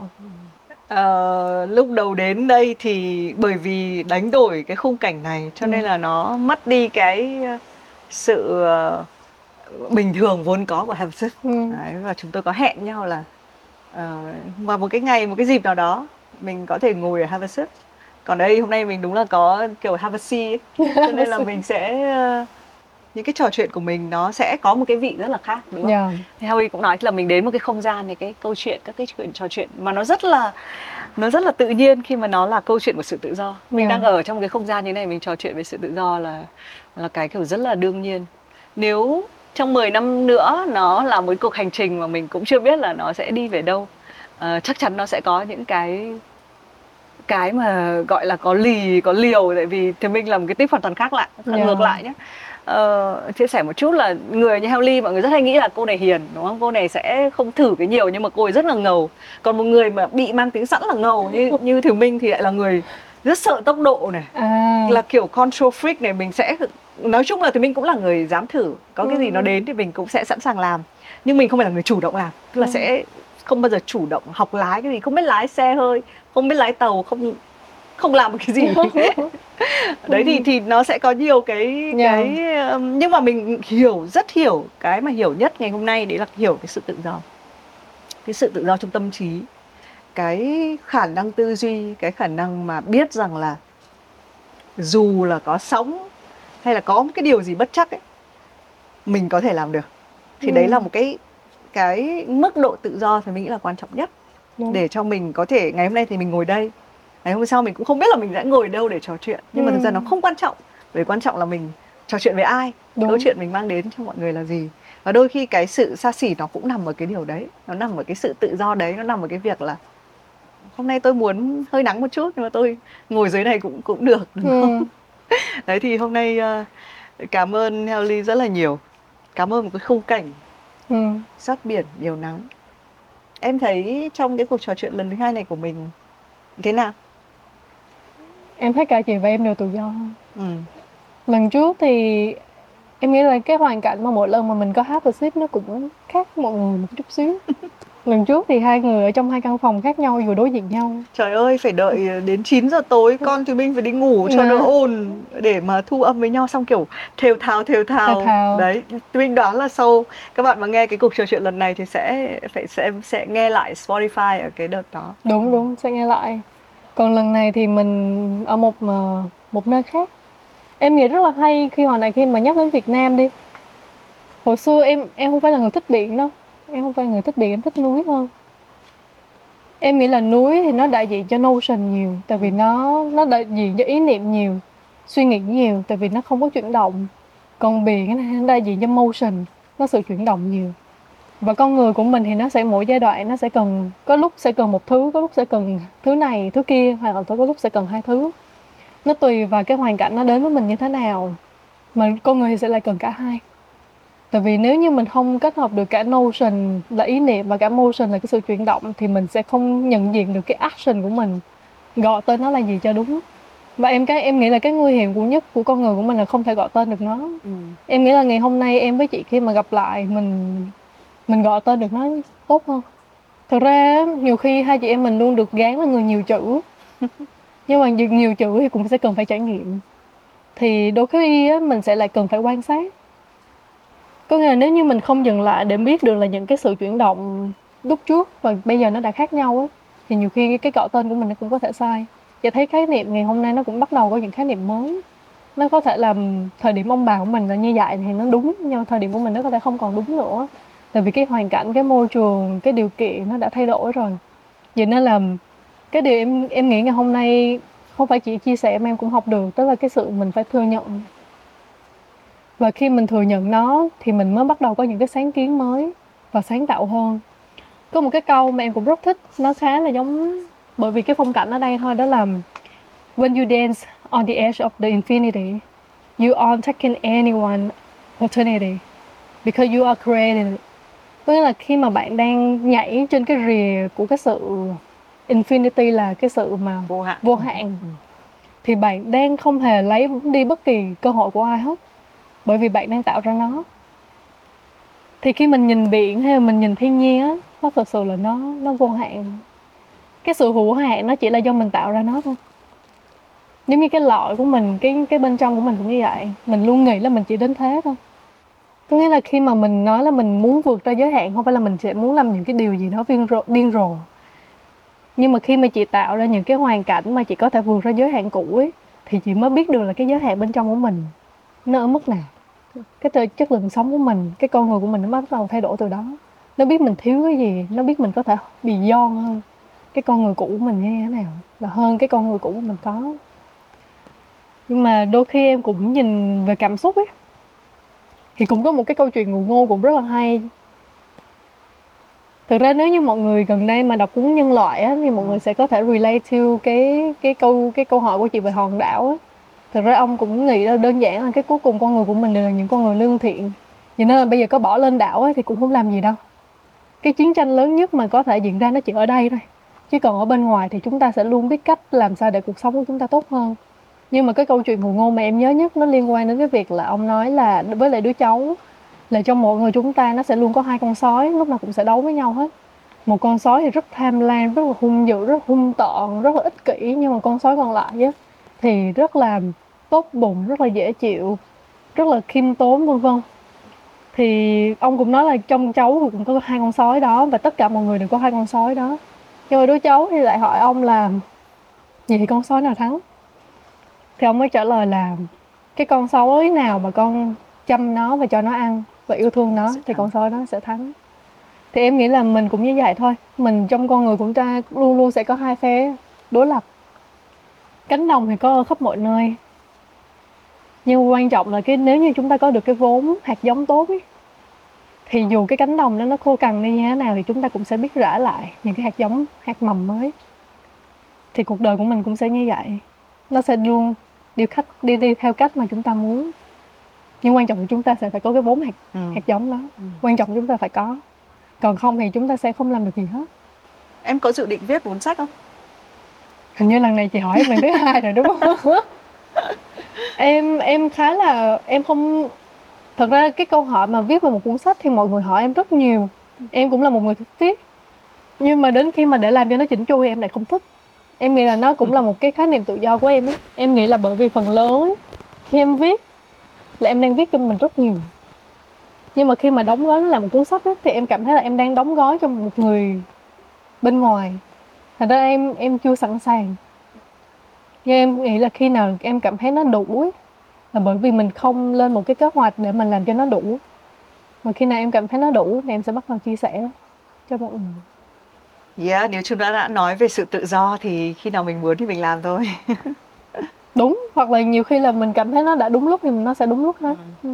Ờ, lúc đầu đến đây thì bởi vì đánh đổi cái khung cảnh này cho Ừ. nên là nó mất đi cái ờ, sự ờ, bình thường vốn có của Hampstead ừ. Đấy, và chúng tôi có hẹn nhau là ờ, vào một cái ngày một cái dịp nào đó mình có thể ngồi ở Haverset còn đây hôm nay mình đúng là có kiểu have a seat cho nên là mình sẽ ờ, những cái trò chuyện của mình nó sẽ có một cái vị rất là khác đúng không? Dạ. Thì Howie cũng nói là mình đến một cái không gian này cái câu chuyện các cái chuyện trò chuyện mà nó rất là nó rất là tự nhiên khi mà nó là câu chuyện của sự tự do mình Dạ. đang ở trong cái không gian như này mình trò chuyện về sự tự do là là cái kiểu rất là đương nhiên nếu trong 10 năm nữa nó là một cuộc hành trình mà mình cũng chưa biết là nó sẽ đi về đâu Ờ, chắc chắn nó sẽ có những cái cái mà gọi là có lì có liều tại vì thì mình làm cái tiếp hoàn toàn khác lại Dạ. ngược lại nhé Ờ, chia sẻ một chút là người như Heo Ly mọi người rất hay nghĩ là cô này hiền đúng không cô này sẽ không thử cái nhiều nhưng mà cô ấy rất là ngầu còn một người mà bị mang tính sẵn là ngầu như như Thùy Minh thì lại là người rất sợ tốc độ này à là kiểu control freak này mình sẽ nói chung là thì mình cũng là người dám thử có cái gì Ừ. nó đến thì mình cũng sẽ sẵn sàng làm nhưng mình không phải là người chủ động làm tức là Ừ. sẽ không bao giờ chủ động học lái cái gì không biết lái xe hơi không biết lái tàu không không làm một cái gì. Đấy thì thì nó sẽ có nhiều cái Dạ. cái nhưng mà mình hiểu rất hiểu cái mà hiểu nhất ngày hôm nay đấy là hiểu cái sự tự do. Cái sự tự do trong tâm trí. Cái khả năng tư duy cái khả năng mà biết rằng là dù là có sóng hay là có một cái điều gì bất chắc ấy mình có thể làm được. Thì Ừ. đấy là một cái cái mức độ tự do thì mình nghĩ là quan trọng nhất Đúng. để cho mình có thể ngày hôm nay thì mình ngồi đây ngày hôm sau mình cũng không biết là mình sẽ ngồi đâu để trò chuyện nhưng mà thực ra Ừ. nó không quan trọng bởi quan trọng là mình trò chuyện với ai Đúng. câu chuyện mình mang đến cho mọi người là gì và đôi khi cái sự xa xỉ nó cũng nằm ở cái điều đấy nó nằm ở cái sự tự do đấy nó nằm ở cái việc là hôm nay tôi muốn hơi nắng một chút nhưng mà tôi ngồi dưới này cũng cũng được đúng không? ừ. đấy thì hôm nay ờ, cảm ơn Helly rất là nhiều cảm ơn một cái khung cảnh Ừ. sát biển nhiều nắng em thấy trong cái cuộc trò chuyện lần thứ hai này của mình thế nào? Em thấy cả chị và em đều tự do ừ. lần trước thì em nghĩ là cái hoàn cảnh mà mỗi lần mà mình có hát và ship nó cũng khác mọi người một chút xíu lần trước thì hai người ở trong hai căn phòng khác nhau vừa đối diện nhau. Trời ơi phải đợi đến 9 giờ tối con thì mình phải đi ngủ cho Dạ. đỡ ồn để mà thu âm với nhau xong kiểu thều thào thều thào. Thều thào. đấy mình đoán là sau các bạn mà nghe cái cuộc trò chuyện lần này thì sẽ phải sẽ sẽ nghe lại Spotify ở cái đợt đó. Đúng đúng sẽ nghe lại. Còn lần này thì mình ở một ờ, một nơi khác. Em nghĩ rất là hay khi hồi này khi mà nhắc đến Việt Nam đi. Hồi xưa em em không phải là người thích biển đâu em không phải người thích biển, em thích núi hơn. Em nghĩ là núi thì nó đại diện cho notion nhiều, tại vì nó nó đại diện cho ý niệm nhiều, suy nghĩ nhiều, tại vì nó không có chuyển động. Còn biển cái này nó đại diện cho motion, nó sự chuyển động nhiều. Và con người của mình thì nó sẽ mỗi giai đoạn nó sẽ cần, có lúc sẽ cần một thứ, có lúc sẽ cần thứ này, thứ kia, hoặc là có lúc sẽ cần hai thứ. Nó tùy vào cái hoàn cảnh nó đến với mình như thế nào, mà con người thì sẽ lại cần cả hai tại vì nếu như mình không kết hợp được cả notion là ý niệm và cả motion là cái sự chuyển động thì mình sẽ không nhận diện được cái action của mình. Gọi tên nó là gì cho đúng. Và em cái em nghĩ là cái nguy hiểm của nhất của con người của mình là không thể gọi tên được nó. Ừ. em nghĩ là ngày hôm nay em với chị khi mà gặp lại mình mình gọi tên được nó tốt hơn. Thật ra nhiều khi hai chị em mình luôn được gán là người nhiều chữ. Nhưng mà nhiều, nhiều chữ thì cũng sẽ cần phải trải nghiệm. Thì đôi khi á, mình sẽ lại cần phải quan sát có nghĩa là nếu như mình không dừng lại để biết được là những cái sự chuyển động lúc trước và bây giờ nó đã khác nhau á, thì nhiều khi cái gọi tên của mình nó cũng có thể sai. Và thấy khái niệm ngày hôm nay nó cũng bắt đầu có những khái niệm mới. Nó có thể là thời điểm ông bà của mình là như vậy thì nó đúng, nhưng mà thời điểm của mình nó có thể không còn đúng nữa. Tại vì cái hoàn cảnh, cái môi trường, cái điều kiện nó đã thay đổi rồi. Vậy nên là cái điều em em nghĩ ngày hôm nay không phải chỉ chia sẻ mà em cũng học được, tức là cái sự mình phải thừa nhận và khi mình thừa nhận nó thì mình mới bắt đầu có những cái sáng kiến mới và sáng tạo hơn. Có một cái câu mà em cũng rất thích nó khá là giống bởi vì cái phong cảnh ở đây thôi đó là when you dance on the edge of the infinity you aren't taking anyone opportunity because you are creating it. Có nghĩa là khi mà bạn đang nhảy trên cái rìa của cái sự infinity là cái sự mà vô hạn. vô hạn thì bạn đang không hề lấy đi bất kỳ cơ hội của ai hết bởi vì bạn đang tạo ra nó. Thì khi mình nhìn biển hay là mình nhìn thiên nhiên á nó thật sự là nó nó vô hạn. Cái sự hữu hạn nó chỉ là do mình tạo ra nó thôi. Giống như cái lõi của mình cái cái bên trong của mình cũng như vậy. Mình luôn nghĩ là mình chỉ đến thế thôi. Có nghĩa là khi mà mình nói là mình muốn vượt ra giới hạn không phải là mình sẽ muốn làm những cái điều gì đó điên rồ, điên rồ. Nhưng mà khi mà chị tạo ra những cái hoàn cảnh mà chị có thể vượt ra giới hạn cũ ấy thì chị mới biết được là cái giới hạn bên trong của mình nó ở mức nào cái chất lượng sống của mình cái con người của mình nó bắt đầu thay đổi từ đó. Nó biết mình thiếu cái gì nó biết mình có thể bị giòn hơn. Cái con người cũ của mình như thế nào là hơn cái con người cũ của mình có. Nhưng mà đôi khi em cũng nhìn về cảm xúc ấy thì cũng có một cái câu chuyện ngụ ngôn cũng rất là hay. Thực ra nếu như mọi người gần đây mà đọc cuốn nhân loại á, thì mọi người sẽ có thể relate to cái cái câu cái câu hỏi của chị về hòn đảo á thực ra ông cũng nghĩ là đơn giản là cái cuối cùng con người của mình đều là những con người lương thiện. Vậy nên là bây giờ có bỏ lên đảo ấy, thì cũng không làm gì đâu. Cái chiến tranh lớn nhất mà có thể diễn ra nó chỉ ở đây thôi. Chứ còn ở bên ngoài thì chúng ta sẽ luôn biết cách làm sao để cuộc sống của chúng ta tốt hơn. Nhưng mà cái câu chuyện ngụ ngôn mà em nhớ nhất nó liên quan đến cái việc là ông nói là với lại đứa cháu là trong mỗi người chúng ta nó sẽ luôn có hai con sói lúc nào cũng sẽ đấu với nhau hết. Một con sói thì rất tham lam rất là hung dữ rất hung tợn rất là ích kỷ nhưng mà con sói còn lại á thì rất là tốt bụng rất là dễ chịu rất là khiêm tốn vân vân. Thì ông cũng nói là trong cháu cũng có hai con sói đó và tất cả mọi người đều có hai con sói đó. Nhưng mà đứa cháu thì lại hỏi ông là vậy thì con sói nào thắng? Thì ông mới trả lời là cái con sói nào mà con chăm nó và cho nó ăn và yêu thương nó thì con sói đó sẽ thắng. Thì em nghĩ là mình cũng như vậy thôi. Mình trong con người của chúng ta luôn luôn sẽ có hai phe đối lập cánh đồng thì có ở khắp mọi nơi. Nhưng quan trọng là cái nếu như chúng ta có được cái vốn hạt giống tốt ấy, thì dù cái cánh đồng đó nó khô cằn đi như thế nào thì chúng ta cũng sẽ biết rã lại những cái hạt giống hạt mầm mới. Thì cuộc đời của mình cũng sẽ như vậy. Nó sẽ luôn đi khách đi đi theo cách mà chúng ta muốn. Nhưng quan trọng là chúng ta sẽ phải có cái vốn hạt Ừ. hạt giống đó. Quan trọng chúng ta phải có. Còn không thì chúng ta sẽ không làm được gì hết. Em có dự định viết cuốn sách không hình như lần này chị hỏi lần thứ hai rồi đúng không? Em em khá là em không thật ra cái câu hỏi mà viết về một cuốn sách thì mọi người hỏi em rất nhiều. Em cũng là một người thích viết. Nhưng mà đến khi mà để làm cho nó chỉnh chu thì em lại không thích. Em nghĩ là nó cũng là một cái khái niệm tự do của em ấy. em nghĩ là bởi vì phần lớn khi em viết là em đang viết cho mình rất nhiều. Nhưng mà khi mà đóng gói nó là một cuốn sách ấy, thì em cảm thấy là em đang đóng gói cho một người bên ngoài thành ra em em chưa sẵn sàng. Nhưng em nghĩ là khi nào em cảm thấy nó đủ ấy, là bởi vì mình không lên một cái kế hoạch để mình làm cho nó đủ. Mà khi nào em cảm thấy nó đủ thì em sẽ bắt đầu chia sẻ cho mọi người. Yeah, nếu chúng ta đã nói về sự tự do thì khi nào mình muốn thì mình làm thôi. đúng hoặc là nhiều khi là mình cảm thấy nó đã đúng lúc thì nó sẽ đúng lúc thôi ừ.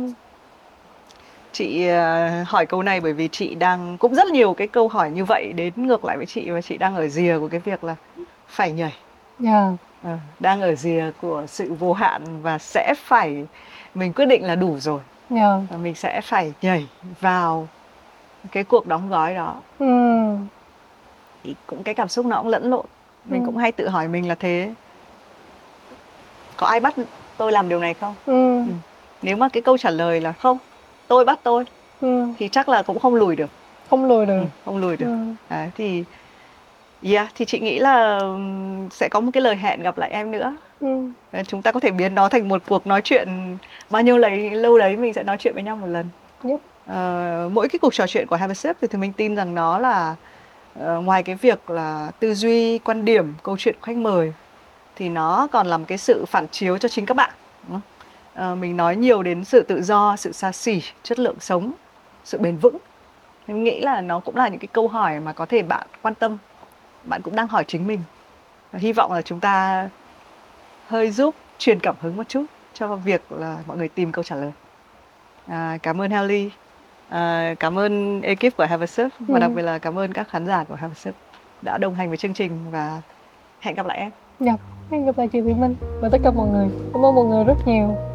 Chị ờ, hỏi câu này bởi vì chị đang cũng rất nhiều cái câu hỏi như vậy đến ngược lại với chị và chị đang ở rìa của cái việc là phải nhảy. yeah. Ờ, đang ở rìa của sự vô hạn và sẽ phải mình quyết định là đủ rồi Yeah. và mình sẽ phải nhảy vào cái cuộc đóng gói đó Ừ. thì cũng cái cảm xúc nó cũng lẫn lộn mình Ừ. cũng hay tự hỏi mình là thế có ai bắt tôi làm điều này không ừ. nếu mà cái câu trả lời là không tôi bắt tôi Ừ. thì chắc là cũng không lùi được không lùi được Ừ, không lùi được ừ. Đấy, thì yeah, thì chị nghĩ là ừm, sẽ có một cái lời hẹn gặp lại em nữa Ừ. Ờ, chúng ta có thể biến nó thành một cuộc nói chuyện bao nhiêu lấy lâu đấy mình sẽ nói chuyện với nhau một lần Yep. Ờ, mỗi cái cuộc trò chuyện của Have a Sip thì, thì mình tin rằng nó là ờ, ngoài cái việc là tư duy quan điểm câu chuyện khách mời thì nó còn là một cái sự phản chiếu cho chính các bạn Ờ, mình nói nhiều đến sự tự do sự xa xỉ chất lượng sống sự bền vững mình nghĩ là nó cũng là những cái câu hỏi mà có thể bạn quan tâm bạn cũng đang hỏi chính mình và hy vọng là chúng ta hơi giúp truyền cảm hứng một chút cho việc là mọi người tìm câu trả lời à, cảm ơn Helly à, cảm ơn ekip của Have a Sip và Ừ. đặc biệt là cảm ơn các khán giả của Have a Sip đã đồng hành với chương trình và hẹn gặp lại em Dạ, hẹn gặp lại chị Thùy Minh và tất cả mọi người. Cảm ơn mọi người rất nhiều